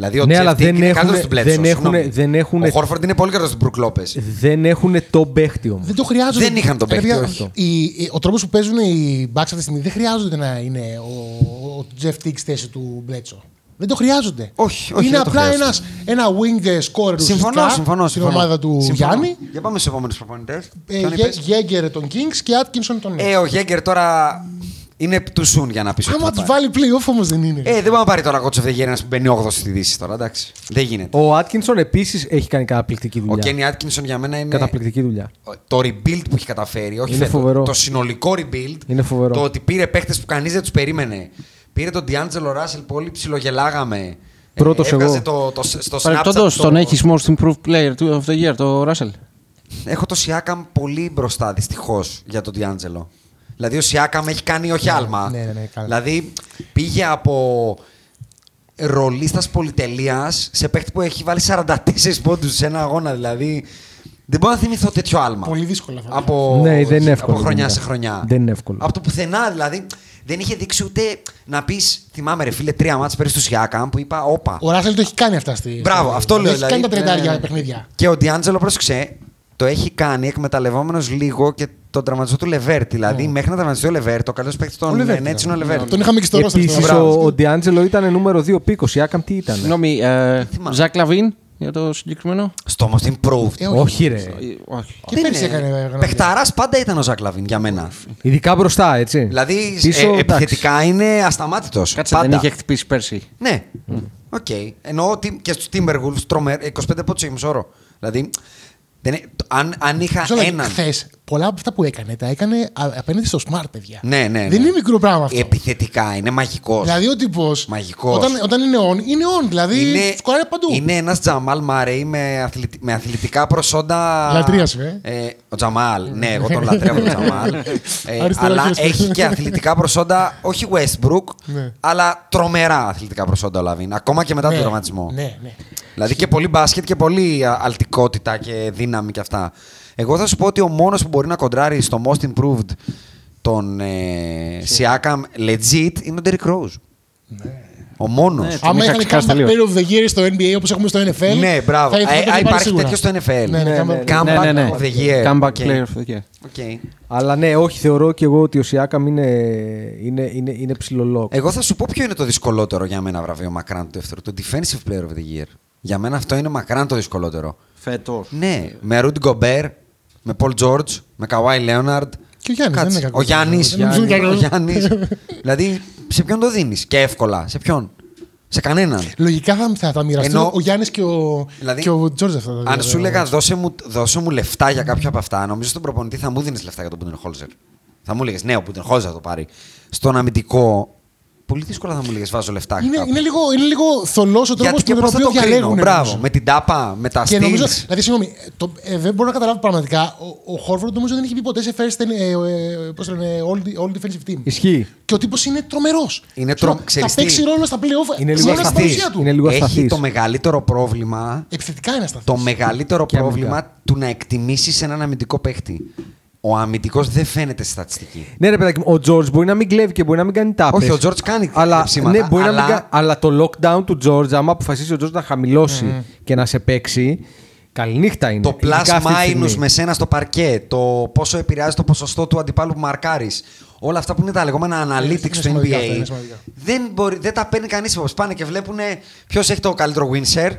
[SPEAKER 2] Δηλαδή ο
[SPEAKER 3] Ναι,
[SPEAKER 2] Jeff
[SPEAKER 3] αλλά
[SPEAKER 2] Teague
[SPEAKER 3] δεν
[SPEAKER 2] είναι
[SPEAKER 3] έχουνε-
[SPEAKER 2] καλύτερος του Bledsoe,
[SPEAKER 3] δεν έχουνε-
[SPEAKER 2] συγγνώμη.
[SPEAKER 3] δεν έχουνε-
[SPEAKER 2] Ο Χόρφορντ είναι πολύ καλύτερος του Brook Lopez.
[SPEAKER 3] Δεν έχουν το παίχτη όμως.
[SPEAKER 1] Δεν το χρειάζονται.
[SPEAKER 2] Δεν είχαν τον
[SPEAKER 1] Ρε
[SPEAKER 2] παίκτη,
[SPEAKER 1] παιδιά,
[SPEAKER 2] όχι.
[SPEAKER 1] οι- οι- ο τρόπος που παίζουν οι Bucks αυτή τη στιγμή δεν χρειάζονται να είναι ο, ο Jeff Teague θέση του Μπλέτσο. Δεν το χρειάζονται.
[SPEAKER 2] Όχι, όχι,
[SPEAKER 1] Είναι
[SPEAKER 2] δεν το
[SPEAKER 1] απλά
[SPEAKER 2] χρειάζονται.
[SPEAKER 1] ένας, ένα wing scorer
[SPEAKER 2] Συμφωνώ,
[SPEAKER 1] ουσιαστικά
[SPEAKER 2] συμφωνώ,
[SPEAKER 1] στην
[SPEAKER 2] συμφωνώ.
[SPEAKER 1] ομάδα του
[SPEAKER 2] Συμφωνώ.
[SPEAKER 1] Γιάννη.
[SPEAKER 2] Για πάμε στους επόμενους προπονητές.
[SPEAKER 1] Ε, Γέγκερ των Kings και Atkinson των Nets.
[SPEAKER 2] Ε, ο Γέγκερ τώρα είναι too soon για να πεις ότι
[SPEAKER 1] Άμα
[SPEAKER 2] θα
[SPEAKER 1] τους
[SPEAKER 2] πάρει.
[SPEAKER 1] βάλει playoff όμως δεν είναι.
[SPEAKER 2] Ε, δεν μπορεί να πάρει τώρα κότσο of the year ένας που μπαίνει 8 στη Δύση τώρα, εντάξει. Δεν γίνεται.
[SPEAKER 3] Ο Άτκινσον επίσης έχει κάνει καταπληκτική
[SPEAKER 2] Ο
[SPEAKER 3] δουλειά.
[SPEAKER 2] Κένι Άτκινσον για μένα είναι.
[SPEAKER 3] Καταπληκτική δουλειά.
[SPEAKER 2] Το rebuild που έχει καταφέρει, όχι
[SPEAKER 3] Είναι
[SPEAKER 2] φέτος,
[SPEAKER 3] φοβερό.
[SPEAKER 2] το συνολικό rebuild.
[SPEAKER 3] Είναι φοβερό.
[SPEAKER 2] Το ότι πήρε παίχτες που κανείς δεν τους περίμενε. Πήρε τον D'Angelo Russell που όλοι ψιλογελάγαμε.
[SPEAKER 3] Πρώτος
[SPEAKER 2] ε, έβγαζε
[SPEAKER 3] εγώ.
[SPEAKER 2] Το, το, στο Snapchat.
[SPEAKER 4] Παρεπτόντω,
[SPEAKER 2] το-
[SPEAKER 4] τον έχει most improved player του- of the year, το Russell.
[SPEAKER 2] Έχω το Siakam πολύ μπροστά δυστυχώς για τον D'Angelo. Δηλαδή ο Siakam έχει κάνει όχι άλμα.
[SPEAKER 1] ναι, ναι, ναι, καλά.
[SPEAKER 2] δηλαδή πήγε από ρολίστας πολυτελείας σε παίχτη που έχει βάλει 44 πόντους σε ένα αγώνα. Δηλαδή δεν μπορώ να θυμηθώ τέτοιο άλμα.
[SPEAKER 1] Πολύ δύσκολα θα
[SPEAKER 2] Από,
[SPEAKER 3] Ναι, δεν είναι εύκολο,
[SPEAKER 2] από χρονιά
[SPEAKER 3] δεν
[SPEAKER 2] σε
[SPEAKER 3] είναι.
[SPEAKER 2] χρονιά.
[SPEAKER 3] Δεν είναι εύκολο.
[SPEAKER 2] Από το πουθενά δηλαδή. Δεν είχε δείξει ούτε να πεις, θυμάμαι ρε φίλε, τρία ματς πέρυσι του Siakam που είπα, όπα.
[SPEAKER 1] Ο Russell το έχει κάνει αυτά στη.
[SPEAKER 2] Μπράβο,
[SPEAKER 1] στη-
[SPEAKER 2] αυτό λέω.
[SPEAKER 1] Έχει κάνει τα
[SPEAKER 2] δηλαδή.
[SPEAKER 1] τριαντάρια
[SPEAKER 2] Ναι, ναι.
[SPEAKER 1] παιχνίδια.
[SPEAKER 2] Και ο D'Angelo, πρόσεξε, το έχει κάνει εκμεταλλευόμενος λίγο και τον τραυματισμό του LeVert. Δηλαδή, μέχρι να τραυματιστεί ο LeVert, ο καλός παίκτης
[SPEAKER 1] Ο
[SPEAKER 2] των
[SPEAKER 1] LeVert
[SPEAKER 2] Nets είναι ο
[SPEAKER 1] ήταν.
[SPEAKER 2] LeVert.
[SPEAKER 1] Τον είχαμε και στο ρόστερ.
[SPEAKER 3] Επίσης
[SPEAKER 1] στο-
[SPEAKER 3] ο, ο Ντιάντζελο ήταν νούμερο 2 pick. Ο Siakam τι ήταν.
[SPEAKER 4] Συγγνώμη, ε,
[SPEAKER 2] θυμάμαι.
[SPEAKER 4] Ζακ Λαβίν, για το συγκεκριμένο.
[SPEAKER 2] Στο most improved.
[SPEAKER 1] Ε,
[SPEAKER 3] Όχι, ρε.
[SPEAKER 4] Ε, Όχι.
[SPEAKER 1] Και πέρυσι έκανε γραμμή.
[SPEAKER 2] Παιχταράς πάντα ήταν ο Ζακ Λαβίν για μένα.
[SPEAKER 3] Ειδικά μπροστά, έτσι.
[SPEAKER 2] Δηλαδή
[SPEAKER 3] Πίσω,
[SPEAKER 2] ε,
[SPEAKER 3] εντάξει.
[SPEAKER 2] επιθετικά είναι ασταμάτητος.
[SPEAKER 4] Κάτσε, δεν είχε χτυπήσει πέρσι.
[SPEAKER 2] Ναι. Οκ. Εννοώ ότι και στους Timberwolves τρομερ, 25 πόντους έχει μέσο όρο. Δηλαδή, δεν, είναι- το- αν, αν είχα έναν.
[SPEAKER 1] Χθες, πολλά από αυτά που έκανε, τα έκανε α- απέναντι στο Smart, παιδιά.
[SPEAKER 2] Ναι, ναι,
[SPEAKER 1] Δεν
[SPEAKER 2] ναι.
[SPEAKER 1] είναι μικρό πράγμα αυτό.
[SPEAKER 2] Επιθετικά είναι μαγικός.
[SPEAKER 1] Δηλαδή ο τύπος.
[SPEAKER 2] Μαγικός.
[SPEAKER 1] Όταν, όταν είναι on, είναι on. Δηλαδή
[SPEAKER 2] είναι,
[SPEAKER 1] σκοράρει παντού.
[SPEAKER 2] είναι ένας Τζαμάλ Μαρέι με, αθλητι- με αθλητικά προσόντα.
[SPEAKER 1] Λατρείας σου, ε.
[SPEAKER 2] Ο Τζαμάλ. ναι, εγώ τον λατρεύω τον Τζαμάλ. Ε,
[SPEAKER 1] Αριστερά
[SPEAKER 2] αλλά
[SPEAKER 1] χέρι.
[SPEAKER 2] έχει και αθλητικά προσόντα, όχι Westbrook,
[SPEAKER 1] Ναι.
[SPEAKER 2] αλλά τρομερά αθλητικά προσόντα ο Λαβίν. Ακόμα και μετά
[SPEAKER 1] ναι,
[SPEAKER 2] τον τραυματισμό.
[SPEAKER 1] Ναι, ναι.
[SPEAKER 2] Δηλαδή και πολύ μπάσκετ και πολύ α, αλτικότητα και δύναμη και αυτά. Εγώ θα σου πω ότι ο μόνος που μπορεί να κοντράρει στο most improved τον ε, Siakam legit είναι ο Derrick Rose. Ο μόνος.
[SPEAKER 4] Ναι,
[SPEAKER 1] Άμα
[SPEAKER 4] είχα
[SPEAKER 1] είχαν
[SPEAKER 4] ξεχάσεις
[SPEAKER 1] comeback
[SPEAKER 4] τελείως.
[SPEAKER 1] player of the year στο NBA όπως έχουμε στο NFL.
[SPEAKER 2] Ναι, μπράβο.
[SPEAKER 1] θα- θα- θα
[SPEAKER 2] Ε,
[SPEAKER 1] το
[SPEAKER 2] α,
[SPEAKER 1] είχε πάρεις
[SPEAKER 2] υπάρχει
[SPEAKER 1] σίγουρα.
[SPEAKER 2] τέτοιος στο NFL.
[SPEAKER 1] Ναι, ναι,
[SPEAKER 3] Ναι,
[SPEAKER 1] comeback-
[SPEAKER 3] ναι,
[SPEAKER 2] Comeback
[SPEAKER 4] ναι, ναι, ναι.
[SPEAKER 2] of the year.
[SPEAKER 4] Comeback
[SPEAKER 2] Οκ.
[SPEAKER 4] player of the year.
[SPEAKER 2] Οκ.
[SPEAKER 3] Αλλά ναι, όχι, θεωρώ και εγώ ότι ο Σιάκαμ είναι, είναι, είναι, είναι ψιλο lock.
[SPEAKER 2] Εγώ θα σου πω ποιο είναι το δυσκολότερο για μένα βραβείο μακράν το δεύτερο. Το Defensive Player of the Year. Για μένα αυτό είναι μακράν το δυσκολότερο.
[SPEAKER 4] Φέτος.
[SPEAKER 2] Ναι, με Rudy Gobert, με Paul George, με Kawhi Leonard.
[SPEAKER 1] Και ο Γιάννης, δεν είναι κακός.
[SPEAKER 2] Ο Γιάννης.
[SPEAKER 1] Δεν νομίζω είναι κακός.
[SPEAKER 2] Ο Γιάννης. δηλαδή, σε ποιον το δίνεις; Και εύκολα. Σε ποιον; Σε κανέναν.
[SPEAKER 1] Λογικά θα, θα τα μοιραστούν
[SPEAKER 2] Ενώ-
[SPEAKER 1] ο Γιάννης και ο,
[SPEAKER 2] Δηλαδή,
[SPEAKER 1] και ο Τζόρτζ αυτά. τα δύο,
[SPEAKER 2] Αν σου
[SPEAKER 1] βέβαια.
[SPEAKER 2] έλεγα δώσε μου, δώσε μου λεφτά για κάποιο από αυτά, νομίζω στον προπονητή θα μου δίνεις λεφτά για τον Πούντενχόλζερ. Θα μου έλεγες ναι, ο Πούντενχόλζερ θα το πάρει. Στον αμυντικό, πολύ δύσκολα θα μου έλεγε βάζω λεφτά.
[SPEAKER 1] Είναι,
[SPEAKER 2] κάπου.
[SPEAKER 1] είναι, λίγο, είναι λίγο θολός ο τρόπος
[SPEAKER 2] Γιατί και
[SPEAKER 1] με
[SPEAKER 2] πώ
[SPEAKER 1] τον
[SPEAKER 2] θα
[SPEAKER 1] οποίο
[SPEAKER 2] το κρίνω.
[SPEAKER 1] διαλέγουν.
[SPEAKER 2] Μπράβο,
[SPEAKER 1] νομίζω.
[SPEAKER 2] με την τάπα, με τα
[SPEAKER 1] Και νομίζω,
[SPEAKER 2] στυλ.
[SPEAKER 1] δηλαδή, συγγνώμη, το, ε, δεν μπορώ να καταλάβω πραγματικά. Ο, ο Χόρφορντ νομίζω δεν έχει πει ποτέ σε first ε, ε, πώς το λένε, all, all defensive team.
[SPEAKER 3] Ισχύει.
[SPEAKER 1] Και ο τύπος είναι τρομερός.
[SPEAKER 2] Είναι τρο-
[SPEAKER 1] Θα
[SPEAKER 2] ξέρεις
[SPEAKER 1] παίξει
[SPEAKER 2] τι;
[SPEAKER 1] ρόλο στα playoff.
[SPEAKER 3] Είναι λίγο
[SPEAKER 1] σήμερα στην
[SPEAKER 3] ασταθής.
[SPEAKER 1] παρουσία του.
[SPEAKER 3] Είναι λίγο
[SPEAKER 2] Έχει
[SPEAKER 3] ασταθής.
[SPEAKER 2] το μεγαλύτερο πρόβλημα
[SPEAKER 1] Επιθετικά είναι ασταθής.
[SPEAKER 2] το μεγαλύτερο
[SPEAKER 3] Και
[SPEAKER 2] πρόβλημα
[SPEAKER 3] αμυντικά.
[SPEAKER 2] του να εκτιμήσεις έναν αμυντικό παίχτη. Ο αμυντικός δεν φαίνεται στη στατιστική.
[SPEAKER 3] Ναι, ρε παιδάκι, μου, ο George μπορεί να μην κλέβει και μπορεί να μην κάνει τάπες.
[SPEAKER 2] Όχι, ο George κάνει
[SPEAKER 3] αλλά,
[SPEAKER 2] κλεψίματα,
[SPEAKER 3] ναι, μπορεί
[SPEAKER 2] αλλά-
[SPEAKER 3] να μην κα- αλλά το lockdown του George, άμα αποφασίσει ο George να χαμηλώσει και να σε παίξει, καληνύχτα είναι.
[SPEAKER 2] Το plus
[SPEAKER 3] Ειδικά αυτή τη στιγμή.
[SPEAKER 2] minus με σένα στο παρκέ, το πόσο επηρεάζει το ποσοστό του αντιπάλου που μαρκάρεις. Όλα αυτά που είναι τα λεγόμενα analytics
[SPEAKER 1] είναι
[SPEAKER 2] του
[SPEAKER 1] σημαντικά αυτά,
[SPEAKER 2] NBA.
[SPEAKER 1] είναι σημαντικά.
[SPEAKER 2] δεν, μπορεί, δεν τα παίρνει κανείς υπόψη. Πάνε και βλέπουν ποιος έχει το καλύτερο win share,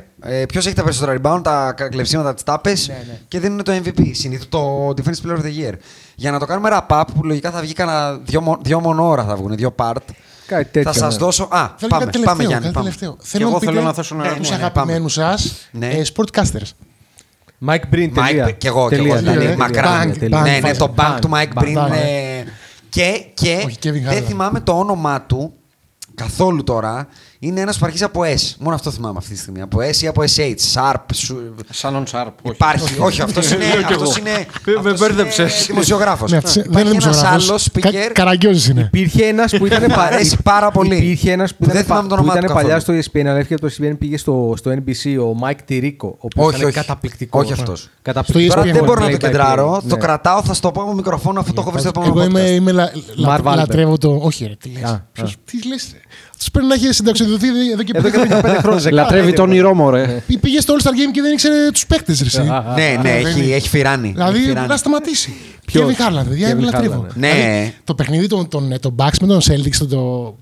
[SPEAKER 2] ποιος έχει τα περισσότερα rebound, τα κλεψίματα, τις τάπες
[SPEAKER 1] Ναι,
[SPEAKER 2] και δεν είναι το MVP. Συνήθως το Defensive Player of the Year. Για να το κάνουμε wrap-up, που λογικά θα βγει κανένα δύο, μο- δύο μόνο ώρα θα βγουν, δύο part.
[SPEAKER 3] Κάτι τέτοιο,
[SPEAKER 2] θα σας
[SPEAKER 3] ναι.
[SPEAKER 2] δώσω. Α,
[SPEAKER 1] Θέλω
[SPEAKER 2] πάμε,
[SPEAKER 1] κάτι
[SPEAKER 2] πάμε
[SPEAKER 1] τελευταίο,
[SPEAKER 2] Γιάννη.
[SPEAKER 1] κάτι
[SPEAKER 2] Πάμε.
[SPEAKER 1] τελευταίο.
[SPEAKER 4] εγώ
[SPEAKER 1] να
[SPEAKER 4] θέλω
[SPEAKER 1] πείτε
[SPEAKER 4] να θέσω ένα
[SPEAKER 1] τους
[SPEAKER 4] ερώτημα.
[SPEAKER 2] Ναι, ναι,
[SPEAKER 1] αγαπημένους σας
[SPEAKER 2] Ναι.
[SPEAKER 1] ε, sportcasters.
[SPEAKER 3] Mike Breen, τελεία.
[SPEAKER 2] Mike, και εγώ, και
[SPEAKER 3] Τελεία,
[SPEAKER 2] εγώ.
[SPEAKER 3] τελεία,
[SPEAKER 2] Δηλαδή,
[SPEAKER 3] τελεία,
[SPEAKER 2] μακράν.
[SPEAKER 1] Bang,
[SPEAKER 3] τελεία.
[SPEAKER 1] bang,
[SPEAKER 2] ναι, ναι,
[SPEAKER 1] fast.
[SPEAKER 2] το bank του Mike
[SPEAKER 3] Bang,
[SPEAKER 2] Breen.
[SPEAKER 1] bang.
[SPEAKER 2] ε, και και
[SPEAKER 1] Όχι, Kevin
[SPEAKER 2] δεν
[SPEAKER 1] Garland.
[SPEAKER 2] θυμάμαι το όνομά του καθόλου τώρα. Είναι ένας που αρχίζει από S. Μόνο αυτό θυμάμαι αυτή τη στιγμή. Από S ή από SH. Sharp. σου-
[SPEAKER 4] Σάνον Σάρπ. όχι.
[SPEAKER 2] Υπάρχει. Όχι, αυτός είναι.
[SPEAKER 4] Λέω κι εγώ.
[SPEAKER 2] αυτός είναι
[SPEAKER 4] Με
[SPEAKER 2] αυτός
[SPEAKER 4] μπέρδεψες.
[SPEAKER 2] είναι Δημοσιογράφος.
[SPEAKER 1] Ναι, αυτός δεν είναι
[SPEAKER 2] Υπάρχει ένας
[SPEAKER 1] δημοσιογράφος.
[SPEAKER 2] άλλος
[SPEAKER 1] Κα-
[SPEAKER 2] speaker.
[SPEAKER 1] Καραγκιόζης είναι.
[SPEAKER 3] Υπήρχε ένας που ήταν,
[SPEAKER 2] Μ' αρέσει πάρα πολύ.
[SPEAKER 3] Υπήρχε ένας που,
[SPEAKER 2] Που
[SPEAKER 3] ήταν,
[SPEAKER 2] δεν θυμάμαι το
[SPEAKER 3] που
[SPEAKER 2] όνομά
[SPEAKER 3] ήταν
[SPEAKER 2] του
[SPEAKER 3] παλιά
[SPEAKER 2] καθόλου.
[SPEAKER 3] στο ESPN, αλλά έφυγε από το ESPN πήγε στο, στο NBC, ο Mike Tirico. Ο οποίος
[SPEAKER 2] Όχι,
[SPEAKER 3] ήταν
[SPEAKER 2] όχι.
[SPEAKER 3] καταπληκτικός.
[SPEAKER 2] Όχι αυτός.
[SPEAKER 3] Καταπληκτικός.
[SPEAKER 2] Τώρα
[SPEAKER 1] ESPN
[SPEAKER 2] δεν μπορώ να
[SPEAKER 3] play
[SPEAKER 2] το
[SPEAKER 3] by
[SPEAKER 2] κεντράρω.
[SPEAKER 3] play.
[SPEAKER 2] Το
[SPEAKER 3] Ναι.
[SPEAKER 2] κρατάω, θα στο πω από μικροφόνο αφού το έχω βρει στο επόμενο
[SPEAKER 1] Εγώ είμαι,
[SPEAKER 2] podcast.
[SPEAKER 1] είμαι λα, λα,
[SPEAKER 3] Marv Albert.
[SPEAKER 1] λατρεύω το. Όχι, ρε, τι λες.
[SPEAKER 3] Α,
[SPEAKER 1] Ποιος-
[SPEAKER 3] α.
[SPEAKER 1] Τι λες, ρε. Τους πρέπει να έχει συνταξιοδοθεί εδώ και
[SPEAKER 3] Εδώ και
[SPEAKER 1] πέντε χρόνια.
[SPEAKER 3] χρόνια.
[SPEAKER 4] Λατρεύει τον όνειρό μου, ρε.
[SPEAKER 1] Πή- Πήγε στο All Star Game και δεν ήξερε τους παίκτες, ρε. εσύ.
[SPEAKER 2] Ναι, ναι, έχει έχει φυράνει. Έχει
[SPEAKER 1] Δηλαδή,
[SPEAKER 2] φυράνει.
[SPEAKER 1] να σταματήσει.
[SPEAKER 3] Ποιος;
[SPEAKER 1] Kevin Harlan, παιδιά,
[SPEAKER 3] Kevin
[SPEAKER 1] είναι λατρεύω.
[SPEAKER 3] Harlan,
[SPEAKER 2] ναι.
[SPEAKER 1] Δηλαδή,
[SPEAKER 2] Ναι.
[SPEAKER 1] Το παιχνίδι των, των, των Bucks με τον Celtics το, το,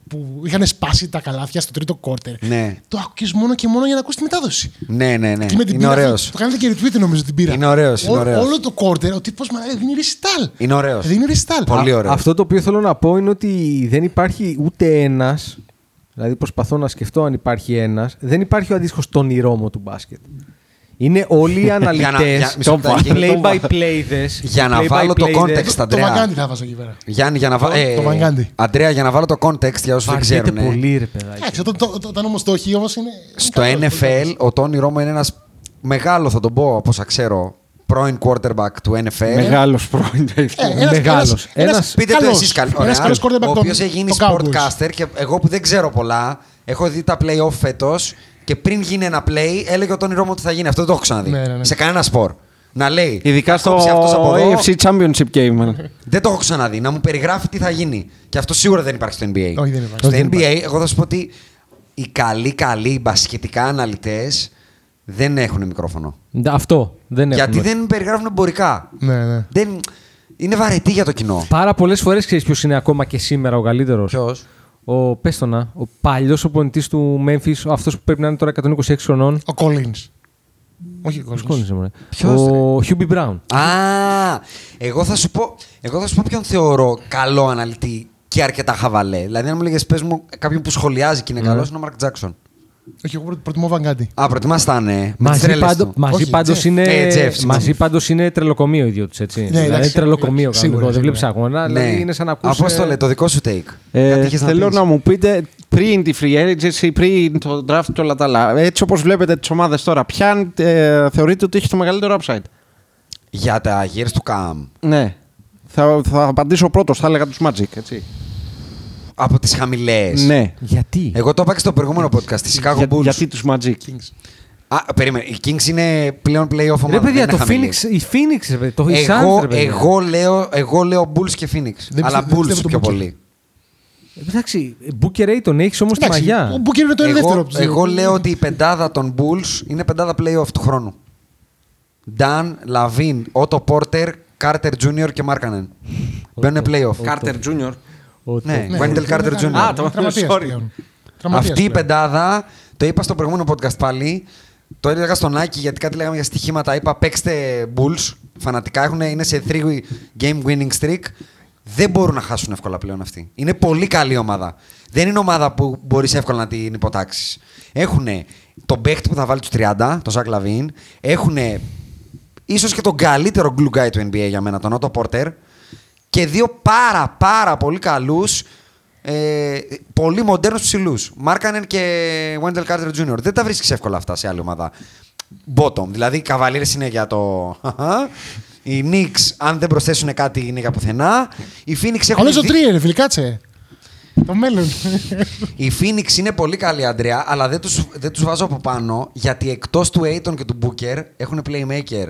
[SPEAKER 1] που είχαν σπάσει τα καλάθια στο τρίτο quarter.
[SPEAKER 2] Ναι.
[SPEAKER 1] Το άκουγε μόνο και μόνο για να ακούσει τη μετάδοση.
[SPEAKER 2] Ναι, ναι, ναι.
[SPEAKER 1] Και με την
[SPEAKER 2] Είναι
[SPEAKER 1] πήρα,
[SPEAKER 2] ωραίος.
[SPEAKER 1] Το κάνετε και retweet νομίζω την πήρα.
[SPEAKER 2] Είναι ωραίος, είναι
[SPEAKER 1] Ό-
[SPEAKER 2] ωραίος.
[SPEAKER 1] Όλο το quarter, ο τύπο μα δίνει ρεστάλ.
[SPEAKER 2] Είναι ωραίος.
[SPEAKER 1] Δίνει ρεστάλ.
[SPEAKER 2] Πολύ
[SPEAKER 3] Α-
[SPEAKER 2] ωραίος.
[SPEAKER 3] Αυτό το οποίο θέλω να πω είναι ότι δεν υπάρχει ούτε ένας. Δηλαδή προσπαθώ να σκεφτώ αν υπάρχει ένας. Δεν υπάρχει ο αντίστοιχο στον ηρώμο του μπάσκετ. Είναι όλοι οι αναλυτές,
[SPEAKER 2] για- μισό
[SPEAKER 3] οι
[SPEAKER 2] λεπτάκι.
[SPEAKER 3] play by play
[SPEAKER 2] Για να βάλω το context,
[SPEAKER 1] Το
[SPEAKER 2] Αντρέα.
[SPEAKER 1] Βαγκάντι θα βάζω εκεί πέρα.
[SPEAKER 2] Γιάννη, για να βάλω.
[SPEAKER 1] Το- το Van Gundy.
[SPEAKER 2] Αντρέα, για να βάλω το context για όσους δεν
[SPEAKER 3] Βαριέται
[SPEAKER 2] ξέρουν.
[SPEAKER 3] πολύ, ρε παιδάκι.
[SPEAKER 1] Εντάξει, όταν, το- το- όταν όμως το έχει όμως είναι.
[SPEAKER 2] Στο
[SPEAKER 1] είναι καλό, πολύ
[SPEAKER 2] NFL,
[SPEAKER 1] καλό.
[SPEAKER 2] ο Τόνι Ρόμο είναι ένας μεγάλο, θα τον πω από όσα ξέρω, πρώην quarterback του NFL.
[SPEAKER 4] Μεγάλος πρώην.
[SPEAKER 1] Ε, ένας-
[SPEAKER 3] Μεγάλος.
[SPEAKER 1] ένας-
[SPEAKER 3] Ένας-
[SPEAKER 1] ένας
[SPEAKER 2] Πείτε το
[SPEAKER 1] καλός.
[SPEAKER 2] εσεί καλή.
[SPEAKER 1] Ένας καλός quarterback
[SPEAKER 2] Ο
[SPEAKER 1] των-
[SPEAKER 2] οποίος έχει γίνει
[SPEAKER 1] των Cowboys.
[SPEAKER 2] sportcaster και εγώ που δεν ξέρω πολλά, έχω δει τα playoff φέτος και πριν γίνει ένα play, έλεγε ο Τόνι Ρόμο ότι θα γίνει. Αυτό δεν το έχω ξαναδεί.
[SPEAKER 1] Ναι, ναι, ναι.
[SPEAKER 2] Σε κανένα σπορ. Να λέει.
[SPEAKER 4] Ειδικά
[SPEAKER 2] «Θα
[SPEAKER 4] στο
[SPEAKER 2] κόψει αυτός από εδώ».
[SPEAKER 4] AFC Championship Game.
[SPEAKER 2] Δεν το έχω ξαναδεί. Να μου περιγράφει τι θα γίνει. Και αυτό σίγουρα δεν υπάρχει στο NBA.
[SPEAKER 1] Όχι, δεν υπάρχει.
[SPEAKER 2] Στο
[SPEAKER 3] Όχι, δεν
[SPEAKER 2] NBA, εγώ θα σου πω ότι οι καλοί, καλοί μπασκετικά αναλυτές δεν έχουν μικρόφωνο.
[SPEAKER 3] Αυτό δεν έχουμε.
[SPEAKER 2] Γιατί δεν περιγράφουν εμπορικά.
[SPEAKER 1] Ναι, ναι.
[SPEAKER 2] Δεν... Είναι βαρετή για το κοινό.
[SPEAKER 3] Πάρα πολλές φορές ξέρεις ποιος είναι ακόμα και σήμερα ο καλύτερος.
[SPEAKER 2] Ποιος;
[SPEAKER 3] Ο Πέστονα, ο παλιός προπονητής του Memphis, αυτός που πρέπει να είναι τώρα 126 χρονών.
[SPEAKER 1] Ο Collins. Όχι ο
[SPEAKER 3] Σκόνησε, μωρέ;
[SPEAKER 2] Ποιος,
[SPEAKER 3] Ο Χιούμπι Μπράουν.
[SPEAKER 2] Α, εγώ θα σου πω, εγώ θα σου πω ποιον θεωρώ καλό αναλυτή και αρκετά χαβαλέ. Δηλαδή, αν μου λέγες πες μου κάποιον που σχολιάζει και είναι
[SPEAKER 3] Ναι.
[SPEAKER 2] καλός, είναι ο Μαρκ Τζάξον.
[SPEAKER 1] Όχι, εγώ προτιμώ- προτιμώ Βαν Γκάντι.
[SPEAKER 2] Α, προτιμάς τα ναι. Με τις
[SPEAKER 3] Μαζί,
[SPEAKER 2] τρέλες
[SPEAKER 3] πάντο,
[SPEAKER 2] του.
[SPEAKER 3] μαζί,
[SPEAKER 1] Όχι,
[SPEAKER 3] πάντως
[SPEAKER 1] Τζεφ.
[SPEAKER 3] είναι,
[SPEAKER 2] Ε, Τζεφ, συγγνώμη.
[SPEAKER 3] μαζί πάντως είναι τρελοκομείο οι δυο τους, έτσι. δηλαδή
[SPEAKER 1] εντάξει,
[SPEAKER 3] τρελοκομείο
[SPEAKER 1] σίγουρα,
[SPEAKER 3] κανονικό. Δεν
[SPEAKER 1] σίγουρα.
[SPEAKER 3] βλέπεις αγώνα,
[SPEAKER 2] Ναι.
[SPEAKER 3] δηλαδή είναι σαν να ακούς...
[SPEAKER 2] Απόστολε, το δικό σου take.
[SPEAKER 4] Ε,
[SPEAKER 2] Κάτι είχες
[SPEAKER 4] θέλω
[SPEAKER 2] πεις.
[SPEAKER 4] να, μου πείτε πριν τη free agency, πριν το draft και όλα τα άλλα. Έτσι όπως βλέπετε τις ομάδες τώρα, ποια ε, θεωρείτε ότι έχει το μεγαλύτερο upside;
[SPEAKER 2] Για τα years του Cam.
[SPEAKER 4] Ναι. Θα, θα απαντήσω πρώτος, θα έλεγα τους Magic. Έτσι.
[SPEAKER 2] Από τις χαμηλές.
[SPEAKER 4] Ναι.
[SPEAKER 3] Γιατί;
[SPEAKER 2] Εγώ το είπα και στο προηγούμενο podcast, στη Chicago
[SPEAKER 4] Για-
[SPEAKER 2] Bulls.
[SPEAKER 4] γιατί τους Magic;
[SPEAKER 2] Α, περίμενε. Οι Kings είναι πλέον playoff ομάδα.
[SPEAKER 3] Ρε παιδιά,
[SPEAKER 2] δεν
[SPEAKER 3] το
[SPEAKER 2] είναι χαμηλή.
[SPEAKER 3] Phoenix, η Phoenix, ρε παιδιά, το η Suns,
[SPEAKER 2] Εγώ,
[SPEAKER 3] ρε παιδιά.
[SPEAKER 2] εγώ, λέω, εγώ λέω Bulls και Phoenix.
[SPEAKER 1] Δεν
[SPEAKER 2] αλλά
[SPEAKER 1] πιστεύω- δεν
[SPEAKER 2] Bulls
[SPEAKER 1] πιστεύω το
[SPEAKER 2] πιο
[SPEAKER 1] Booker.
[SPEAKER 2] πολύ.
[SPEAKER 3] Εντάξει, Booker Ray τον έχεις όμως στη
[SPEAKER 1] Εντάξει,
[SPEAKER 3] μαγιά.
[SPEAKER 1] Ο Μπούκερ είναι το ένα δεύτερο.
[SPEAKER 2] Εγώ, εγώ λέω ότι η πεντάδα των Bulls είναι πεντάδα playoff του χρόνου. Dan, Lavin, Otto Porter, Carter Jr. και Markkanen. Μπαίνουν playoff.
[SPEAKER 4] Carter Jr.
[SPEAKER 3] Ο-
[SPEAKER 2] Ναι,
[SPEAKER 3] το-
[SPEAKER 2] Wendell Carter Jr.
[SPEAKER 4] Α, το-
[SPEAKER 1] Τραυματίας
[SPEAKER 4] sorry.
[SPEAKER 1] πλέον. Τραυματίας
[SPEAKER 2] Αυτή η
[SPEAKER 1] πλέον.
[SPEAKER 2] πεντάδα, το είπα στο προηγούμενο podcast πάλι, το έλεγα στον Άκη γιατί κάτι λέγαμε για στοιχήματα. Είπα παίξτε Bulls, φανατικά έχουν, είναι σε 3 game winning streak. Δεν μπορούν να χάσουν εύκολα πλέον αυτοί. Είναι πολύ καλή ομάδα. Δεν είναι ομάδα που μπορείς εύκολα να την υποτάξεις. Έχουν τον παίχτη που θα βάλει τους 30, τον Ζακ Λαβίν. Έχουν ίσως και τον καλύτερο glue guy του NBA για μένα, τον Otto Porter. Και δύο πάρα πάρα πολύ καλούς, ε, πολύ μοντέρνους ψηλούς. Μάρκανεν και Wendell Carter Jr. Δεν τα βρίσκεις εύκολα αυτά σε άλλη ομάδα. Bottom. Δηλαδή οι Cavaliers είναι για το. Οι Knicks, αν δεν προσθέσουν κάτι, είναι για πουθενά. Οι Phoenix έχουν.
[SPEAKER 1] Όλο το
[SPEAKER 2] δι-
[SPEAKER 1] τρία, ρε φίλε, κάτσε. Το μέλλον.
[SPEAKER 2] Οι Phoenix είναι πολύ καλή, Αντρέα, αλλά δεν τους, δεν τους βάζω από πάνω γιατί εκτός του Aiton και του Booker έχουν playmaker.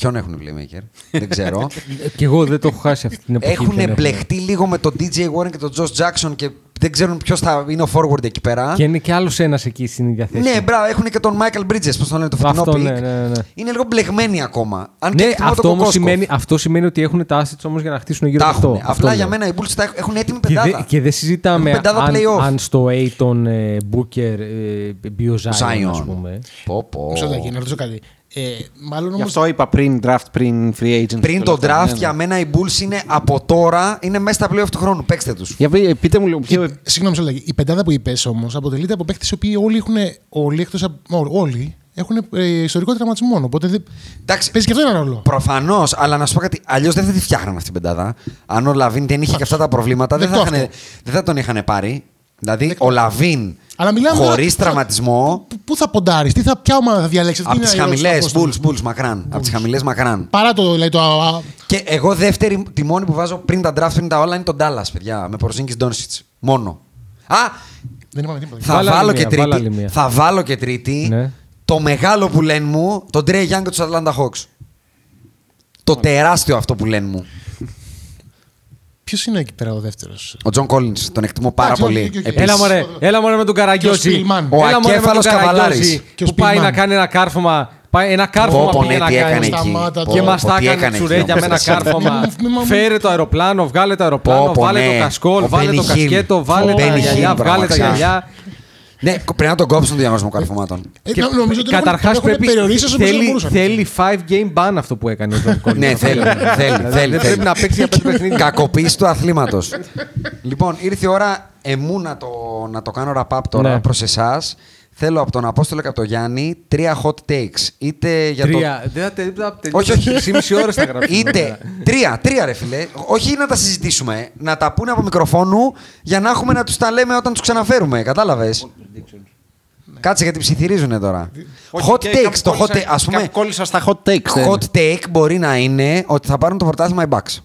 [SPEAKER 2] Ποιον έχουν playmaker, δεν ξέρω.
[SPEAKER 3] Και εγώ δεν το έχω χάσει αυτή την εποχή. ποιον
[SPEAKER 2] έχουν μπλεχτεί λίγο με τον DJ Warren και τον Josh Jackson και δεν ξέρουν ποιος θα είναι ο forward εκεί πέρα.
[SPEAKER 3] Και είναι και άλλος ένας εκεί στην ίδια θέση.
[SPEAKER 2] Ναι, μπράβο, έχουν και τον Michael Bridges, πώς το λένε, το φετινό
[SPEAKER 3] Αυτό,
[SPEAKER 2] pick.
[SPEAKER 3] ναι, ναι, ναι.
[SPEAKER 2] Είναι λίγο μπλεγμένοι ακόμα. Αν και
[SPEAKER 3] Ναι,
[SPEAKER 2] εκτιμώ
[SPEAKER 3] αυτό
[SPEAKER 2] τον
[SPEAKER 3] όμως
[SPEAKER 2] Kokoskov.
[SPEAKER 3] σημαίνει, αυτό σημαίνει ότι έχουν τα assets όμως για να χτίσουν γύρω
[SPEAKER 2] Τα
[SPEAKER 3] από αυτό.
[SPEAKER 2] έχουν.
[SPEAKER 3] Αυτό
[SPEAKER 2] Απλά
[SPEAKER 3] λέω.
[SPEAKER 2] για μένα οι Bulls τα έχουν έτοιμη
[SPEAKER 3] Και,
[SPEAKER 2] πεντάδα.
[SPEAKER 3] δε, και δεν συζητάμε
[SPEAKER 2] Έχουν πεντάδα
[SPEAKER 3] αν,
[SPEAKER 2] play-off.
[SPEAKER 3] αν στο Aiton ε, Booker ε, μπει ο Zion,
[SPEAKER 2] Zion.
[SPEAKER 3] ας πούμε.
[SPEAKER 2] Πω, πω.
[SPEAKER 1] Μισό λεπτό, να ρωτήσω κάτι. Ε, μάλλον
[SPEAKER 4] Γι'
[SPEAKER 1] όμως...
[SPEAKER 4] αυτό είπα πριν draft, πριν free agent.
[SPEAKER 2] Πριν
[SPEAKER 4] και
[SPEAKER 2] το
[SPEAKER 4] όλα αυτά.
[SPEAKER 2] draft,
[SPEAKER 4] Ναι, ναι.
[SPEAKER 2] για μένα οι Bulls είναι από τώρα, είναι μέσα στα playoff του χρόνου. Παίξτε τους.
[SPEAKER 4] Για πεί- πείτε μου λίγο. ποιο-
[SPEAKER 1] Συγγνώμη, μισό λεπτό. Η πεντάδα που είπες όμως αποτελείται από παίχτες οι οποίοι όλοι έχουν. Όλοι, εκτός από, ό, όλοι έχουν ε, ιστορικό τραυματισμό. Οπότε δεν...
[SPEAKER 2] Εντάξει,
[SPEAKER 1] παίζει και αυτό ένα ρόλο.
[SPEAKER 2] Προφανώς, αλλά να σου πω κάτι. Αλλιώς δεν θα τη φτιάχναν αυτή την πεντάδα. Αν ο Λαβίν δεν είχε και αυτά τα προβλήματα, δεν θα,
[SPEAKER 1] Δεκτό
[SPEAKER 2] είχαν-
[SPEAKER 1] αυτό.
[SPEAKER 2] δεν θα τον είχαν πάρει. Δηλαδή,
[SPEAKER 1] Δεκτό.
[SPEAKER 2] ο Λαβίν
[SPEAKER 1] Αλλά μιλάμε
[SPEAKER 2] χωρίς
[SPEAKER 1] τώρα-
[SPEAKER 2] τραυματισμό.
[SPEAKER 1] Πού- Πού θα ποντάρεις, τι θα, ποια ομάδα θα διαλέξεις.
[SPEAKER 2] Από τις χαμηλές, Bulls, Bulls, μακράν. Από τις χαμηλές, μακράν.
[SPEAKER 1] Παρά το, δηλαδή, το, α, α,
[SPEAKER 2] Και εγώ δεύτερη, τη μόνη που βάζω πριν τα draft, πριν τα όλα είναι τον Dallas, παιδιά. Με Πορζίνγκις Ντόντσιτς. Μόνο. Α,
[SPEAKER 1] δεν είπαμε τίποτα.
[SPEAKER 2] θα
[SPEAKER 3] Βάλε άλλη
[SPEAKER 2] βάλω,
[SPEAKER 3] μία,
[SPEAKER 2] και
[SPEAKER 3] βάλε άλλη
[SPEAKER 2] τρίτη,
[SPEAKER 3] μία.
[SPEAKER 2] θα βάλω και τρίτη
[SPEAKER 3] Ναι.
[SPEAKER 2] το μεγάλο πουλέν μου, τον Trey Young και τους Atlanta Hawks. Το τεράστιο αυτό πουλέν μου.
[SPEAKER 1] Ποιος είναι εκεί πέρα ο δεύτερος;
[SPEAKER 2] Ο Τζον Collins, τον εκτιμώ πάρα
[SPEAKER 1] Εντάξει,
[SPEAKER 2] πολύ.
[SPEAKER 1] οκ, οκ, οκ.
[SPEAKER 2] Επίσης.
[SPEAKER 3] Έλα μωρέ, έλα μωρέ με τον Καραγκιόζη.
[SPEAKER 1] Και ο Spellman.
[SPEAKER 2] Ο
[SPEAKER 3] Έλα μωρέ με τον
[SPEAKER 2] ακέφαλος
[SPEAKER 3] Καραγκιόζη
[SPEAKER 2] Καβαλάρης.
[SPEAKER 1] Και ο
[SPEAKER 3] Που πάει
[SPEAKER 1] Spellman.
[SPEAKER 3] να κάνει ένα κάρφωμα. Πάει ένα κάρφωμα
[SPEAKER 2] Πω, πω,
[SPEAKER 3] πήγε
[SPEAKER 2] ναι,
[SPEAKER 3] να
[SPEAKER 2] τι έκανε
[SPEAKER 3] κάνει.
[SPEAKER 2] εκεί.
[SPEAKER 1] Σταμάτα
[SPEAKER 2] Πω,
[SPEAKER 3] Και
[SPEAKER 1] το-
[SPEAKER 3] μας
[SPEAKER 2] πω,
[SPEAKER 3] τα
[SPEAKER 2] τι
[SPEAKER 3] έκανε
[SPEAKER 2] έκανε
[SPEAKER 3] τσουρέκια
[SPEAKER 2] εκεί.
[SPEAKER 3] με ένα κάρφωμα.
[SPEAKER 1] Μη μου- μη μου-
[SPEAKER 3] Φέρε το αεροπλάνο, βγάλε το αεροπλάνο,
[SPEAKER 2] Πω, πω,
[SPEAKER 3] βάλε
[SPEAKER 2] ναι.
[SPEAKER 3] το κασκόλ,
[SPEAKER 2] Ο
[SPEAKER 3] βάλε το
[SPEAKER 2] Benny Hill.
[SPEAKER 3] κασκέτο, βάλε
[SPEAKER 2] Ο
[SPEAKER 3] τα
[SPEAKER 2] Benny
[SPEAKER 3] γυαλιά,
[SPEAKER 2] Hill,
[SPEAKER 3] βγάλε τα
[SPEAKER 2] πραγματικά.
[SPEAKER 3] γυαλιά.
[SPEAKER 2] Ναι, πρέπει να τον κόψουν τον διαγωνισμό καρφωμάτων.
[SPEAKER 1] Ε, νο- νομίζω ότι
[SPEAKER 3] Καταρχάς
[SPEAKER 1] τον έχουν
[SPEAKER 3] πρέπει.
[SPEAKER 1] περιορίσει όσο
[SPEAKER 3] Θέλει,
[SPEAKER 1] μπορούσαν.
[SPEAKER 3] θέλει 5 game ban αυτό που έκανε ο Τζον Κόλλινς.
[SPEAKER 2] Ναι, θέλει, θέλει,
[SPEAKER 3] Δηλαδή,
[SPEAKER 2] θέλει.
[SPEAKER 3] Δεν πρέπει να παίξει για πέντε παιχνίδια.
[SPEAKER 2] Κακοποίηση του αθλήματος. λοιπόν, ήρθε η ώρα εμού να το, να το κάνω wrap-up τώρα
[SPEAKER 3] Ναι.
[SPEAKER 2] προς εσάς. Θέλω από τον Απόστολο και από τον Γιάννη τρία hot takes. Είτε για το.
[SPEAKER 3] Τρία. Δεν θα τε- δεν θα τελειώσει.
[SPEAKER 2] Όχι, όχι.
[SPEAKER 3] 3,5 ώρες θα γράψουμε.
[SPEAKER 2] Είτε. Τρία, τρία ρε φιλέ. Όχι να τα συζητήσουμε. Να τα πούνε από μικροφόνου για να έχουμε να τους τα λέμε όταν τους ξαναφέρουμε. Κατάλαβες; Κάτσε γιατί ψιθυρίζουν τώρα.
[SPEAKER 4] Όχι,
[SPEAKER 2] hot
[SPEAKER 4] και
[SPEAKER 2] takes.
[SPEAKER 4] κάπου
[SPEAKER 2] Το hot
[SPEAKER 4] κόλλησα-
[SPEAKER 2] take, ας πούμε,
[SPEAKER 4] κάπου Κόλλησα στα hot takes. ε.
[SPEAKER 2] hot take μπορεί να είναι ότι θα πάρουν το πρωτάθλημα οι Bucks.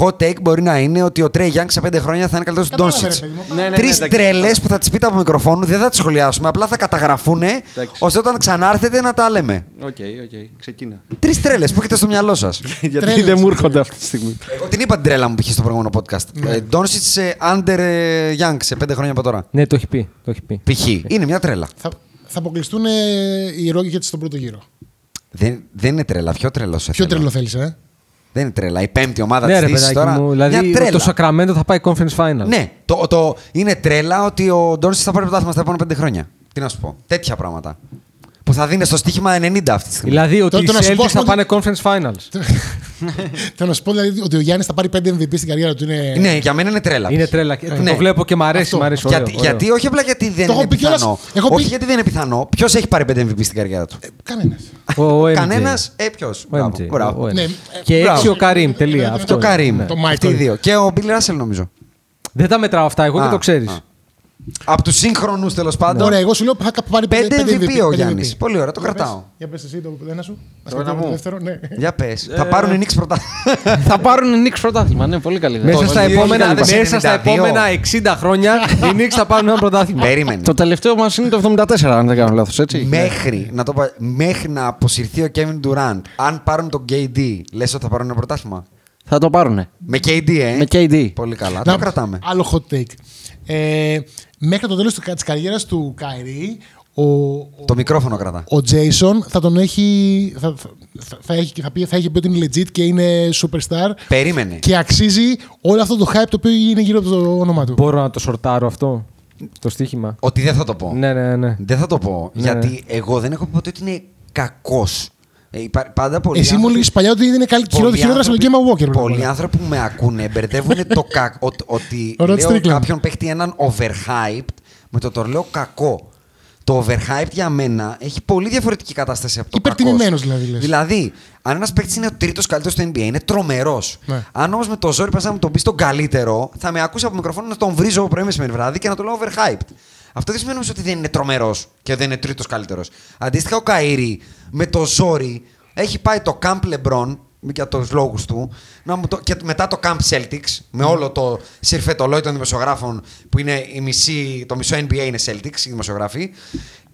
[SPEAKER 2] Hot take μπορεί να είναι ότι ο Trey Young σε πέντε χρόνια θα είναι καλύτερος του
[SPEAKER 1] Κατάλαβε,
[SPEAKER 2] Ντόντσιτς.
[SPEAKER 1] ρε παιδί μου.
[SPEAKER 4] Ναι, ναι, ναι,
[SPEAKER 2] Τρεις
[SPEAKER 4] εντάξει.
[SPEAKER 2] τρέλες που θα τις πείτε από μικροφόνου, δεν θα τις σχολιάσουμε, απλά θα καταγραφούν ώστε όταν ξανάρθετε να τα λέμε.
[SPEAKER 4] Οκ, οκ, ξεκίνα.
[SPEAKER 2] Τρεις τρέλες που έχετε στο μυαλό σας.
[SPEAKER 4] Γιατί
[SPEAKER 1] Τρέλες.
[SPEAKER 4] δεν μου έρχονται αυτή τη στιγμή.
[SPEAKER 2] Εγώ την είπα την τρέλα μου που είχε στο προηγούμενο podcast. Ντόντσιτς σε under ε, Young σε πέντε χρόνια από τώρα.
[SPEAKER 3] Ναι, το έχει πει. Το έχει πει.
[SPEAKER 2] Π.χ. Είναι μια τρέλα.
[SPEAKER 1] Θα, θα αποκλειστούν ε, οι Rockets στον πρώτο γύρο.
[SPEAKER 2] Δεν, δεν είναι τρέλα. Πιο τρελό σε
[SPEAKER 1] Ποιο
[SPEAKER 2] θέλω.
[SPEAKER 1] τρελό θέλεις, ε;
[SPEAKER 2] Δεν είναι τρέλα. Η πέμπτη ομάδα
[SPEAKER 3] Ναι,
[SPEAKER 2] της
[SPEAKER 3] ρε
[SPEAKER 2] Δύση
[SPEAKER 3] παιδάκι
[SPEAKER 2] τώρα.
[SPEAKER 3] μου.
[SPEAKER 2] μια
[SPEAKER 3] Δηλαδή
[SPEAKER 2] τρέλα.
[SPEAKER 3] το Σακραμέντο θα πάει conference final.
[SPEAKER 2] Ναι, το, το, είναι τρέλα ότι ο Ντόνσιτ θα πάρει πρωτάθλημα στα επόμενα πέντε χρόνια. Τι να σου πω. Τέτοια πράγματα. Που θα δίνει στο στοίχημα 90 αυτή τη στιγμή.
[SPEAKER 3] Δηλαδή ότι
[SPEAKER 1] Το-
[SPEAKER 3] οι
[SPEAKER 1] το να σου πω,
[SPEAKER 3] Celtics
[SPEAKER 1] ας
[SPEAKER 3] θα
[SPEAKER 1] πούμε,
[SPEAKER 3] πάνε conference finals.
[SPEAKER 1] Θέλω να σου πω δηλαδή, ότι ο Γιάννης θα πάρει 5 MVP στην καριέρα του. Είναι...
[SPEAKER 2] Ναι, για μένα είναι τρέλα.
[SPEAKER 3] Είναι τρέλα.
[SPEAKER 2] Ναι.
[SPEAKER 3] Το βλέπω και μ' αρέσει.
[SPEAKER 1] Αυτό.
[SPEAKER 3] Μ αρέσει ωραίο,
[SPEAKER 2] Γιατί,
[SPEAKER 3] ωραίο.
[SPEAKER 2] γιατί, όχι απλά γιατί δεν
[SPEAKER 1] Το έχω
[SPEAKER 2] είναι
[SPEAKER 1] πει κιόλας.
[SPEAKER 2] πιθανό.
[SPEAKER 1] Έχω πει-
[SPEAKER 2] Όχι γιατί δεν είναι πιθανό. Ποιος έχει πάρει 5 MVP στην καριέρα του;
[SPEAKER 1] Κανένας.
[SPEAKER 3] Ο- ο MJ.
[SPEAKER 2] Κανένας. Ε, ποιος;
[SPEAKER 3] Ο MJ, ο MJ.
[SPEAKER 1] Ναι,
[SPEAKER 3] Και
[SPEAKER 2] μπράβο.
[SPEAKER 3] έξι ο Καρύμ. Τελεία.
[SPEAKER 1] Ναι,
[SPEAKER 3] Αυτό
[SPEAKER 2] Και ο
[SPEAKER 3] είναι.
[SPEAKER 2] Καρύμ.
[SPEAKER 3] Ναι.
[SPEAKER 1] Το
[SPEAKER 2] Αυτοί οι
[SPEAKER 1] Michael.
[SPEAKER 2] δύο. Και ο Μπιλ Ράσελ νομίζω.
[SPEAKER 3] Δεν τα μετράω αυτά, εγώ
[SPEAKER 2] Α,
[SPEAKER 3] δεν το ξέρεις.
[SPEAKER 2] Α. Από τους σύγχρονους τέλος πάντων.
[SPEAKER 1] Ωραία, εγώ σου λέω θα πάρει 5
[SPEAKER 2] 5 MVP ο
[SPEAKER 1] πέντε
[SPEAKER 2] Γιάννης.
[SPEAKER 1] MVP.
[SPEAKER 2] Πολύ ωραία, το
[SPEAKER 1] Για πες.
[SPEAKER 2] κρατάω.
[SPEAKER 1] Για πες εσύ το ένα σου.
[SPEAKER 4] Το ένα
[SPEAKER 1] Το
[SPEAKER 4] μου.
[SPEAKER 1] δεύτερο, ναι.
[SPEAKER 2] Για πες. Θα πάρουν οι Knicks πρωτά.
[SPEAKER 4] θα πάρουν οι Knicks πρωτάθλημα. Ναι, πολύ καλή ιδέα.
[SPEAKER 3] Μέσα στα,
[SPEAKER 2] 2092.
[SPEAKER 3] επόμενα, μέσα στα επόμενα 60 χρόνια οι Knicks θα πάρουν ένα πρωτάθλημα.
[SPEAKER 2] Περίμενε.
[SPEAKER 4] Το τελευταίο μας είναι το 74, αν δεν κάνω λάθος, έτσι.
[SPEAKER 2] Μέχρι να, το, πω- μέχρι να αποσυρθεί ο Kevin Durant, αν πάρουν τον KD, λες ότι θα πάρουν ένα πρωτάθλημα;
[SPEAKER 4] Θα το πάρουνε.
[SPEAKER 2] Με KD, ε.
[SPEAKER 4] Με KD.
[SPEAKER 2] Πολύ καλά.
[SPEAKER 1] Να-
[SPEAKER 2] Το κρατάμε.
[SPEAKER 1] Άλλο hot take. Ε, μέχρι το τέλος της καριέρας του Κάιρι, ο, ο,
[SPEAKER 2] Το μικρόφωνο κρατά.
[SPEAKER 1] ο Jason θα τον έχει. Θα, θα, θα, έχει, θα, πει, θα έχει πει ότι είναι legit και είναι superstar
[SPEAKER 2] Περίμενε.
[SPEAKER 1] και αξίζει όλο αυτό το hype το οποίο είναι γύρω από το όνομα του.
[SPEAKER 3] Μπορώ να το σορτάρω αυτό, το στοίχημα;
[SPEAKER 2] Ότι δεν θα το πω.
[SPEAKER 3] Ναι, ναι, ναι.
[SPEAKER 2] Δεν θα το πω.
[SPEAKER 3] Ναι,
[SPEAKER 2] γιατί εγώ δεν έχω πει ποτέ ότι είναι κακός. Ε, υπά- πάντα πολλοί
[SPEAKER 1] Εσύ μου
[SPEAKER 2] άνθρωποι-
[SPEAKER 1] έλεγες παλιά ότι είναι καλ- χειρότερο
[SPEAKER 2] πολλοί
[SPEAKER 1] χειρότερα από τον
[SPEAKER 2] άνθρωποι-
[SPEAKER 1] Game Walker. πριν από
[SPEAKER 2] Πολλοί
[SPEAKER 1] όλα.
[SPEAKER 2] άνθρωποι που με ακούνε μπερδεύουν το κακό. ότι- Ότι
[SPEAKER 1] Ο Rod
[SPEAKER 2] λέω
[SPEAKER 1] Strickland.
[SPEAKER 2] κάποιον παίχτη έναν overhyped με το το λέω κακό. Το overhyped για μένα έχει πολύ διαφορετική κατάσταση από το κακό.
[SPEAKER 1] Υπερτιμημένος δηλαδή, λες.
[SPEAKER 2] Δηλαδή, αν ένας παίκτης είναι ο τρίτος καλύτερος στο NBA, είναι τρομερός.
[SPEAKER 1] Ναι.
[SPEAKER 2] Αν όμως με το ζόρι πας να μου τον πεις τον καλύτερο, θα με ακούσει από το μικροφόνο να τον βρίζω πρωί μεσημέρι βράδυ και να το λέω overhyped. Αυτό δεν σημαίνει όμως ότι δεν είναι τρομερός και δεν είναι τρίτος καλύτερος. Αντίστοιχα, ο Καήρη με το ζόρι έχει πάει το Camp LeBron για τους λόγους του να μου το, και μετά το Camp Celtics με όλο το συρφετολόι των δημοσιογράφων που είναι η μισή, το μισό NBA είναι Celtics οι δημοσιογράφοι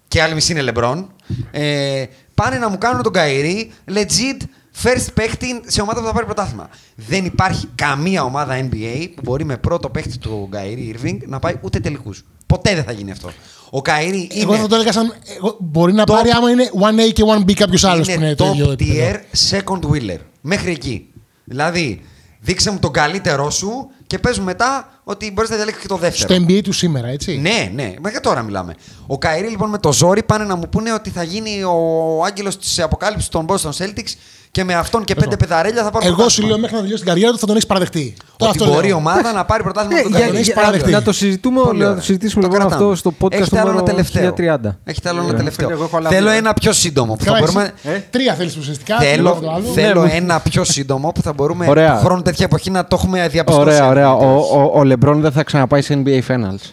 [SPEAKER 2] και άλλη μισή είναι LeBron. Ε, πάνε να μου κάνουν τον Καήρη legit first παίχτη σε ομάδα που θα πάρει πρωτάθλημα. Δεν υπάρχει καμία ομάδα NBA που μπορεί με πρώτο παίχτη του Καήρη Irving να πάει ούτε τελικούς. Ποτέ δεν θα γίνει αυτό. Ο Καήρη είναι,
[SPEAKER 1] Εγώ θα το έλεγα σαν. εγώ- μπορεί να
[SPEAKER 2] Top-
[SPEAKER 1] πάρει άμα είναι 1A και 1B κάποιος άλλος που είναι
[SPEAKER 2] είναι
[SPEAKER 1] το ίδιο
[SPEAKER 2] top
[SPEAKER 1] επίπεδο.
[SPEAKER 2] tier second wheeler. Μέχρι εκεί. Δηλαδή, δείξε μου τον καλύτερό σου και πες μου μετά ότι μπορείς να διαλέξεις και το δεύτερο.
[SPEAKER 1] Στο NBA του σήμερα, έτσι.
[SPEAKER 2] Ναι, ναι, μέχρι τώρα μιλάμε. Ο Καηρή λοιπόν με το ζόρι πάνε να μου πούνε ότι θα γίνει ο άγγελος της αποκάλυψης των Boston Celtics και με αυτόν και πέντε πεδαρέλια θα πάρουν
[SPEAKER 1] Εγώ σου
[SPEAKER 2] πρωτάθλημα.
[SPEAKER 1] λέω μέχρι να τελειώσει την καριέρα του θα τον έχεις παραδεχτεί. Τώρα
[SPEAKER 2] Ότι
[SPEAKER 1] αυτό
[SPEAKER 2] μπορεί η
[SPEAKER 1] λέω.
[SPEAKER 2] ομάδα να πάρει πρωτάθλημα
[SPEAKER 3] Ε,
[SPEAKER 2] από τον
[SPEAKER 3] για-
[SPEAKER 2] Καηρή.
[SPEAKER 1] έχεις
[SPEAKER 3] για-
[SPEAKER 1] παραδεχτεί.
[SPEAKER 3] να το συζητούμε,
[SPEAKER 2] Πολύ
[SPEAKER 3] να
[SPEAKER 2] ωραία.
[SPEAKER 3] το συζητήσουμε
[SPEAKER 2] Το
[SPEAKER 3] λοιπόν
[SPEAKER 2] κρατάμε.
[SPEAKER 3] αυτό στο podcast
[SPEAKER 2] Έχετε άλλο ένα
[SPEAKER 3] νούμερο
[SPEAKER 2] τελευταίο.
[SPEAKER 3] 1030.
[SPEAKER 2] Έχετε άλλο ένα
[SPEAKER 3] Ναι.
[SPEAKER 2] τελευταίο.
[SPEAKER 4] Εγώ έχω άλλα
[SPEAKER 2] Θέλω
[SPEAKER 4] δύο.
[SPEAKER 2] ένα πιο σύντομο που θα
[SPEAKER 1] Καλά,
[SPEAKER 2] μπορούμε.
[SPEAKER 1] εσύ, Τρία θέλεις ουσιαστικά. το ένα το
[SPEAKER 2] Θέλω,
[SPEAKER 1] άλλο.
[SPEAKER 2] θέλω
[SPEAKER 4] Ναι,
[SPEAKER 2] ένα πιο σύντομο που θα μπορούμε
[SPEAKER 4] Ωραία.
[SPEAKER 2] του χρόνου τέτοια εποχή να το έχουμε διαπιστώσει.
[SPEAKER 4] Ωραία, ωραία. Ο, ο, ο Λεμπρόν δεν θα ξαναπάει σε NBA Finals.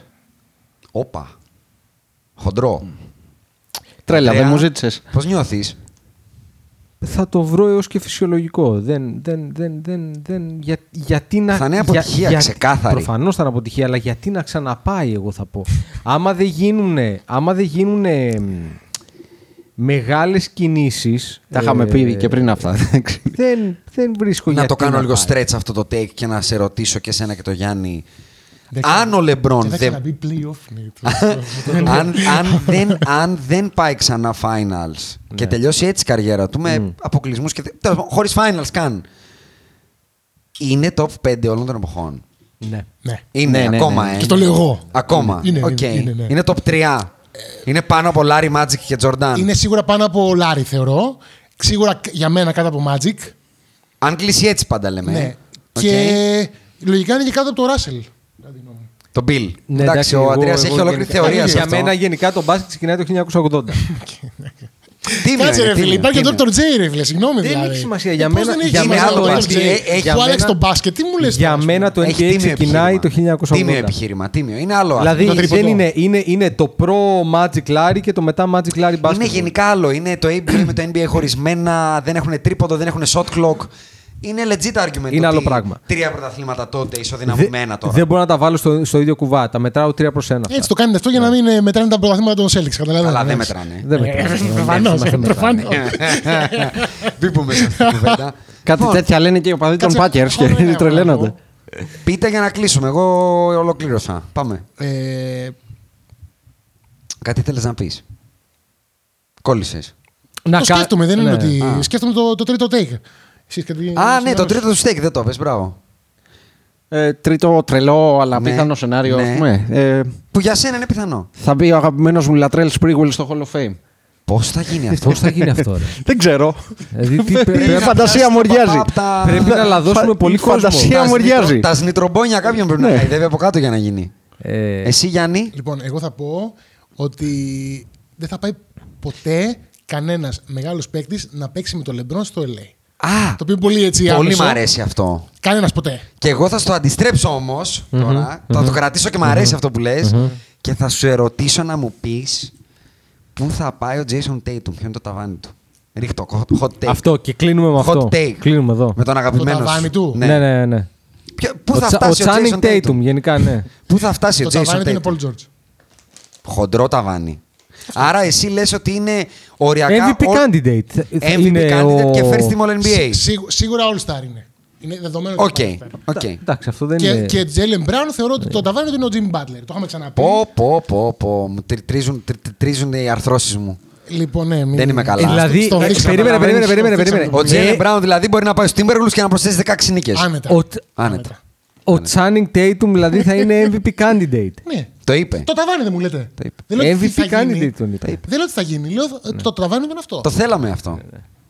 [SPEAKER 2] Όπα. Χοντρό.
[SPEAKER 4] Τρέλα,
[SPEAKER 2] Ανδρέα,
[SPEAKER 4] δεν μου ζήτησες.
[SPEAKER 2] Πώς νιώθεις;
[SPEAKER 3] Θα το βρω έως και φυσιολογικό. Δεν, δεν, δεν, δεν, δεν, για, γιατί να,
[SPEAKER 2] Θα είναι αποτυχία, ξεκάθαρη.
[SPEAKER 3] Προφανώς θα είναι αποτυχία, αλλά γιατί να ξαναπάει, εγώ θα πω. άμα δεν γίνουνε, άμα δεν γίνουνε μ, μεγάλες κινήσεις...
[SPEAKER 4] Τα είχαμε
[SPEAKER 3] ε,
[SPEAKER 4] πει και πριν αυτά. εντάξει.
[SPEAKER 3] Δεν, δεν βρίσκω
[SPEAKER 2] να
[SPEAKER 3] γιατί
[SPEAKER 2] το κάνω λίγο
[SPEAKER 3] πάει.
[SPEAKER 2] stretch αυτό το take και να σε ρωτήσω και εσένα και το Γιάννη.
[SPEAKER 1] Δεν
[SPEAKER 2] αν ο Λεμπρόν
[SPEAKER 1] Και θα
[SPEAKER 2] δεν,
[SPEAKER 1] ξαναμπεί playoff. ναι, το-
[SPEAKER 2] αν, αν, δεν, αν δεν πάει ξανά finals
[SPEAKER 3] Ναι.
[SPEAKER 2] και τελειώσει έτσι η καριέρα του με αποκλεισμούς και. τέλος πάντων, χωρίς finals καν. Είναι top 5 όλων των εποχών.
[SPEAKER 3] Ναι.
[SPEAKER 1] Ναι.
[SPEAKER 2] Είναι
[SPEAKER 4] Ναι, ναι,
[SPEAKER 2] ακόμα,
[SPEAKER 4] ναι.
[SPEAKER 2] ε.
[SPEAKER 1] Και το λέω εγώ.
[SPEAKER 2] Ακόμα.
[SPEAKER 1] Είναι, είναι,
[SPEAKER 2] Οκ.
[SPEAKER 1] είναι, ναι.
[SPEAKER 2] είναι top 3. Είναι πάνω από Larry Magic και Jordan.
[SPEAKER 1] Είναι σίγουρα πάνω από Λάρι, θεωρώ. Σίγουρα για μένα κάτω από Magic.
[SPEAKER 2] Αν κλείσει έτσι πάντα λέμε.
[SPEAKER 1] Ναι.
[SPEAKER 2] ε. Οκ.
[SPEAKER 1] Και λογικά είναι και κάτω από το Ράσελ.
[SPEAKER 2] Το Bill.
[SPEAKER 3] Ναι,
[SPEAKER 2] εντάξει, ο
[SPEAKER 3] εγώ-
[SPEAKER 2] Αντρέα
[SPEAKER 3] εγώ
[SPEAKER 2] έχει ολόκληρη
[SPEAKER 3] γενικά-
[SPEAKER 2] θεωρία σε
[SPEAKER 3] Για
[SPEAKER 2] αυτό.
[SPEAKER 3] μένα γενικά το μπάσκετ ξεκινάει το 1980.
[SPEAKER 2] Τίμιο
[SPEAKER 1] Κάτσε
[SPEAKER 2] είναι,
[SPEAKER 1] ρε φίλε,
[SPEAKER 2] τίμιο,
[SPEAKER 1] υπάρχει και ο
[SPEAKER 2] τίμιο.
[SPEAKER 1] Dr. J ρε φίλε, συγγνώμη
[SPEAKER 3] Δεν
[SPEAKER 1] δηλαδή.
[SPEAKER 3] έχει σημασία, για
[SPEAKER 1] Ε, πώς
[SPEAKER 3] μένα-
[SPEAKER 1] δεν έχει
[SPEAKER 3] για
[SPEAKER 1] σημασία
[SPEAKER 2] μένα
[SPEAKER 1] το
[SPEAKER 2] το
[SPEAKER 1] Dr.
[SPEAKER 2] μπάσκετ,
[SPEAKER 1] J,
[SPEAKER 2] ε, έχει-
[SPEAKER 1] που
[SPEAKER 2] για
[SPEAKER 1] άλλαξε
[SPEAKER 2] μένα-
[SPEAKER 1] το μπάσκετ, τι μου λες
[SPEAKER 3] Για
[SPEAKER 1] τώρα, ας
[SPEAKER 3] μένα
[SPEAKER 1] πούμε.
[SPEAKER 3] το
[SPEAKER 2] Έχει
[SPEAKER 3] NBA
[SPEAKER 2] τίμιο
[SPEAKER 3] ξεκινάει το
[SPEAKER 2] επιχείρημα.
[SPEAKER 3] 1980.
[SPEAKER 2] Τίμιο επιχείρημα, τίμιο. Είναι άλλο.
[SPEAKER 3] Δηλαδή
[SPEAKER 2] αυτό.
[SPEAKER 1] τρίποντο.
[SPEAKER 3] δεν είναι, είναι, είναι το προ Magic Larry και το μετά Magic Larry Basketball.
[SPEAKER 2] Είναι γενικά άλλο. Είναι το ABA με το NBA χωρισμένα, δεν έχουν τρίποντο, δεν έχουν shot clock. Είναι legit argument.
[SPEAKER 3] Είναι άλλο
[SPEAKER 2] ότι
[SPEAKER 3] πράγμα.
[SPEAKER 2] Τρία πρωταθλήματα τότε
[SPEAKER 3] Δε-
[SPEAKER 2] ισοδυναμωμένα τώρα.
[SPEAKER 3] Δεν μπορώ να τα βάλω στο, στο ίδιο κουβά. Τα μετράω 3 προς 1.
[SPEAKER 1] Έτσι το κάνετε αυτό για να μην ε, μετράνε τα πρωταθλήματα των Celtics. Καταλαβαίνετε.
[SPEAKER 2] Αλλά δεν
[SPEAKER 1] εντάξει.
[SPEAKER 2] μετράνε.
[SPEAKER 3] Δεν μετράω.
[SPEAKER 1] Προφανώς,
[SPEAKER 3] Δεν μετράω.
[SPEAKER 1] προφανώς.
[SPEAKER 2] Μην πούμε σε αυτή την κουβέντα.
[SPEAKER 4] Κάτι
[SPEAKER 2] Λοιπόν,
[SPEAKER 4] τέτοια λένε και οι οπαδοί των
[SPEAKER 1] Κάτσε,
[SPEAKER 4] Packers
[SPEAKER 1] χώρο, ναι,
[SPEAKER 4] και τρελαίνονται.
[SPEAKER 1] εγώ.
[SPEAKER 2] Πείτε για να κλείσουμε. Εγώ ολοκλήρωσα. Πάμε.
[SPEAKER 1] Ε,
[SPEAKER 2] Κάτι θέλεις να πεις; Κόλλησες.
[SPEAKER 3] Να
[SPEAKER 1] Το
[SPEAKER 3] κα-
[SPEAKER 1] σκέφτομαι, δεν είναι
[SPEAKER 3] ναι.
[SPEAKER 1] ότι.
[SPEAKER 2] Α.
[SPEAKER 1] Σκέφτομαι το, το τρίτο take. Εσείς κάτι-
[SPEAKER 2] Α, ναι, το
[SPEAKER 1] συνάδελφοι.
[SPEAKER 2] τρίτο του steak δεν το πες, μπράβο.
[SPEAKER 4] Ε, τρίτο τρελό αλλά
[SPEAKER 2] Ναι,
[SPEAKER 4] πιθανό σενάριο.
[SPEAKER 2] ναι.
[SPEAKER 4] ας πούμε. Ε,
[SPEAKER 2] Που για σένα είναι πιθανό.
[SPEAKER 4] θα μπει ο αγαπημένος μου Λατρέλ Sprewell στο Hall of Fame.
[SPEAKER 2] Πώς θα γίνει αυτό;
[SPEAKER 3] Πώς θα γίνει αυτό, ρε;
[SPEAKER 4] Δεν ξέρω.
[SPEAKER 3] Δηλαδή, τι,
[SPEAKER 4] Η
[SPEAKER 3] πρέ-
[SPEAKER 4] φαντασία μου οριάζει.
[SPEAKER 2] Απ' τα-
[SPEAKER 3] πρέπει να λαδώσουμε
[SPEAKER 4] Φα-
[SPEAKER 3] πολύ
[SPEAKER 4] η
[SPEAKER 3] κόσμο.
[SPEAKER 4] φαντασία
[SPEAKER 2] τα
[SPEAKER 4] μου
[SPEAKER 2] σνιτρο-
[SPEAKER 4] οριάζει.
[SPEAKER 2] Τα σνιτρομπόνια κάποιον πρέπει να
[SPEAKER 4] Ναι.
[SPEAKER 2] χαϊδεύει από κάτω για να γίνει.
[SPEAKER 3] Ε,
[SPEAKER 2] Εσύ, Γιάννη;
[SPEAKER 1] Λοιπόν, εγώ θα πω ότι δεν θα πάει ποτέ κανένας μεγάλος παίκτης να παίξει με το Λεμπρόν στο LA.
[SPEAKER 2] Α,
[SPEAKER 1] Το οποίο είναι πολύ έτσι
[SPEAKER 2] πολύ
[SPEAKER 1] άμεσο.
[SPEAKER 2] μ' αρέσει αυτό.
[SPEAKER 1] Κανένας ποτέ.
[SPEAKER 2] Και εγώ θα στο αντιστρέψω όμως τώρα. Θα το κρατήσω και μ' αρέσει αυτό που λες. Και θα σου ερωτήσω να μου πεις πού θα πάει ο Jason Tatum. Ποιο είναι το ταβάνι του. Ρίχτω, hot take.
[SPEAKER 3] αυτό και κλείνουμε με
[SPEAKER 2] Hot
[SPEAKER 3] αυτό.
[SPEAKER 2] take.
[SPEAKER 3] Κλείνουμε εδώ.
[SPEAKER 2] Με τον αγαπημένο
[SPEAKER 1] Το ταβάνι
[SPEAKER 2] σου.
[SPEAKER 1] του.
[SPEAKER 3] Ναι, ναι, ναι.
[SPEAKER 2] Ποιο- Πού
[SPEAKER 3] Ο,
[SPEAKER 2] θα
[SPEAKER 3] Τσα- ο
[SPEAKER 2] φτάσει ο
[SPEAKER 3] Channing
[SPEAKER 2] Jason Tatum;
[SPEAKER 3] Tatum, γενικά, ναι.
[SPEAKER 2] Πού θα φτάσει ο
[SPEAKER 1] Το ταβάνι
[SPEAKER 2] Jason
[SPEAKER 1] του είναι
[SPEAKER 2] Tatum;
[SPEAKER 1] Paul George.
[SPEAKER 2] Χοντρό ταβάνι. Άρα εσύ λες ότι είναι οριακά...
[SPEAKER 3] MVP
[SPEAKER 2] ο-
[SPEAKER 3] candidate.
[SPEAKER 2] MVP
[SPEAKER 3] είναι
[SPEAKER 2] candidate
[SPEAKER 3] ο...
[SPEAKER 2] και first team All NBA.
[SPEAKER 1] Σίγου- σίγουρα All Star είναι. Είναι δεδομένο
[SPEAKER 2] Οκ,
[SPEAKER 1] ότι είναι All Star.
[SPEAKER 2] οκ.
[SPEAKER 3] Εντάξει, αυτό δεν
[SPEAKER 1] Και,
[SPEAKER 3] είναι...
[SPEAKER 1] και Τζέλεν Μπράουν θεωρώ ότι το ταβάνι του είναι ο Jimmy Butler. Το είχαμε ξαναπεί.
[SPEAKER 2] Πω, πω, πω, πω. Μου τρι- τρίζουν, τρι- τρι- τρίζουν οι αρθρώσεις μου.
[SPEAKER 1] Λοιπόν, ναι, μην-
[SPEAKER 2] Δεν είμαι καλά.
[SPEAKER 3] Ε, δηλαδή,
[SPEAKER 1] Στο
[SPEAKER 3] ε,
[SPEAKER 1] δείξαμε,
[SPEAKER 3] περίμενε,
[SPEAKER 1] να
[SPEAKER 3] περίμενε,
[SPEAKER 1] βάλεις,
[SPEAKER 3] περίμενε,
[SPEAKER 1] το
[SPEAKER 3] περίμενε.
[SPEAKER 2] Ο
[SPEAKER 1] δείξαμε.
[SPEAKER 2] Τζέιλεν
[SPEAKER 3] Ε,
[SPEAKER 2] Μπράουν δηλαδή μπορεί να πάει στους Timberwolves και να προσθέσει 16 νίκες.
[SPEAKER 1] Άνετα.
[SPEAKER 3] Ο,
[SPEAKER 2] Άνετα.
[SPEAKER 3] ο Channing Tatum δηλαδή θα είναι MVP candidate.
[SPEAKER 1] Ναι.
[SPEAKER 2] Το είπε.
[SPEAKER 1] Το ταβάνι δεν μου λέτε.
[SPEAKER 2] είπε.
[SPEAKER 1] Δεν λέω ότι
[SPEAKER 3] MVP
[SPEAKER 1] θα γίνει.
[SPEAKER 3] candidate τον είπε.
[SPEAKER 1] Δεν λέω ότι θα γίνει. Λέω ε, το ταβάνι του είναι αυτό.
[SPEAKER 2] Το θέλαμε αυτό.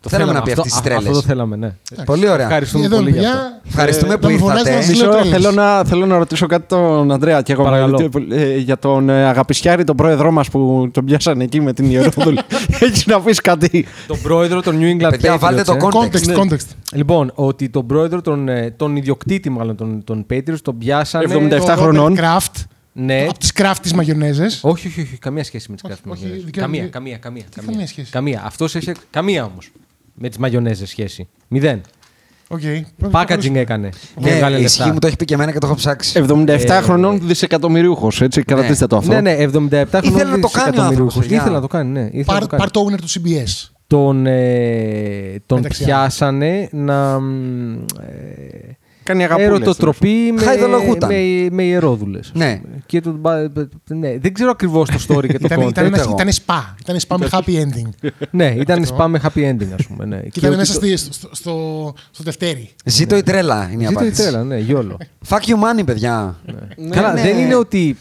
[SPEAKER 3] Το
[SPEAKER 2] θέλαμε να πει
[SPEAKER 3] αυτό,
[SPEAKER 2] αυτές τις
[SPEAKER 3] α- Αυτό το
[SPEAKER 2] τρέλες.
[SPEAKER 3] θέλαμε, ναι.
[SPEAKER 2] Πολύ ωραία.
[SPEAKER 3] Ευχαριστούμε
[SPEAKER 1] Εδώ,
[SPEAKER 3] πολύ για
[SPEAKER 1] παιδιά,
[SPEAKER 3] αυτό.
[SPEAKER 2] Ευχαριστούμε
[SPEAKER 1] ε,
[SPEAKER 2] που
[SPEAKER 1] να με φωνάζετε
[SPEAKER 2] ήρθατε.
[SPEAKER 1] να σας λέω
[SPEAKER 4] Μισό,
[SPEAKER 1] τρέλες.
[SPEAKER 4] θέλω, να, θέλω να ρωτήσω κάτι τον Αντρέα και εγώ
[SPEAKER 3] Παρακαλώ.
[SPEAKER 4] ε, για τον ε, Αγαπησιάρη, τον πρόεδρό μας που τον πιάσανε εκεί με την Ιερόδουλη. Έχεις να πεις κάτι.
[SPEAKER 3] Τον πρόεδρο των New England
[SPEAKER 2] Παιδιά,
[SPEAKER 3] Patriots.
[SPEAKER 2] βάλτε το
[SPEAKER 3] ε.
[SPEAKER 2] context.
[SPEAKER 1] Context, context.
[SPEAKER 3] Λοιπόν, ότι τον πρόεδρο, τον, ε, τον ιδιοκτήτη μάλλον των, των Patriots, τον πιάσανε...
[SPEAKER 4] 77
[SPEAKER 1] Το
[SPEAKER 4] χρονών.
[SPEAKER 1] Robert Kraft.
[SPEAKER 3] Ναι.
[SPEAKER 1] Από τις Kraft τι μαγιονέζες.
[SPEAKER 3] Όχι, όχι, όχι, καμία σχέση με τις
[SPEAKER 1] Όχι,
[SPEAKER 3] κάθετε
[SPEAKER 1] όχι,
[SPEAKER 3] μαγιονέζες.
[SPEAKER 1] δικαίωμα-
[SPEAKER 3] Καμία,
[SPEAKER 1] δι-
[SPEAKER 3] καμία, καμία.
[SPEAKER 1] Τι καμία σχέση;
[SPEAKER 3] Καμία. Αυτός έχει. Καμία όμως. Με τις μαγιονέζες σχέση. Μηδέν. Packaging έκανε. Και
[SPEAKER 2] Ναι,
[SPEAKER 3] έβγαλε
[SPEAKER 2] ισχύει,
[SPEAKER 3] λεφτά.
[SPEAKER 2] μου το έχει πει και εμένα και το έχω ψάξει.
[SPEAKER 4] 77
[SPEAKER 3] Ε,
[SPEAKER 4] χρονών δισεκατομμυρίουχος. Έτσι, κρατήστε το αυτό.
[SPEAKER 3] Ναι, ναι, 77
[SPEAKER 2] Ήθελε να το κάνει ο άνθρωπος, παιδιά.
[SPEAKER 3] Ήθελε να το κάνει, ναι. Ήθελε να το κάνει.
[SPEAKER 1] Πάρ το owner του CBS.
[SPEAKER 3] Τον, ε, τον
[SPEAKER 1] Μεταξύ
[SPEAKER 3] πιάσανε να. μ, Ε,
[SPEAKER 4] Κάνει αγαπούλες.
[SPEAKER 3] Ερωτοτροπή με,
[SPEAKER 2] Χαϊδολογούταν.
[SPEAKER 3] με, με ιερόδουλες.
[SPEAKER 2] Ναι.
[SPEAKER 3] Και τον, μπα- ναι. Δεν ξέρω ακριβώς το story και το
[SPEAKER 1] Ήταν,
[SPEAKER 3] content.
[SPEAKER 1] ήταν, ένα,
[SPEAKER 2] εγώ.
[SPEAKER 1] ήταν spa. Ήταν spa με happy ending.
[SPEAKER 3] ναι, ήταν spam με happy ending, ας πούμε. Ναι.
[SPEAKER 1] Και
[SPEAKER 3] Και
[SPEAKER 1] ήταν
[SPEAKER 3] ότι
[SPEAKER 1] μέσα
[SPEAKER 3] το-
[SPEAKER 1] στη, στο, στο, στο Δευτέρι.
[SPEAKER 2] Ζήτω η τρέλα είναι η
[SPEAKER 3] Ζήτω η
[SPEAKER 2] απάντηση.
[SPEAKER 3] τρέλα, ναι, γιόλο.
[SPEAKER 2] Fuck you money, παιδιά.
[SPEAKER 3] Καλά,
[SPEAKER 2] ναι.
[SPEAKER 3] δεν είναι ότι.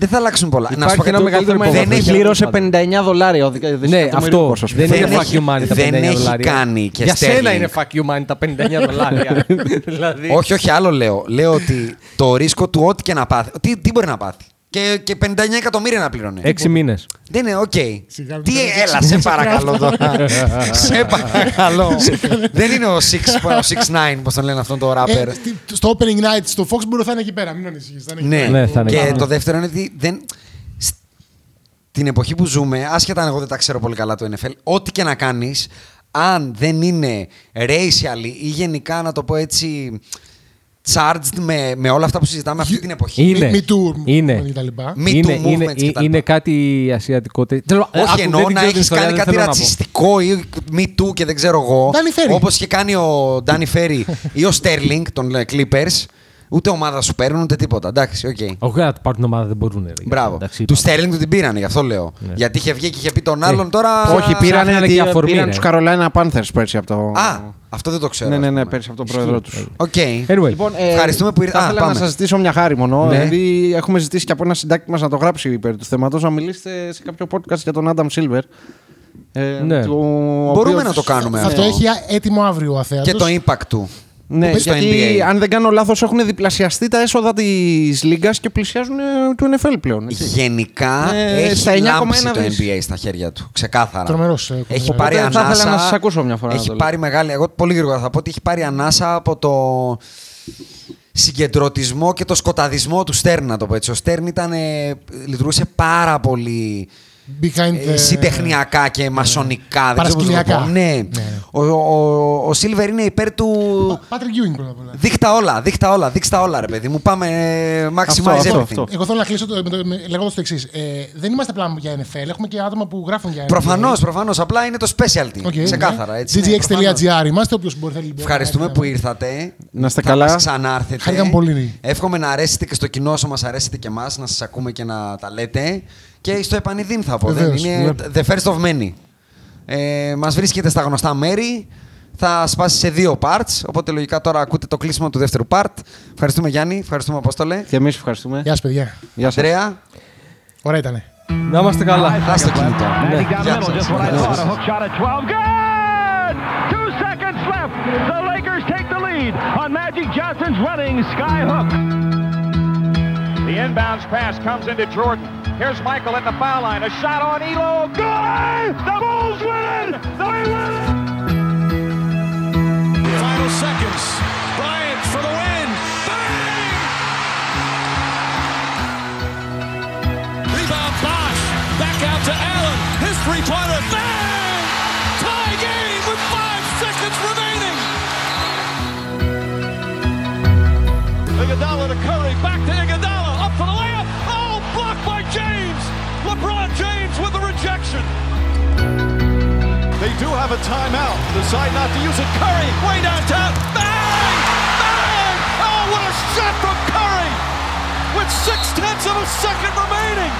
[SPEAKER 2] Δεν θα αλλάξουν πολλά.
[SPEAKER 3] Υπάρχει
[SPEAKER 2] πω κάτι,
[SPEAKER 3] ένα
[SPEAKER 2] το-
[SPEAKER 3] μεγαλύτερο
[SPEAKER 2] το-
[SPEAKER 3] υπόβαθρο.
[SPEAKER 2] δεν έχει,
[SPEAKER 4] Πλήρωσε 59 δολάρια ο δικα-
[SPEAKER 3] Ναι,
[SPEAKER 4] δισεκατομμυρίουχος,
[SPEAKER 3] αυτό.
[SPEAKER 4] ας πούμε.
[SPEAKER 3] Δεν είναι
[SPEAKER 2] Δεν
[SPEAKER 3] fuck
[SPEAKER 2] έχει-
[SPEAKER 3] you money τα 59
[SPEAKER 2] δεν έχει
[SPEAKER 3] δολάρια.
[SPEAKER 2] κάνει και
[SPEAKER 3] Για σένα
[SPEAKER 2] Sterling.
[SPEAKER 3] είναι fuck you money τα 59 δολάρια. δηλαδή.
[SPEAKER 2] Όχι, όχι, άλλο λέω. Λέω ότι το ρίσκο του ό,τι και να πάθει. Τι, τι μπορεί να πάθει; Και, και 59 εκατομμύρια να πληρώνει.
[SPEAKER 3] Έξι μήνες.
[SPEAKER 2] Δεν είναι, οκ.
[SPEAKER 1] Σιγά μην
[SPEAKER 2] Τι,
[SPEAKER 1] το
[SPEAKER 2] έλα, σε παρακαλώ τώρα. σε παρακαλώ. Δεν είναι ο 6ix9, πώς τον λένε αυτόν το
[SPEAKER 1] Ε,
[SPEAKER 2] rapper.
[SPEAKER 1] στη- στο opening night στο Foxborough θα είναι εκεί πέρα. Μην ανησυχείς. θα είναι εκεί
[SPEAKER 2] Ναι,
[SPEAKER 1] πέρα.
[SPEAKER 3] Ναι, θα είναι
[SPEAKER 2] και
[SPEAKER 3] εκεί.
[SPEAKER 2] το δεύτερο είναι ότι δεν. σ- Την εποχή που ζούμε, άσχετα αν εγώ δεν τα ξέρω πολύ καλά το NFL, ό,τι και να κάνεις, αν δεν είναι racial ή γενικά να το πω έτσι charged με, με όλα αυτά που συζητάμε αυτή την εποχή.
[SPEAKER 3] Είναι.
[SPEAKER 1] Me too
[SPEAKER 3] Είναι.
[SPEAKER 1] και τα λοιπά.
[SPEAKER 2] Me
[SPEAKER 3] είναι,
[SPEAKER 2] too
[SPEAKER 3] είναι,
[SPEAKER 2] movements και τα
[SPEAKER 3] είναι
[SPEAKER 2] λοιπά.
[SPEAKER 3] κάτι ασιατικό. τε- Τέλος, ε,
[SPEAKER 2] Όχι,
[SPEAKER 3] άκου,
[SPEAKER 2] εννοώ
[SPEAKER 3] δεν
[SPEAKER 2] να
[SPEAKER 3] ξέρω την
[SPEAKER 2] έχεις
[SPEAKER 3] ιστορία,
[SPEAKER 2] κάνει
[SPEAKER 3] δεν
[SPEAKER 2] κάτι
[SPEAKER 3] θέλω να πω.
[SPEAKER 2] ρατσιστικό ή me too και δεν ξέρω εγώ.
[SPEAKER 1] Danny Ferry.
[SPEAKER 2] Όπως είχε κάνει ο Ντάνι Φέρι ή ο Στέρλινγκ των ε, Clippers. Ούτε ομάδα σου παίρνουν ούτε τίποτα. Εντάξει, οκ.
[SPEAKER 3] Όχι να του πάρουν την ομάδα, δεν μπορούν. ρε.
[SPEAKER 2] Μπράβο.
[SPEAKER 3] Εντάξει,
[SPEAKER 2] του
[SPEAKER 3] είπαμε.
[SPEAKER 2] Στέρλινγκ του την πήρανε, γι' αυτό λέω. Γιατί είχε βγει και είχε πει τον άλλον
[SPEAKER 3] Ε,
[SPEAKER 2] τώρα.
[SPEAKER 4] Όχι, πήραν,
[SPEAKER 3] Ψάχνανε και αφορμή,
[SPEAKER 4] πήραν
[SPEAKER 3] ρε.
[SPEAKER 4] τους Carolina Panthers πέρσι από το.
[SPEAKER 2] Α, αυτό δεν το ξέρω.
[SPEAKER 4] ναι, ναι,
[SPEAKER 2] ας
[SPEAKER 4] ναι,
[SPEAKER 2] πούμε.
[SPEAKER 4] πέρσι από τον πρόεδρο τους.
[SPEAKER 2] Οκ.
[SPEAKER 3] Anyway,
[SPEAKER 4] Λοιπόν, ε,
[SPEAKER 2] Ευχαριστούμε που ήρθατε.
[SPEAKER 4] Θα
[SPEAKER 2] Α,
[SPEAKER 4] ήθελα να
[SPEAKER 2] πάμε.
[SPEAKER 4] σας ζητήσω μια χάρη μόνο.
[SPEAKER 2] Ναι.
[SPEAKER 4] Δηλαδή, έχουμε ζητήσει και από ένα συντάκτη μας να το γράψει υπέρ του θέματος, να μιλήσετε σε κάποιο podcast για τον Adam Silver. Ε,
[SPEAKER 3] Ναι.
[SPEAKER 4] του- ο
[SPEAKER 2] Μπορούμε
[SPEAKER 4] οποίος-
[SPEAKER 2] να το κάνουμε
[SPEAKER 1] Αυτό
[SPEAKER 2] αυτό.
[SPEAKER 1] έχει έτοιμο αύριο ο Αθέατος.
[SPEAKER 2] Και το impact του.
[SPEAKER 4] Ναι,
[SPEAKER 2] στο
[SPEAKER 4] γιατί
[SPEAKER 2] NBA.
[SPEAKER 4] αν δεν κάνω λάθος, έχουν διπλασιαστεί τα έσοδα της Λίγκας και πλησιάζουν ε, του NFL πλέον. έτσι.
[SPEAKER 2] Γενικά
[SPEAKER 4] Ε,
[SPEAKER 2] έχει
[SPEAKER 4] στα 9,1
[SPEAKER 2] λάμψει το
[SPEAKER 4] δις.
[SPEAKER 2] NBA στα χέρια του. Ξεκάθαρα.
[SPEAKER 1] Τρομερός, ε,
[SPEAKER 2] Έχει
[SPEAKER 1] κομμάτι.
[SPEAKER 2] πάρει
[SPEAKER 4] Οπότε θα
[SPEAKER 2] ανάσα.
[SPEAKER 4] ήθελα να σας ακούσω μια φορά να
[SPEAKER 2] Έχει
[SPEAKER 4] το λέω.
[SPEAKER 2] πάρει μεγάλη. Εγώ πολύ γρήγορα θα πω ότι έχει πάρει ανάσα από το συγκεντρωτισμό και το σκοταδισμό του Στέρν, να το πω έτσι. Ο Στέρν ήταν, ε, λειτουργούσε πάρα πολύ
[SPEAKER 1] Behind
[SPEAKER 2] ε,
[SPEAKER 1] the-
[SPEAKER 2] συντεχνιακά και μασονικά. δεν ξέρω πώς να το
[SPEAKER 1] Παρασκηνιακά.
[SPEAKER 2] πω. Ναι.
[SPEAKER 1] Ναι.
[SPEAKER 2] Ο, ο, ο Σίλβερ είναι υπέρ του.
[SPEAKER 1] Patrick Ewing πρώτα απ' όλα.
[SPEAKER 2] Δείχτα όλα, δείχτα όλα, δείχτα όλα, ρε παιδί μου. Πάμε ε, maximize
[SPEAKER 4] Αυτό,
[SPEAKER 2] everything.
[SPEAKER 4] αυτό.
[SPEAKER 1] Εγώ θέλω να κλείσω το, με το, με, λέγοντας το εξής. Ε, δεν είμαστε απλά για NFL, έχουμε και άτομα που γράφουν για NFL.
[SPEAKER 2] Προφανώς, προφανώς. Απλά είναι το specialty.
[SPEAKER 1] Οκ,
[SPEAKER 2] Ξεκάθαρα.
[SPEAKER 1] ναι.
[SPEAKER 2] Έτσι, ναι, προφανώς.
[SPEAKER 1] ggx.gr είμαστε, όποιος μπορεί θέλει. μπορεί
[SPEAKER 2] Ευχαριστούμε
[SPEAKER 1] να
[SPEAKER 2] που
[SPEAKER 1] έρθει
[SPEAKER 2] ήρθατε.
[SPEAKER 4] Να είστε
[SPEAKER 2] Θα
[SPEAKER 4] καλά.
[SPEAKER 2] μας ξανάρθετε.
[SPEAKER 1] Χαρήκαμε πολύ.
[SPEAKER 2] Εύχομαι να αρέσετε και στο κοινό όσο μας αρέσετε και εμάς, να σας ακούμε και να τα λέτε. Και στο επανιδείν θα πω. Δεν
[SPEAKER 1] Βεβαίως.
[SPEAKER 2] είναι the first of many. Ε, μας βρίσκετε στα γνωστά μέρη. Θα σπάσει σε δύο parts, οπότε λογικά τώρα ακούτε το κλείσιμο του δεύτερου part. Ευχαριστούμε Γιάννη, ευχαριστούμε Απόστολε.
[SPEAKER 4] Και εμείς ευχαριστούμε.
[SPEAKER 1] Γεια σας παιδιά.
[SPEAKER 4] Γεια σας.
[SPEAKER 2] Ανδρέα,
[SPEAKER 1] Ωραία ήτανε.
[SPEAKER 3] Να είμαστε καλά.
[SPEAKER 5] Five
[SPEAKER 2] That's the
[SPEAKER 5] seconds left.
[SPEAKER 2] key, Tom.
[SPEAKER 5] Magic
[SPEAKER 3] Yeah.
[SPEAKER 5] down the middle, just what I
[SPEAKER 2] Yeah.
[SPEAKER 5] thought. A hook shot at 12. Good! Two seconds left. The Lakers take the lead on Magic Johnson's running sky hook.
[SPEAKER 6] The inbounds pass comes into Jordan. Here's Michael at the foul line. A shot on Elo. Good! The Bulls win! They win!
[SPEAKER 7] Final seconds. Bryant for the win. Bang! Rebound Bosch. Back out to Allen. His three-pointer. Bang! Tie game with five seconds remaining. Iguodala to Curry. Back to Iguodala. They do have a timeout. Decide not to use it. Curry, way downtown. Bang! Bang! Oh, what a shot from Curry! With six tenths of a second remaining.